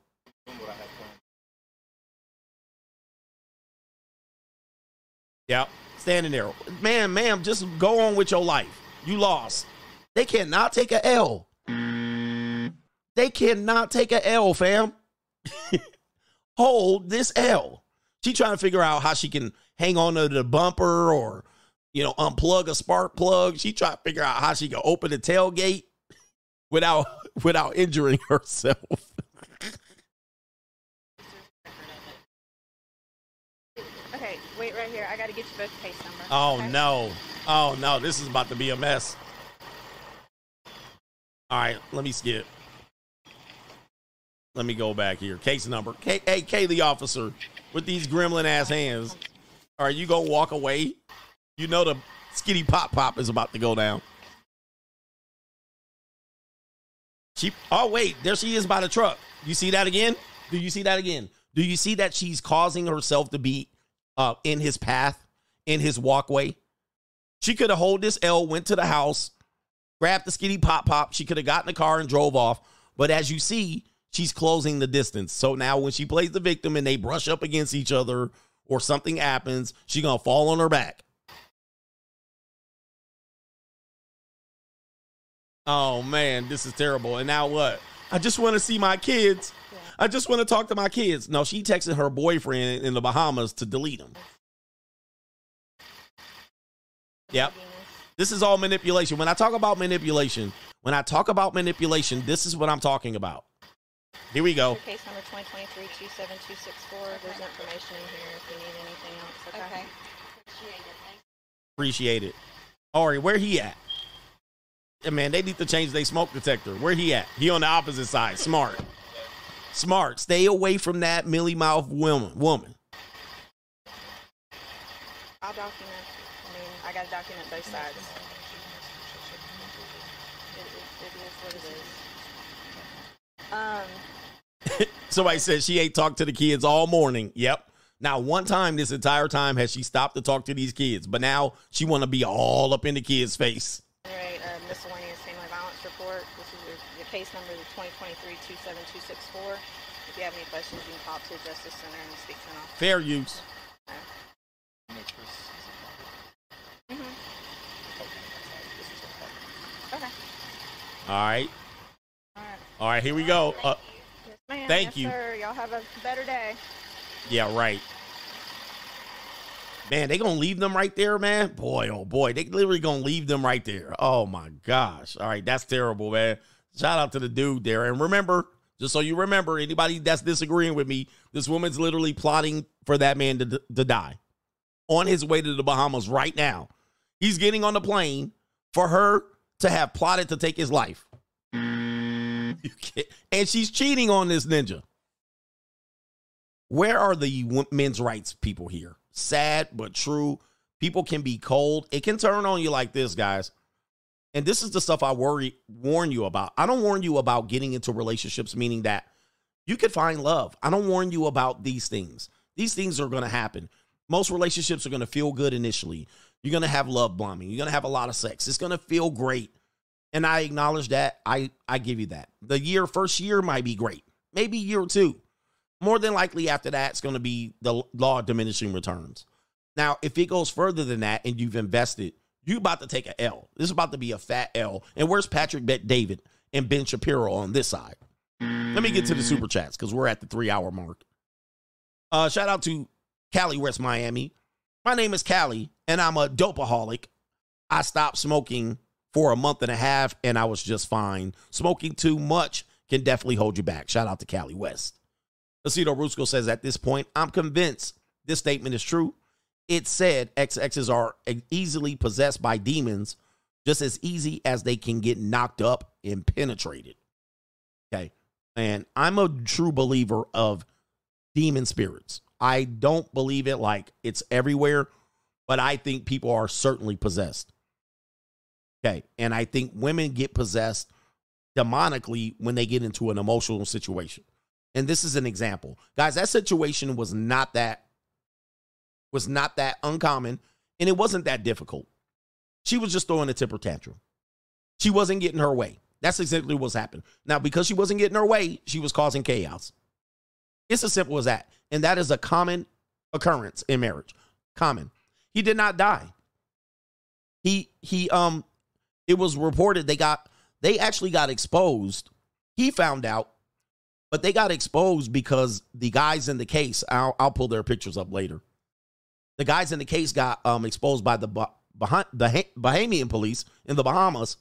Yep. Standing there. Man, ma'am, just go on with your life. You lost. They cannot take a L. They cannot take a L, fam. Hold this L. She trying to figure out how she can hang on to the bumper or, you know, unplug a spark plug. She trying to figure out how she can open the tailgate without without injuring herself. Okay, wait right here. I got to get you both case number. Oh okay? no. Oh no, this is about to be a mess. All right, let me skip. Let me go back here. Case number. K- hey, K, the officer, with these gremlin ass hands. Are you gonna walk away? You know the skinny pop pop is about to go down. She. Oh wait, there she is by the truck. You see that again? Do you see that again? Do you see that she's causing herself to be uh, in his path, in his walkway? She could have hold this L, went to the house, grabbed the skinny pop pop. She could have got in the car and drove off. But as you see, she's closing the distance. So now when she plays the victim and they brush up against each other or something happens, she gonna fall on her back. Oh man, this is terrible. And now what? I just want to see my kids. I just want to talk to my kids. No, she texted her boyfriend in the Bahamas to delete him. Yep. This is all manipulation. When I talk about manipulation, when I talk about manipulation, this is what I'm talking about. Here we go. Case number 2023-27264. There's information in here if you need anything else. Okay. Appreciate it. Ari, where he at? Yeah, man, they need to change their smoke detector. Where he at? He on the opposite side. Smart. Smart. Stay away from that millie mouth woman. Woman. I'll document. I got to document both sides. It, it, it is what it is. Um, Somebody said she ain't talked to the kids all morning. Yep. Now, one time this entire time has she stopped to talk to these kids, but now she want to be all up in the kids' face. Right, uh, miscellaneous family violence report. This is your, your case number, the 2023-27264. If you have any questions, you can call to the Justice Center and speak to officer. Fair use. Mm-hmm. Okay. All right. All right. All right, here we go. Uh, Yes. Thank yes, you. sir. Y'all have a better day. yeah, right. Man, they gonna leave them right there, man. Boy, oh boy, they literally gonna leave them right there. Oh my gosh. All right, that's terrible, man. Shout out to the dude there. And remember, just so you remember, anybody that's disagreeing with me, this woman's literally plotting for that man to, to die on his way to the Bahamas right now. He's getting on the plane for her to have plotted to take his life. Mm. Can't- and she's cheating on this ninja. Where are the men's rights people here? Sad but true. People can be cold. It can turn on you like this, guys. And this is the stuff I worry warn you about. I don't warn you about getting into relationships meaning that you could find love. I don't warn you about these things. These things are going to happen. Most relationships are going to feel good initially. You're going to have love bombing. You're going to have a lot of sex. It's going to feel great. And I acknowledge that. I I give you that. The year first year might be great. Maybe year 2. More than likely after that it's going to be the law of diminishing returns. Now, if it goes further than that and you've invested, you about to take a L. This is about to be a fat L. And where's Patrick Bet David and Ben Shapiro on this side? Let me get to the super chats because we're at the three hour mark. Uh, shout out to Cali, West Miami. My name is Cali, and I'm a dopeaholic. I stopped smoking for a month and a half, and I was just fine. Smoking too much can definitely hold you back. Shout out to Cali West. Aceto Rusco says, at this point, I'm convinced this statement is true. It said XXs are easily possessed by demons, just as easy as they can get knocked up and penetrated. Okay. And I'm a true believer of demon spirits. I don't believe it like it's everywhere, but I think people are certainly possessed. Okay. And I think women get possessed demonically when they get into an emotional situation. And this is an example. Guys, that situation was not that was not that uncommon and it wasn't that difficult. She was just throwing a temper tantrum. She wasn't getting her way. That's exactly what's happened. Now, because she wasn't getting her way, she was causing chaos. It's as simple as that. And that is a common occurrence in marriage. Common. He did not die. He he um it was reported they got they actually got exposed. He found out, but they got exposed because the guys in the case, I'll, I'll pull their pictures up later. The guys in the case got um exposed by the Bah- the Bahamian police in the Bahamas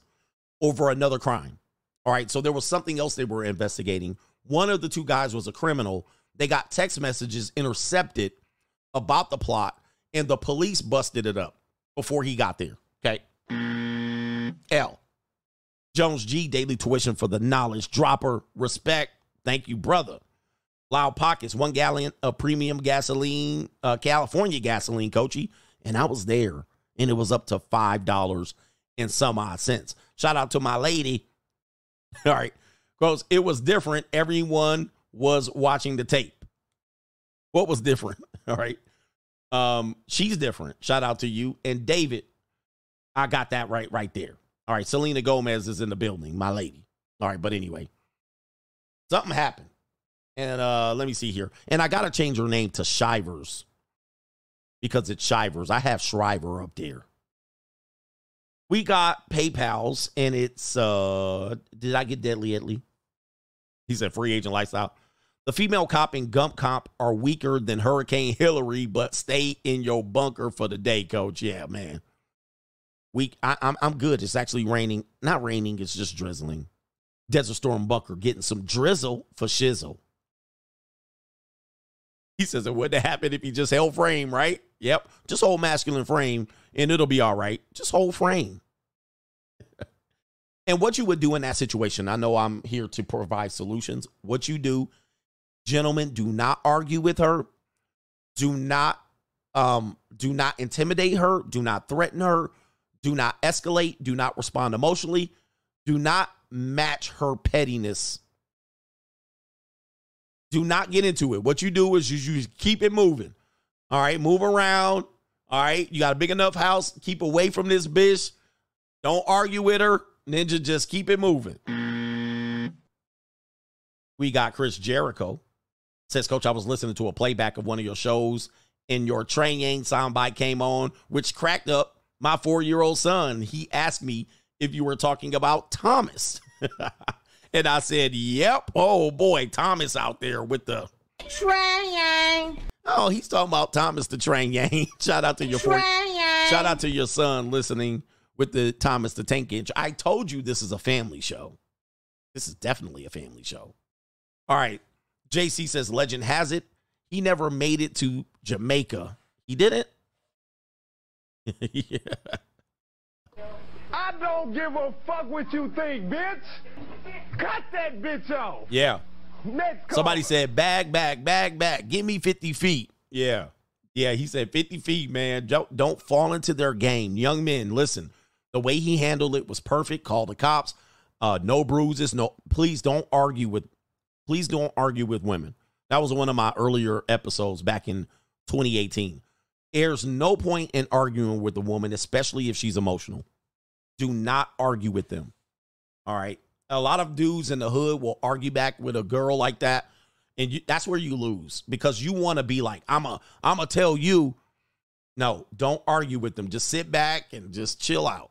over another crime. All right, so there was something else they were investigating. One of the two guys was a criminal. They got text messages intercepted about the plot, and the police busted it up before he got there. Okay. L. Jones G. Daily tuition for the knowledge dropper. Respect. Thank you, brother. Loud pockets. One gallon of premium gasoline, uh, California gasoline, coachy. And I was there, and it was up to $5 and some odd cents. Shout out to my lady. All right. Because it was different. Everyone was watching the tape. What was different? All right. Um, she's different. Shout out to you. And David, I got that right right there. All right. Selena Gomez is in the building, my lady. All right, but anyway. Something happened. And uh let me see here. And I gotta change her name to Shivers. Because it's Shivers. I have Shriver up there. We got PayPal's, and it's uh did I get deadly Italy? He said free agent lifestyle. The female cop and Gump cop are weaker than Hurricane Hilary, but stay in your bunker for the day, coach. Yeah, man. We I, I'm I'm good. It's actually raining. Not raining, it's just drizzling. Desert Storm Bunker getting some drizzle for shizzle. He says it wouldn't happen if he just held frame, right? Yep. Just hold masculine frame and it'll be all right. Just hold frame. and what you would do in that situation, I know I'm here to provide solutions. What you do, gentlemen, do not argue with her. Do not um do not intimidate her, do not threaten her, do not escalate, do not respond emotionally, do not match her pettiness. Do not get into it. What you do is you, you keep it moving. All right, move around. All right, you got a big enough house. Keep away from this bitch. Don't argue with her. Ninja, just keep it moving. We got Chris Jericho. Says, Coach, I was listening to a playback of one of your shows, and your Train Yang soundbite came on, which cracked up my four year old son. He asked me if you were talking about Thomas. and I said, Yep. Oh boy, Thomas out there with the Train Yang. Oh, he's talking about Thomas the Train Yang. Shout out to your four, shout out to your son listening with the Thomas the Tank Engine. I told you this is a family show. This is definitely a family show. All right. JC says legend has it. He never made it to Jamaica. He didn't? yeah. I don't give a fuck what you think, bitch. Cut that bitch off. Yeah. Next call. Somebody said, bag, bag, bag, bag. Give me 50 feet. Yeah. Yeah, he said 50 feet, man. Don't, don't fall into their game. Young men, listen. The way he handled it was perfect. Call the cops. Uh, no bruises. No, please don't argue with please don't argue with women. That was one of my earlier episodes back in 2018. There's no point in arguing with a woman, especially if she's emotional. Do not argue with them. All right. A lot of dudes in the hood will argue back with a girl like that, and you, that's where you lose because you want to be like, I'm a, I'm gonna tell you. No, don't argue with them. Just sit back and just chill out.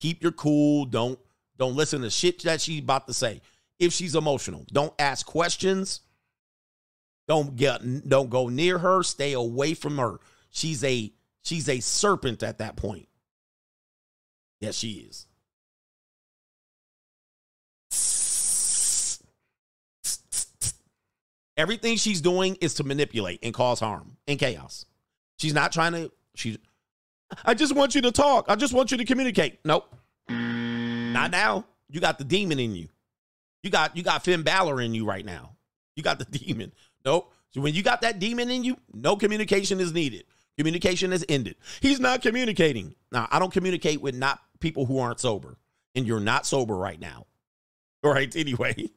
Keep your cool. Don't don't listen to shit that she's about to say. If she's emotional, don't ask questions. Don't get don't go near her. Stay away from her. She's a she's a serpent at that point. Yes, she is. Everything she's doing is to manipulate and cause harm and chaos. She's not trying to. She. I just want you to talk. I just want you to communicate. Nope. Not now. You got the demon in you. You got you got Finn Balor in you right now. You got the demon. Nope. So when you got that demon in you, no communication is needed. Communication is ended. He's not communicating. Now, I don't communicate with not people who aren't sober. And you're not sober right now. All right, anyway.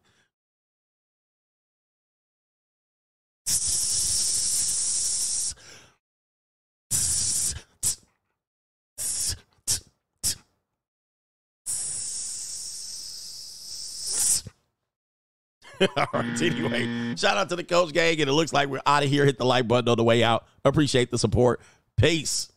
All right, anyway, shout out to the coach gang, and it looks like we're out of here. Hit the like button on the way out. Appreciate the support. Peace.